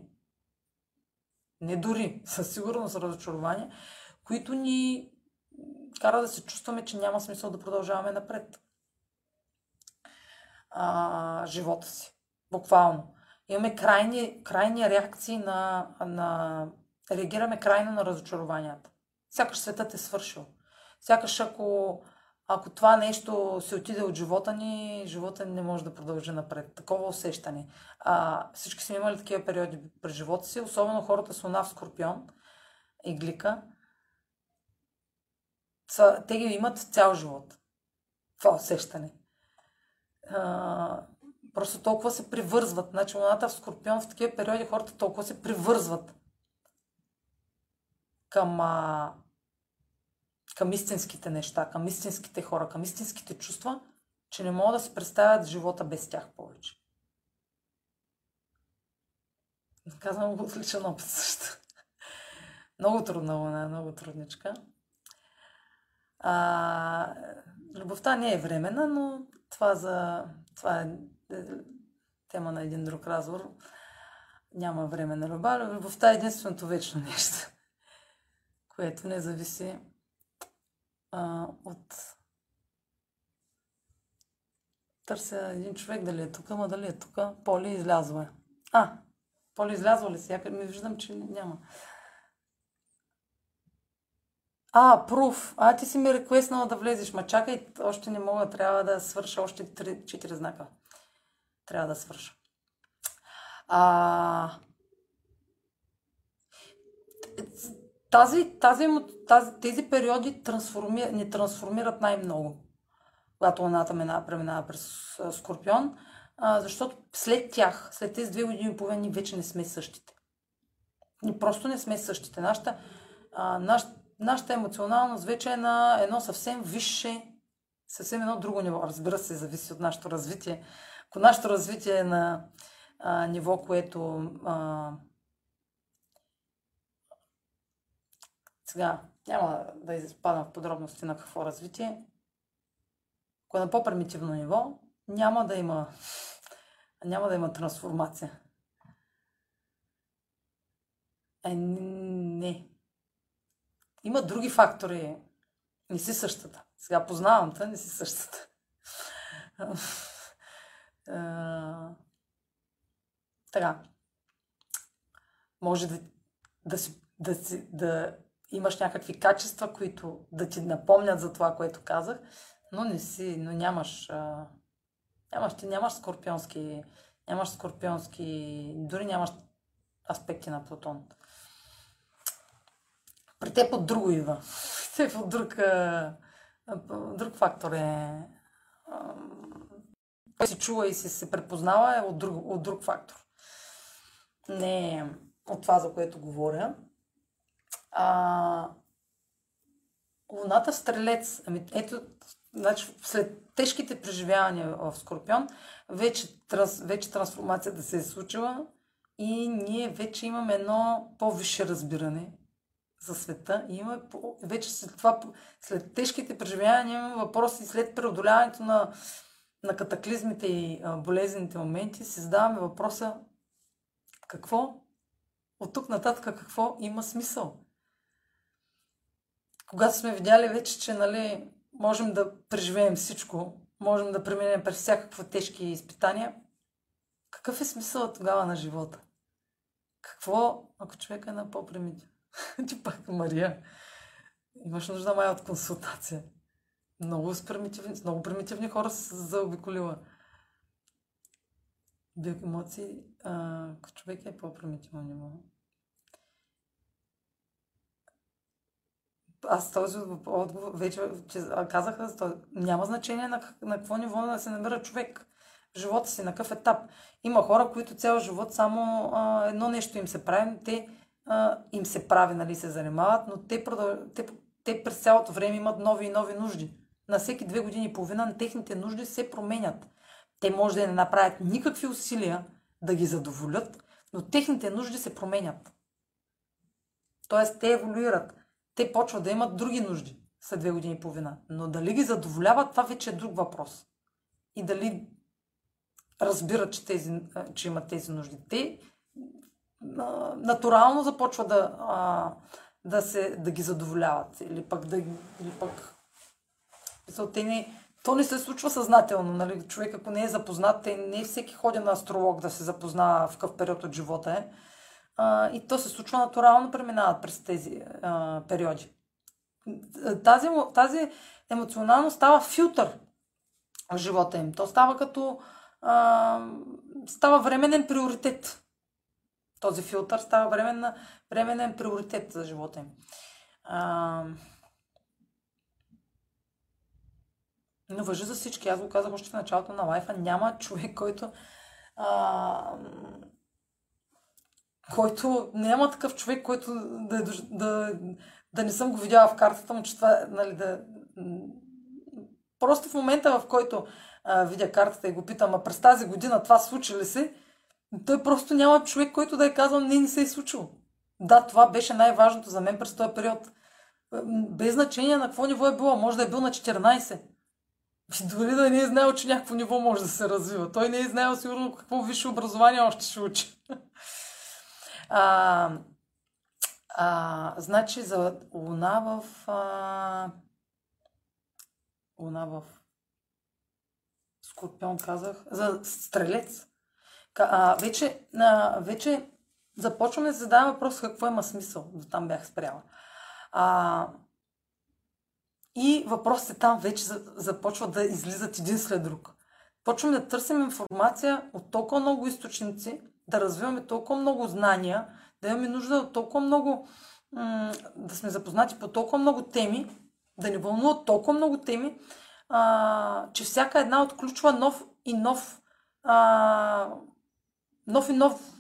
не дори, със сигурност разочарования, които ни кара да се чувстваме, че няма смисъл да продължаваме напред а, живота си. Буквално. Имаме крайни, крайни реакции на, на... Реагираме крайно на разочарованията. Сякаш светът е свършил. Сякаш ако ако това нещо се отиде от живота ни, живота ни не може да продължи напред. Такова усещане. А, всички сме имали такива периоди през живота си, особено хората с луна в Скорпион и Глика. Са, те ги имат цял живот. Това усещане. А, просто толкова се привързват. Значи луната в Скорпион в такива периоди хората толкова се привързват към а, към истинските неща, към истинските хора, към истинските чувства, че не могат да се представят живота без тях повече. Казвам го от опит също. много трудна луна, много трудничка. А, любовта не е времена, но това, за, това е тема на един друг разговор. Няма време на любов. Любовта е единственото вечно нещо, което не зависи а, от... Търся един човек дали е тук, ама дали е тук. Поли излязва е. А, Поли излязва ли си? Ми виждам, че няма. А, пруф. А, ти си ми реквестнала да влезеш. Ма чакай, още не мога. Трябва да свърша още 3-4 знака. Трябва да свърша. А, тази, тази, тази, тези периоди трансформи, ни трансформират най-много, когато луната минава, преминава през Скорпион, а, защото след тях, след тези две години и половина, ние вече не сме същите. Ние просто не сме същите. Нашата, а, наш, нашата емоционалност вече е на едно съвсем висше, съвсем едно друго ниво. Разбира се, зависи от нашето развитие. Ако нашето развитие е на а, ниво, което а, Сега няма да изпадам в подробности на какво развитие. Ако е на по-примитивно ниво, няма да има, няма да има трансформация. Е, не. Има други фактори. Не си същата. Сега познавам те, не си същата. Така. Може да, да, си, да, си, да имаш някакви качества, които да ти напомнят за това, което казах, но не си, но нямаш, а, нямаш, ти нямаш скорпионски, нямаш скорпионски, дори нямаш аспекти на Плутон. При теб от друго идва. При теб от друг, друг фактор е. Той си чува и си се препознава е от друг, от друг фактор. Не е от това, за което говоря. А, луната стрелец, ами ето, значи, след тежките преживявания в Скорпион, вече, транс, вече трансформацията се е случила и ние вече имаме едно по-висше разбиране за света. И имаме вече след това, след тежките преживявания имаме въпроси след преодоляването на, на катаклизмите и болезнените моменти, си задаваме въпроса Какво? От тук нататък какво има смисъл? Когато сме видяли вече, че нали, можем да преживеем всичко, можем да преминем през всякакви тежки изпитания, какъв е смисълът тогава на живота? Какво, ако човек е на по-примитив? Ти пак, Мария, имаш нужда май от консултация. Много, с примитивни, много примитивни хора са заобиколила. Биоемоции, ако човек е по-примитивно ниво. Аз този отговор вече че казах, няма значение на, на какво ниво да се намира човек живота си, на какъв етап. Има хора, които цял живот само а, едно нещо им се прави, те а, им се прави, нали, се занимават, но те, продъл... те, те през цялото време имат нови и нови нужди. На всеки две години и половина техните нужди се променят. Те може да не направят никакви усилия да ги задоволят, но техните нужди се променят. Тоест, те еволюират. Те почват да имат други нужди след две години и половина. Но дали ги задоволяват, това вече е друг въпрос. И дали разбират, че, тези, че имат тези нужди. Те натурално започват да, да, се, да ги задоволяват. Или пък да или пък те не, то не се случва съзнателно. Нали? Човек, ако не е запознат, те не всеки ходи на астролог да се запознава в какъв период от живота е. А, и то се случва натурално, преминават през тези а, периоди. Тази, тази емоционално става филтър в живота им. То става като а, става временен приоритет. Този филтър става временна, временен приоритет за живота им. А, но въжи за всички. Аз го казах още в началото на лайфа. Няма човек, който а, който няма такъв човек, който да, да, да не съм го видяла в картата му, че това, нали, да... Просто в момента, в който а, видя картата и го питам, а през тази година това случи ли се, той просто няма човек, който да е казал, не, не се е случило. Да, това беше най-важното за мен през този период. Без значение на какво ниво е било. Може да е бил на 14. Дори да не е знаел, че някакво ниво може да се развива. Той не е знаел сигурно какво висше образование още ще учи. А, а, значи за Луна в... А, луна в Скорпион казах. За Стрелец. А, вече, а, вече започваме да задаваме въпрос какво има смисъл. До там бях спряла. А, и въпросите там вече започват да излизат един след друг. Почваме да търсим информация от толкова много източници, да развиваме толкова много знания, да имаме нужда от толкова много, да сме запознати по толкова много теми, да ни вълнуват толкова много теми, че всяка една отключва нов и нов, нов и нов,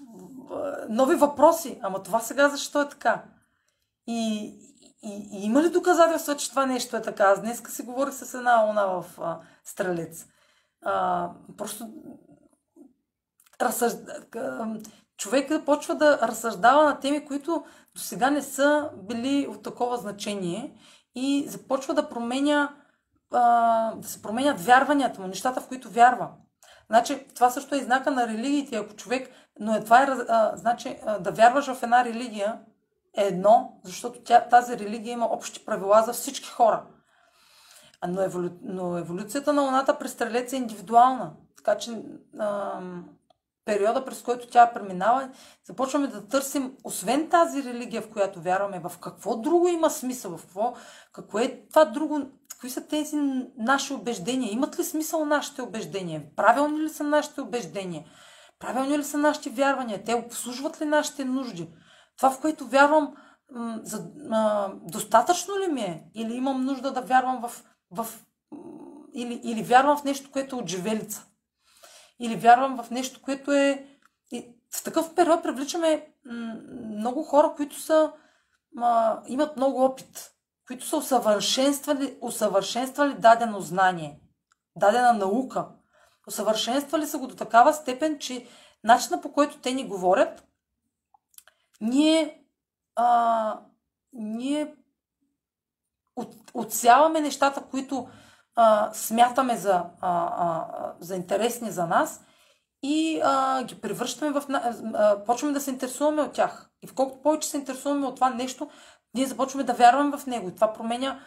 нови въпроси. Ама това сега защо е така? И, и, и има ли доказателства, че това нещо е така? Аз днес си говорих с една луна в а, Стрелец. А, просто разсъж... човек почва да разсъждава на теми, които до сега не са били от такова значение и започва да променя а, да се променят вярванията му, нещата, в които вярва. Значи, това също е знака на религиите. Ако човек, но е това е, а, значи, а, да вярваш в една религия е едно, защото тя, тази религия има общи правила за всички хора. Но, еволю, но еволюцията на Луната през Стрелец е индивидуална. Така че а, периода, през който тя преминава, започваме да търсим, освен тази религия, в която вярваме, в какво друго има смисъл, в какво, какво е това друго, какви са тези наши убеждения, имат ли смисъл нашите убеждения, правилни ли са нашите убеждения, правилни ли са нашите вярвания, те обслужват ли нашите нужди. Това, в което вярвам, за, а, достатъчно ли ми е? Или имам нужда да вярвам в, в или, или вярвам в нещо, което е от живелица или вярвам в нещо, което е... В такъв период привличаме много хора, които са, ма, имат много опит, които са усъвършенствали, усъвършенствали дадено знание, дадена наука. Усъвършенствали са го до такава степен, че начина по който те ни говорят, ние, а, ние от, отсяваме нещата, които а, смятаме за, а, а, за интересни за нас и а, ги превръщаме в... А, почваме да се интересуваме от тях. И в колкото повече се интересуваме от това нещо, ние започваме да вярваме в него. Това променя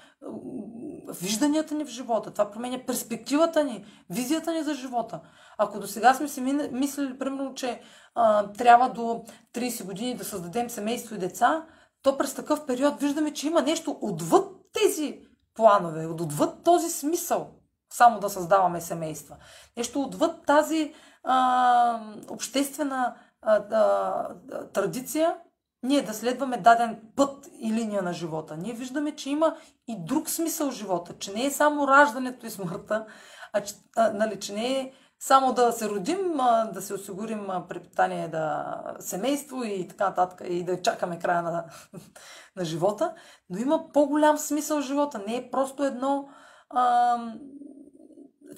вижданията ни в живота, това променя перспективата ни, визията ни за живота. Ако до сега сме си мислили, примерно, че а, трябва до 30 години да създадем семейство и деца, то през такъв период виждаме, че има нещо отвъд тези планове, отвъд този смисъл само да създаваме семейства. Нещо отвъд тази а, обществена а, а, традиция, ние да следваме даден път и линия на живота. Ние виждаме, че има и друг смисъл в живота, че не е само раждането и смъртта, а, че, а нали, че не е само да се родим, а, да се осигурим препитание, да семейство и така нататък, и да чакаме края на, на живота, но има по-голям смисъл в живота. Не е просто едно а,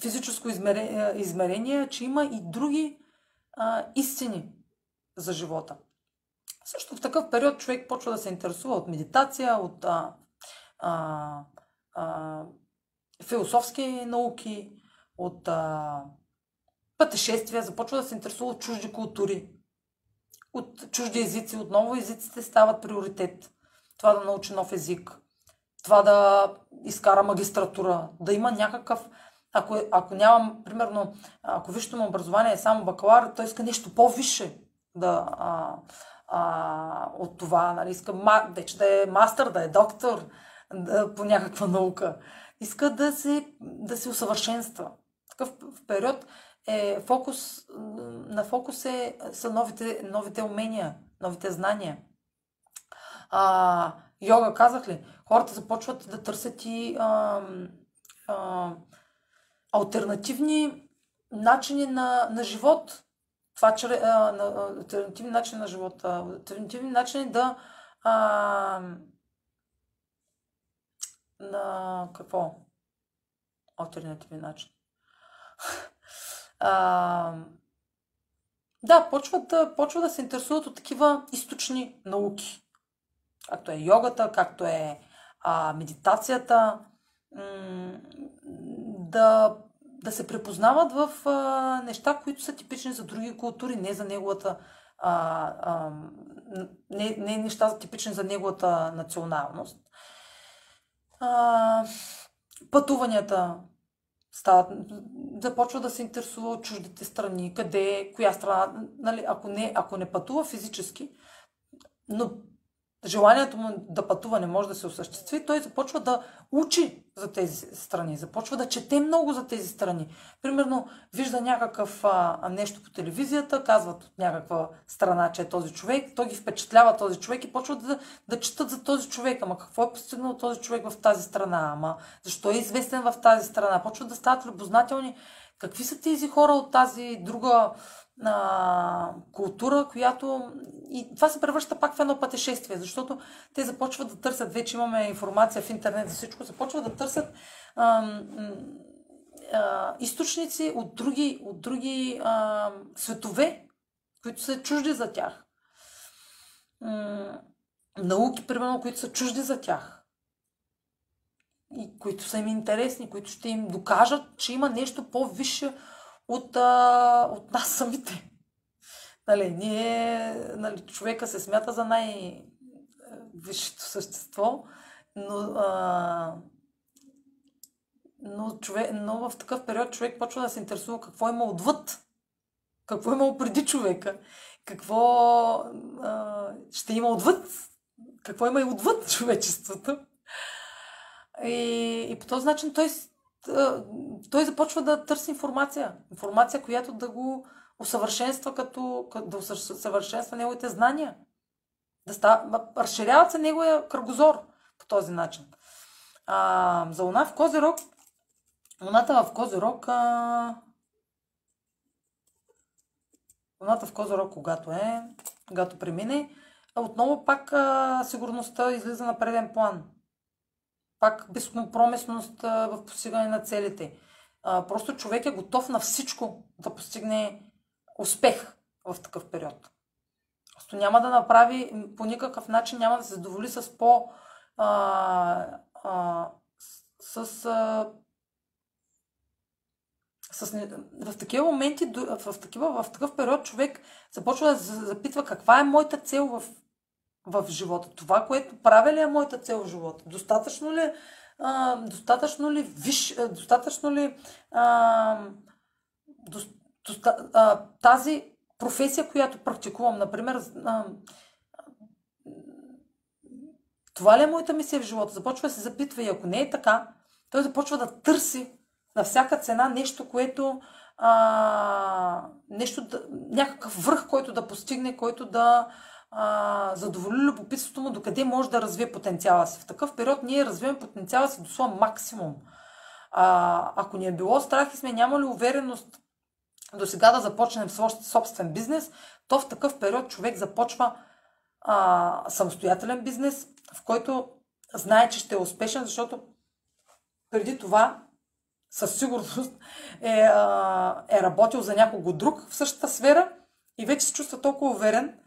физическо измерение, измерение, че има и други а, истини за живота. Също в такъв период човек почва да се интересува от медитация, от а, а, а, философски науки, от а, пътешествия, започва да се интересува от чужди култури, от чужди езици. Отново езиците стават приоритет. Това да научи нов език, това да изкара магистратура, да има някакъв... Ако, ако нямам, примерно, ако висшето му образование е само бакалавър, той иска нещо по-висше да, а, а, от това. Нали? Иска вече да е мастър, да е доктор да, по някаква наука. Иска да се, да се усъвършенства. Такъв период е фокус, на фокус е, са новите, новите умения, новите знания. А, йога, казах ли, хората започват да търсят и а, а, альтернативни начини на, на живот това, че а, на, альтернативни начини на живота, альтернативни начини да а, на какво? Альтернативни начин. а, да, почват да, почва да се интересуват от такива източни науки. Както е йогата, както е а, медитацията. М- да да се препознават в а, неща, които са типични за други култури, не за неговата. А, а, не, не неща типични за неговата националност. А, пътуванията стават, започва да се интересува от чуждите страни, къде, коя страна, нали, ако, не, ако не пътува физически, но желанието му да пътува не може да се осъществи, той започва да учи за тези страни, започва да чете много за тези страни. Примерно, вижда някакъв а, нещо по телевизията, казват от някаква страна, че е този човек, той ги впечатлява този човек и почват да, да четат за този човек. Ама какво е постигнал този човек в тази страна? Ама защо е известен в тази страна? Почват да стават любознателни. Какви са тези хора от тази друга а, култура, която и това се превръща пак в едно пътешествие, защото те започват да търсят, вече имаме информация в интернет за всичко, започват да търсят а, а, източници от други, от други а, светове, които са чужди за тях. М- науки, примерно, които са чужди за тях. И които са им интересни, които ще им докажат, че има нещо по-висше от, а, от нас самите. Нали, ние, нали, човека се смята за най-висшето същество, но, а, но, човек, но в такъв период човек почва да се интересува какво има отвъд, какво е имало преди човека, какво а, ще има отвъд, какво има и отвъд човечеството. И, и по този начин той той започва да търси информация. Информация, която да го усъвършенства, като, да усъвършенства неговите знания. Да става, разширяват се неговия кръгозор по този начин. А, за Луна в Козирог, Луната в Козирог, а... Луната в Козирог, когато е, когато премине, отново пак а, сигурността излиза на преден план пак безкомпромисност в постигане на целите. Просто човек е готов на всичко да постигне успех в такъв период. Просто няма да направи, по никакъв начин няма да се задоволи с по... А, а, с, а, с, в такива моменти, в, такива, в такъв период човек започва да запитва каква е моята цел в живота. Това, което правя ли е моята цел в живота? Достатъчно ли, а, достатъчно ли, виш, достатъчно ли а, до, доста, а, тази професия, която практикувам, например, а, това ли е моята мисия в живота? Започва да се запитва и ако не е така, той започва да търси на всяка цена нещо, което а, нещо някакъв връх, който да постигне, който да а, задоволи любопитството му, докъде може да развие потенциала си. В такъв период ние развиваме потенциала си до своя максимум. А, ако ни е било страх и сме нямали увереност до сега да започнем собствен бизнес, то в такъв период човек започва а, самостоятелен бизнес, в който знае, че ще е успешен, защото преди това със сигурност е, а, е работил за някого друг в същата сфера и вече се чувства толкова уверен,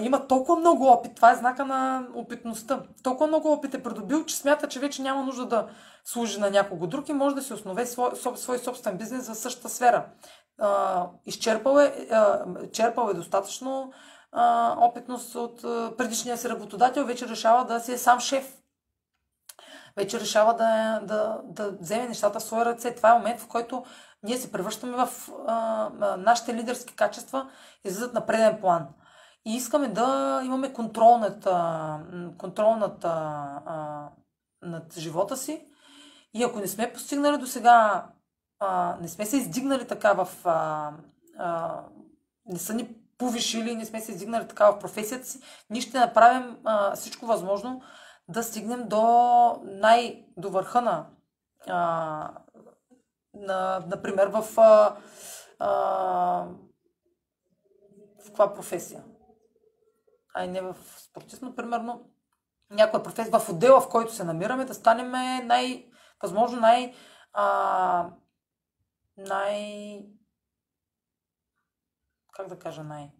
има толкова много опит, това е знака на опитността, толкова много опит е придобил, че смята, че вече няма нужда да служи на някого друг и може да си основе свой, свой собствен бизнес в същата сфера. А, изчерпал е, а, черпал е достатъчно а, опитност от а, предишния си работодател, вече решава да си е сам шеф вече решава да, да, да вземе нещата в своя ръце. Това е момент, в който ние се превръщаме в а, нашите лидерски качества, излизат на преден план. И искаме да имаме контрол над, контрол над, над живота си. И ако не сме постигнали до сега, не сме се издигнали така в. Не са ни повишили, не сме се издигнали така в професията си, ние ще направим всичко възможно да стигнем до най- до върха на, на например, в, а, в каква професия? Ай, не в спортист, но примерно някоя професия, в отдела, в който се намираме, да станем най, възможно най, а, най, как да кажа, най,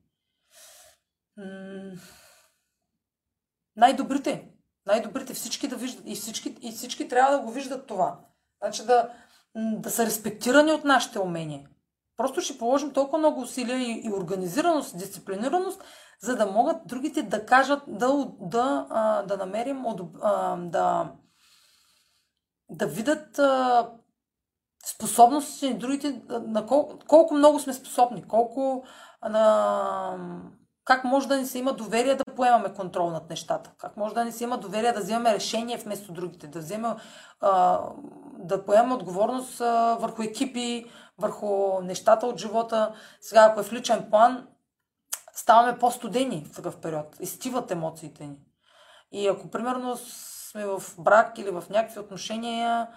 най-добрите най-добрите всички да виждат и всички, и всички трябва да го виждат това. Значи да, да са респектирани от нашите умения. Просто ще положим толкова много усилия и, и организираност, дисциплинираност, за да могат другите да кажат, да, да, да намерим, да, да видят а, способностите на другите, на колко, колко много сме способни, колко на, как може да ни се има доверие да поемаме контрол над нещата? Как може да ни се има доверие да вземем решение вместо другите? Да вземем, да поемем отговорност върху екипи, върху нещата от живота. Сега, ако е в личен план, ставаме по-студени в такъв период. Изтиват емоциите ни. И ако, примерно, сме в брак или в някакви отношения,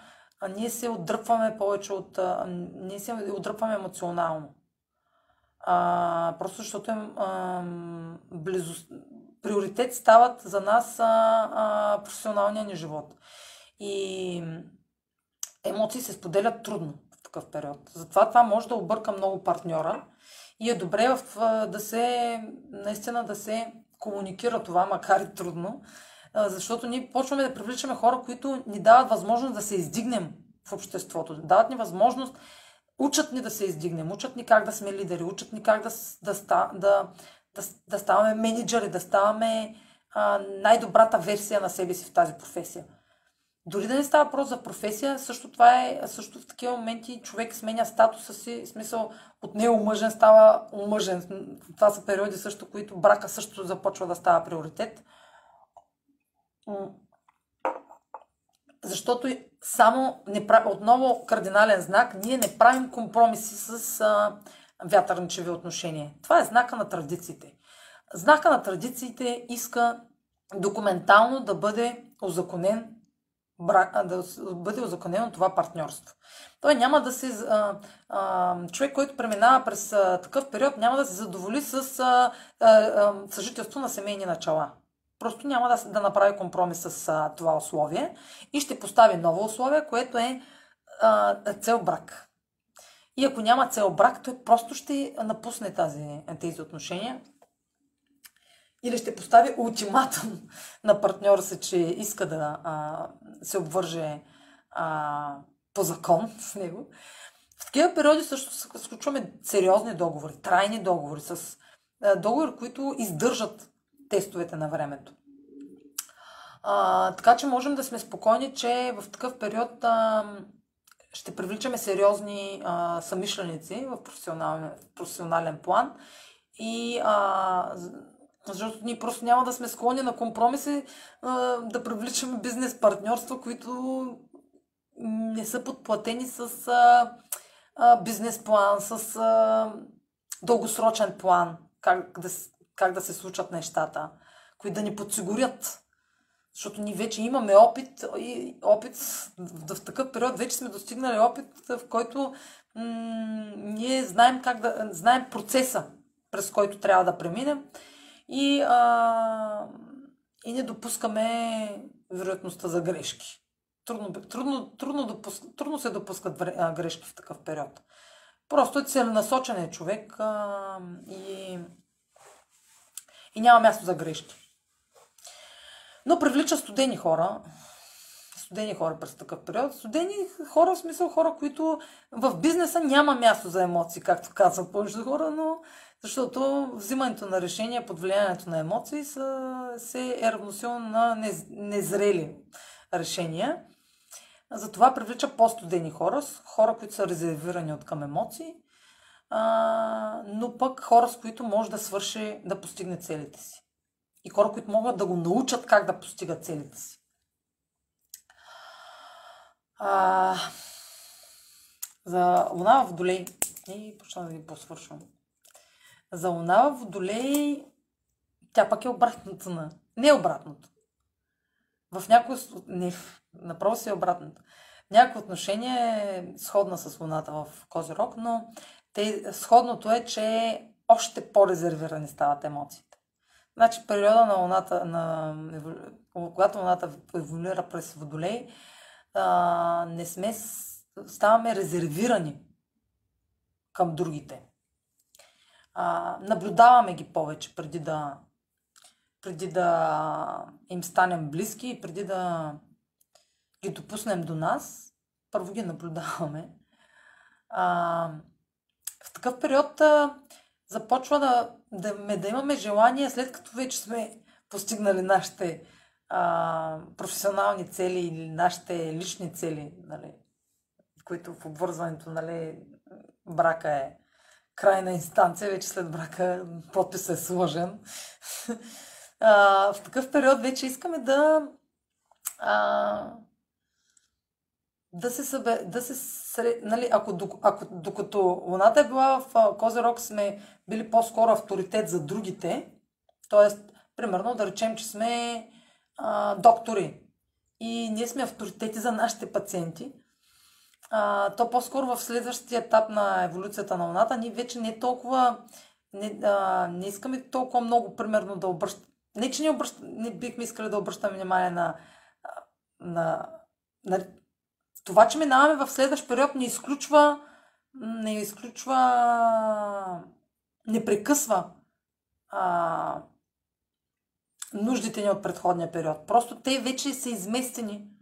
ние се отдръпваме повече от... Ние се отдръпваме емоционално а, просто защото е а, близост, приоритет стават за нас а, а, професионалния ни живот. И емоции се споделят трудно в такъв период. Затова това може да обърка много партньора и е добре в, да се, наистина да се комуникира това, макар и трудно, защото ние почваме да привличаме хора, които ни дават възможност да се издигнем в обществото, дават ни възможност Учат ни да се издигнем, учат ни как да сме лидери, учат ни как да, да, да, да, да ставаме менеджери, да ставаме а, най-добрата версия на себе си в тази професия. Дори да не става просто за професия, също това е, също в такива моменти човек сменя статуса си, в смисъл от не омъжен става омъжен. Това са периоди също, които брака също започва да става приоритет. Защото само не прави, отново кардинален знак, ние не правим компромиси с а, вятърничеви отношения. Това е знака на традициите. Знака на традициите иска документално да бъде озаконен да бъде озаконено това партньорство. Той няма да се. Човек, който преминава през такъв период, няма да се задоволи с а, съжителство на семейни начала. Просто няма да, да направи компромис с това условие и ще постави ново условие, което е цел брак. И ако няма цел брак, той просто ще напусне тази, тези отношения или ще постави ултиматум на партньора си, че иска да а, се обвърже а, по закон с него. В такива периоди също сключваме сериозни договори, трайни договори, с договори, които издържат тестовете на времето. А, така че можем да сме спокойни, че в такъв период а, ще привличаме сериозни а, самишленици в професионален, професионален план и а, защото ние просто няма да сме склонни на компромиси да привличаме бизнес партньорства, които не са подплатени с бизнес план, с дългосрочен план, как да, как да се случат нещата, които да ни подсигурят. Защото ние вече имаме опит и опит в, в такъв период вече сме достигнали опит, в който м- ние знаем как да знаем процеса, през който трябва да преминем и, а, и не допускаме вероятността за грешки. Трудно, трудно, трудно, допуск, трудно се допускат грешки в такъв период. Просто е целенасочен е човек а, и, и няма място за грешки. Но привлича студени хора. Студени хора през такъв период. Студени хора, в смисъл хора, които в бизнеса няма място за емоции, както казват повечето хора, но защото взимането на решения под влиянието на емоции са, се е равносилно на нез, незрели решения. Затова привлича по-студени хора, хора, които са резервирани от към емоции, а, но пък хора, с които може да свърши, да постигне целите си. И хора, които могат да го научат как да постигат целите си. А, за Луна в Водолей. И почна да ви посвършвам. За Луна в Водолей тя пък е обратното на... Не е обратното. В някои... Не, направо си е обратното. Някои отношение е сходна с Луната в Козирог, но те, сходното е, че още по-резервирани стават емоциите. Значи периода на Луната, на, когато Луната еволюира през Водолей, а, не сме, ставаме резервирани към другите. А, наблюдаваме ги повече преди да, преди да им станем близки и преди да ги допуснем до нас. Първо ги наблюдаваме. А, в такъв период а, започва да, да, да имаме желание, след като вече сме постигнали нашите а, професионални цели или нашите лични цели, нали, които в обвързването нали, брака е крайна инстанция, вече след брака подписът е сложен. а, в такъв период вече искаме да а, да се събе, да се нали, ако, ако докато Луната е била в Козерог, сме били по-скоро авторитет за другите, т.е. примерно да речем, че сме а, доктори и ние сме авторитети за нашите пациенти, а, то по-скоро в следващия етап на еволюцията на Луната ние вече не толкова, не, а, не искаме толкова много, примерно, да обръщаме, не, че не, обръщ... не бихме искали да обръщаме внимание на, на, на това, че минаваме в следващ период, не изключва, не изключва, не прекъсва а, нуждите ни от предходния период. Просто те вече са изместени,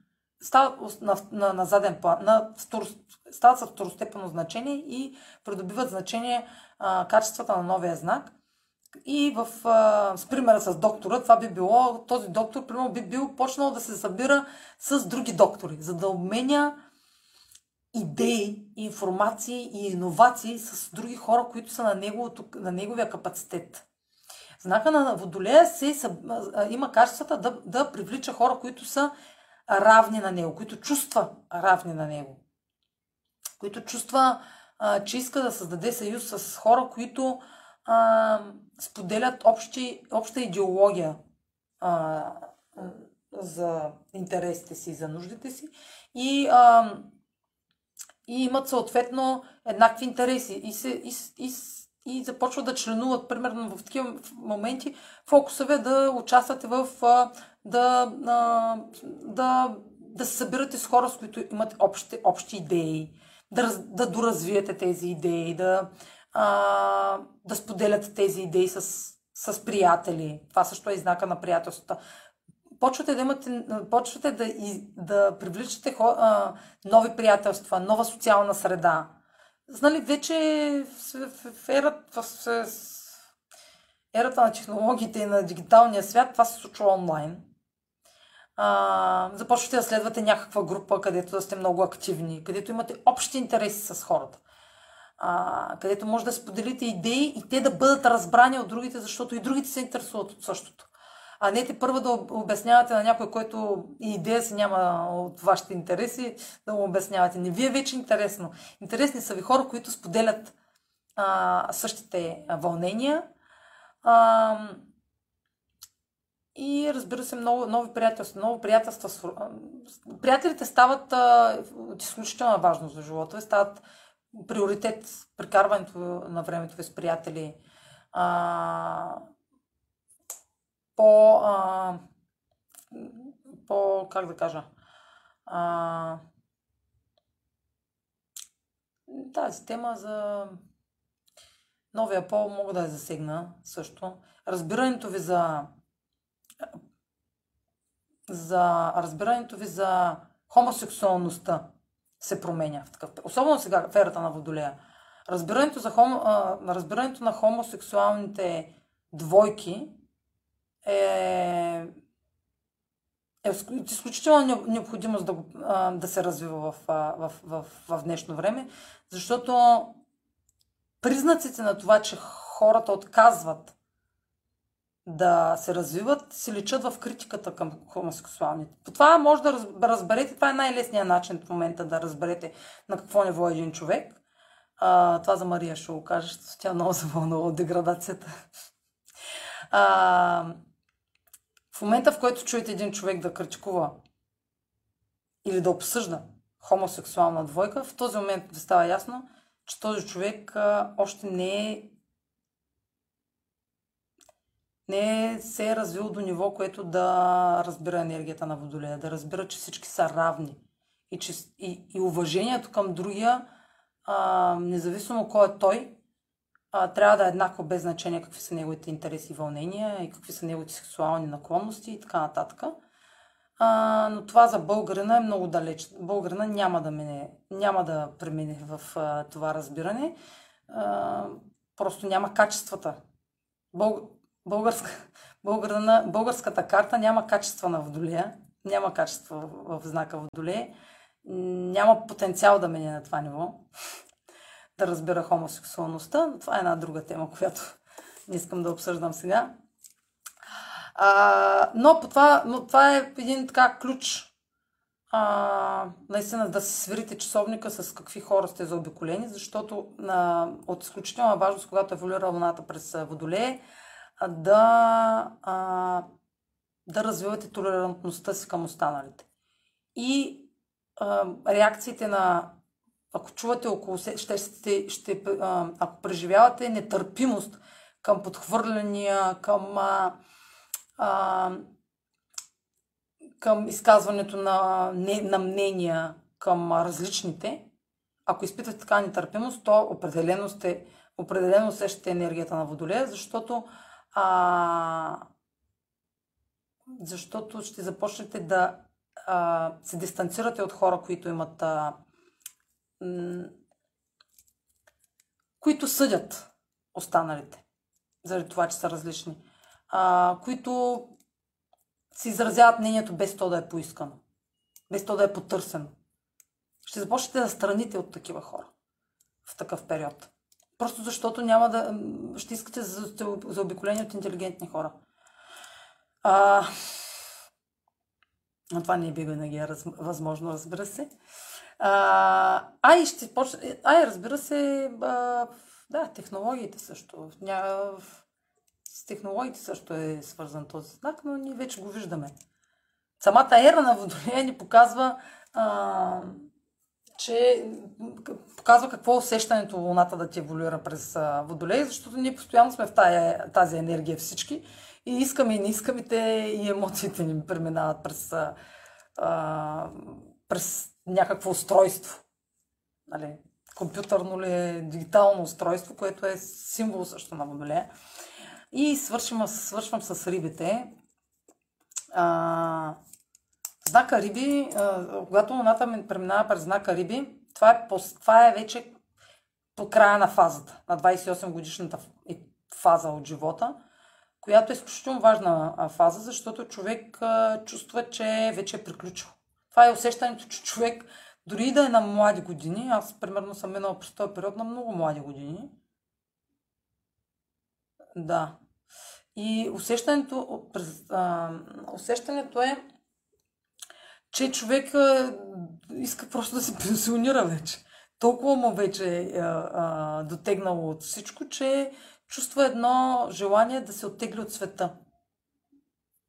стават на, на, на заден план, на втор, стават с второстепенно значение и придобиват значение а, качествата на новия знак. И в, а, с примера с доктора, това би било, този доктор, примерно, би бил почнал да се събира с други доктори, за да обменя идеи, информации и иновации с други хора, които са на, неговото, на неговия капацитет. Знака на Водолея се, има качествата да, да привлича хора, които са равни на него, които чувства равни на него, които чувства, а, че иска да създаде съюз с хора, които а, споделят общи, обща идеология а, за интересите си, за нуждите си и, а, и имат съответно еднакви интереси и, се, и, и, и започват да членуват, примерно в такива моменти, фокусът е да участвате в да, да, да се събирате с хора, с които имат общи, общи идеи, да, да доразвиете тези идеи, да, а, да споделяте тези идеи с, с приятели. Това също е знака на приятелството. Почвате да имате, почвате да, да привличате хо, а, нови приятелства, нова социална среда. Знали, вече в, в, в, ерата, в, в ерата на технологиите и на дигиталния свят това се случва онлайн. А, започвате да следвате някаква група, където да сте много активни, където имате общи интереси с хората а, където може да споделите идеи и те да бъдат разбрани от другите, защото и другите се интересуват от същото. А не те първо да обяснявате на някой, който и идея си няма от вашите интереси, да му обяснявате. Не ви е вече интересно. Интересни са ви хора, които споделят а, същите вълнения. А, и разбира се, много нови приятелства. Много приятелства. Приятелите стават от изключителна важност за живота. Стават приоритет прекарването на времето ви с приятели, а, по, а, по, как да кажа, а, тази тема за новия пол мога да я засегна също. Разбирането ви за за разбирането ви за хомосексуалността се променя. В такъв, особено сега в ерата на Водолея. Разбирането, за хомо, а, разбирането на хомосексуалните двойки е, е изключително необходимост да, да се развива в, в, в, в днешно време, защото признаците на това, че хората отказват да се развиват, се личат в критиката към хомосексуалните. По това може да разберете, това е най-лесният начин в момента да разберете на какво ниво е един човек. А, това за Мария ще го кажа, защото тя много се вълнува от деградацията. А, в момента, в който чуете един човек да критикува или да обсъжда хомосексуална двойка, в този момент ви става ясно, че този човек а, още не е не се е развил до ниво, което да разбира енергията на Водолея, да разбира, че всички са равни и, че, и, и уважението към другия, а, независимо кой е той, а, трябва да е еднакво без значение какви са неговите интереси и вълнения и какви са неговите сексуални наклонности и така нататък. А, но това за българина е много далеч. Българина няма да, мине, няма да премине в а, това разбиране. А, просто няма качествата. Бълг българска, българна, българската карта няма качество на Водолея, няма качество в, знака Водолея, няма потенциал да мине на това ниво, да разбира хомосексуалността, но това е една друга тема, която не искам да обсъждам сега. А, но, по това, но това е един така ключ а, наистина да се сверите часовника с какви хора сте заобиколени, защото а, от изключителна важност, когато еволюира Луната през Водолее, да, а, да развивате толерантността си към останалите. И а, реакциите на ако чувате около се, ще, ще, ще, ако преживявате нетърпимост към подхвърляния, към, а, а, към изказването на, не, на мнения към различните, ако изпитвате така нетърпимост, то определено, сте, определено усещате енергията на Водолея, защото а, защото ще започнете да а, се дистанцирате от хора, които имат. А, м- които съдят останалите, заради това, че са различни, а, които си изразяват мнението без то да е поискано, без то да е потърсено. Ще започнете да страните от такива хора в такъв период. Просто защото няма да... Ще искате за, за обиколение от интелигентни хора. А, но това не е би винаги е раз, възможно, разбира се. А, а и ще почне... А, разбира се, а, да, технологиите също. Ня... С технологиите също е свързан този знак, но ние вече го виждаме. Самата ера на Водолея ни показва а, че показва какво усещането Луната да ти еволюира през Водолей, защото ние постоянно сме в тая, тази енергия всички и искаме и не искаме те и емоциите ни преминават през, а, през някакво устройство. Нали? Компютърно ли е, дигитално устройство, което е символ също на Водолея. И свършвам, свършвам с рибите. А, Знака Риби, когато Луната преминава през знака Риби, това е, това е вече по края на фазата, на 28 годишната фаза от живота, която е изключително важна фаза, защото човек чувства, че вече е приключил. Това е усещането, че човек, дори да е на млади години, аз примерно съм минала през този период на много млади години, да. И усещането, а, усещането е, че човек а, иска просто да се пенсионира вече. Толкова му вече е дотегнало от всичко, че чувства едно желание да се оттегли от света.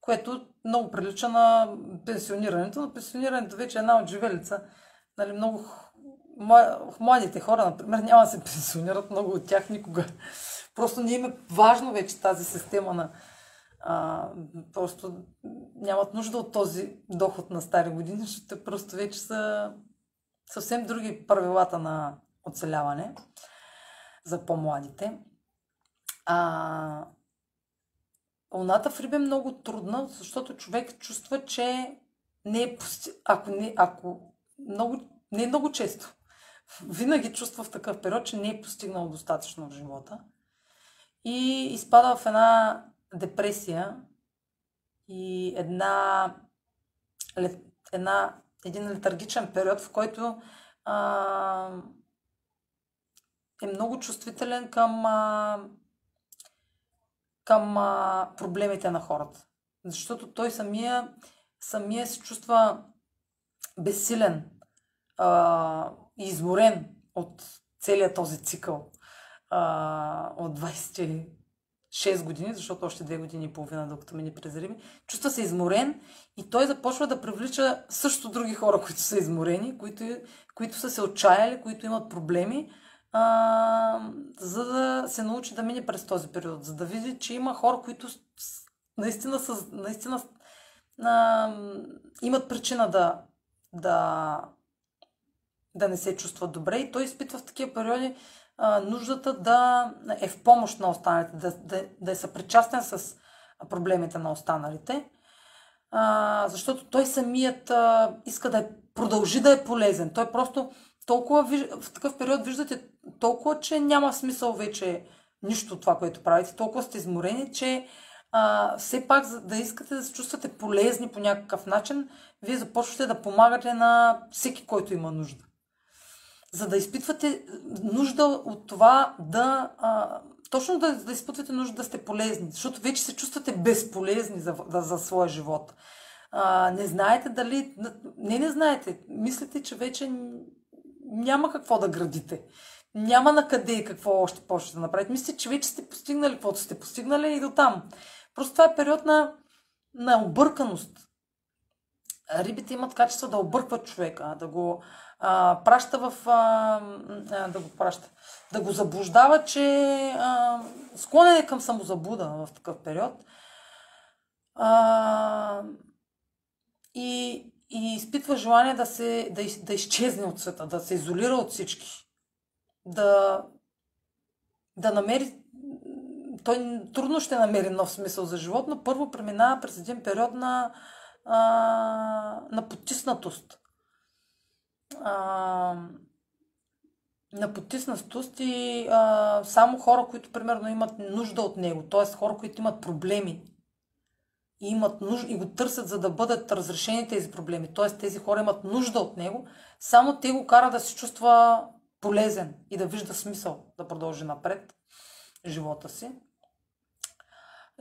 Което много прилича на пенсионирането. Но пенсионирането вече е една отживелица. Нали, много младите хора, например, няма да се пенсионират много от тях никога. Просто не им е важно вече тази система на... А, просто нямат нужда от този доход на стари години, защото просто вече са съвсем други правилата на оцеляване за по-младите. А, луната в Риба е много трудна, защото човек чувства, че не е пости... ако, не, ако много, не е много често, винаги чувства в такъв период, че не е постигнал достатъчно в живота и изпада в една депресия и една, една, един летаргичен период, в който а, е много чувствителен към, а, към а, проблемите на хората. Защото той самия, самия се чувства безсилен и изморен от целият този цикъл а, от 26 години, защото още две години и половина, докато мине през Риби, чувства се изморен и той започва да привлича също други хора, които са изморени, които, които са се отчаяли, които имат проблеми, а, за да се научи да мине през този период, за да види, че има хора, които наистина, са, наистина а, имат причина да, да, да не се чувстват добре. И той изпитва в такива периоди нуждата да е в помощ на останалите, да, да, да е съпричастен с проблемите на останалите, а, защото той самият а, иска да е, продължи да е полезен. Той просто толкова, в такъв период виждате толкова, че няма смисъл вече нищо от това, което правите, толкова сте изморени, че а, все пак за да искате да се чувствате полезни по някакъв начин, вие започвате да помагате на всеки, който има нужда за да изпитвате нужда от това да. А, точно да, да изпитвате нужда да сте полезни, защото вече се чувствате безполезни за, за, за своя живот. А, не знаете дали. Не, не знаете. Мислите, че вече няма какво да градите. Няма на къде и какво още почвате да направите. Мислите, че вече сте постигнали каквото сте постигнали и до там. Просто това е период на, на обърканост. Рибите имат качество да объркват човека, да го, праща в... А, да го праща. Да го заблуждава, че а, склонен е към самозабуда в такъв период. А, и, и изпитва желание да, се, да, из, да изчезне от света, да се изолира от всички. Да, да намери той трудно ще намери нов смисъл за живот, но първо преминава през един период на, а, на потиснатост а, на потиснатост и а, само хора, които примерно имат нужда от него, т.е. хора, които имат проблеми и имат нужда и го търсят, за да бъдат разрешени тези проблеми, т.е. тези хора имат нужда от него, само те го кара да се чувства полезен и да вижда смисъл да продължи напред живота си.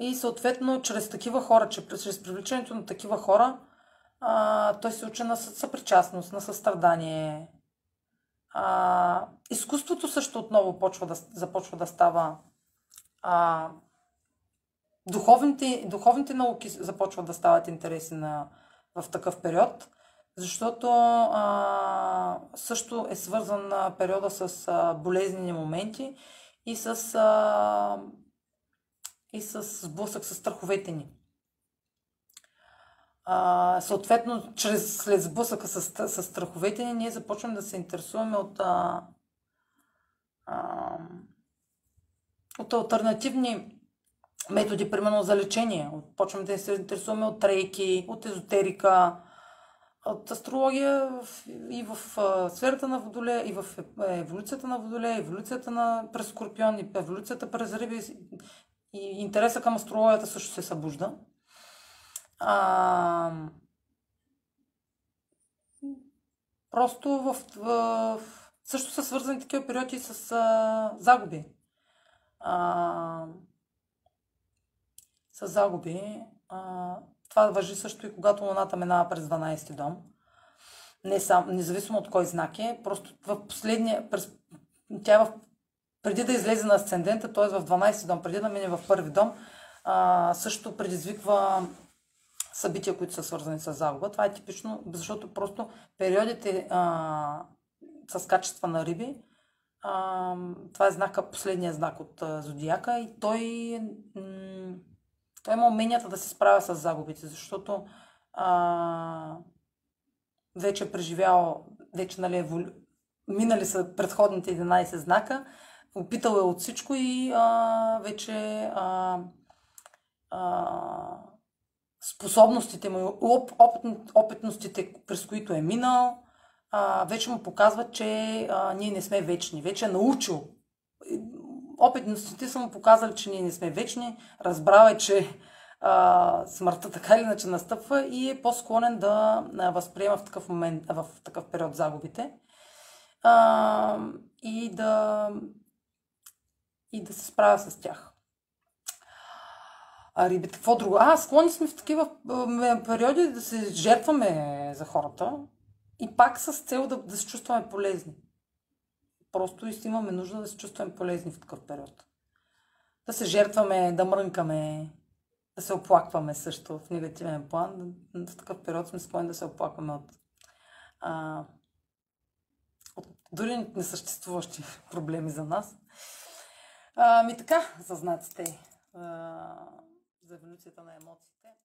И съответно, чрез такива хора, чрез привличането на такива хора, а, той се учи на съпричастност, на състрадание. А, изкуството също отново почва да, започва да става. А, духовните, духовните науки започват да стават интереси на, в такъв период, защото а, също е свързан периода с а, болезнени моменти и с, а, и с сблъсък с страховете ни. А, съответно, чрез след сблъсъка с, с страховете ни, ние започваме да се интересуваме от, а, а, от альтернативни методи, примерно за лечение. Почваме да се интересуваме от рейки, от езотерика, от астрология и в сферата на Водолея, и в еволюцията на Водолея, еволюцията на през Скорпион, и еволюцията през Риби, и интереса към астрологията също се събужда. А, просто в, в, също са свързани такива периоди с а, загуби. А, с загуби. А, това въжи също и когато Луната минава през 12 дом. Не сам, независимо от кой знак е, просто в последния, през, тя е в, преди да излезе на асцендента, т.е. в 12 дом, преди да мине в първи дом, а, също предизвиква събития, които са свързани с загуба. Това е типично, защото просто периодите а, с качества на риби, а, това е знака, последния знак от а, зодиака и той м- той има уменията да се справя с загубите, защото а, вече е преживял, вече нали, еволю... минали са предходните 11 знака, опитал е от всичко и а, вече а, а, способностите му, оп, опит, опитностите, през които е минал, а, вече му показват, че а, ние не сме вечни. Вече е научил опитностите са му показали, че ние не сме вечни, разбрал е, че а, смъртта така или иначе настъпва и е по-склонен да възприема в такъв момент, в такъв период загубите а, и да и да се справя с тях. А рибите, какво друго? А, склонни сме в такива периоди да се жертваме за хората и пак с цел да, да се чувстваме полезни. Просто имаме нужда да се чувстваме полезни в такъв период. Да се жертваме, да мрънкаме, да се оплакваме също в негативен план. В такъв период сме склонни да се оплакваме от, а, от дори несъществуващи проблеми за нас. А, ми така, за знаците, а, za wrzucę to na emocje. Tak?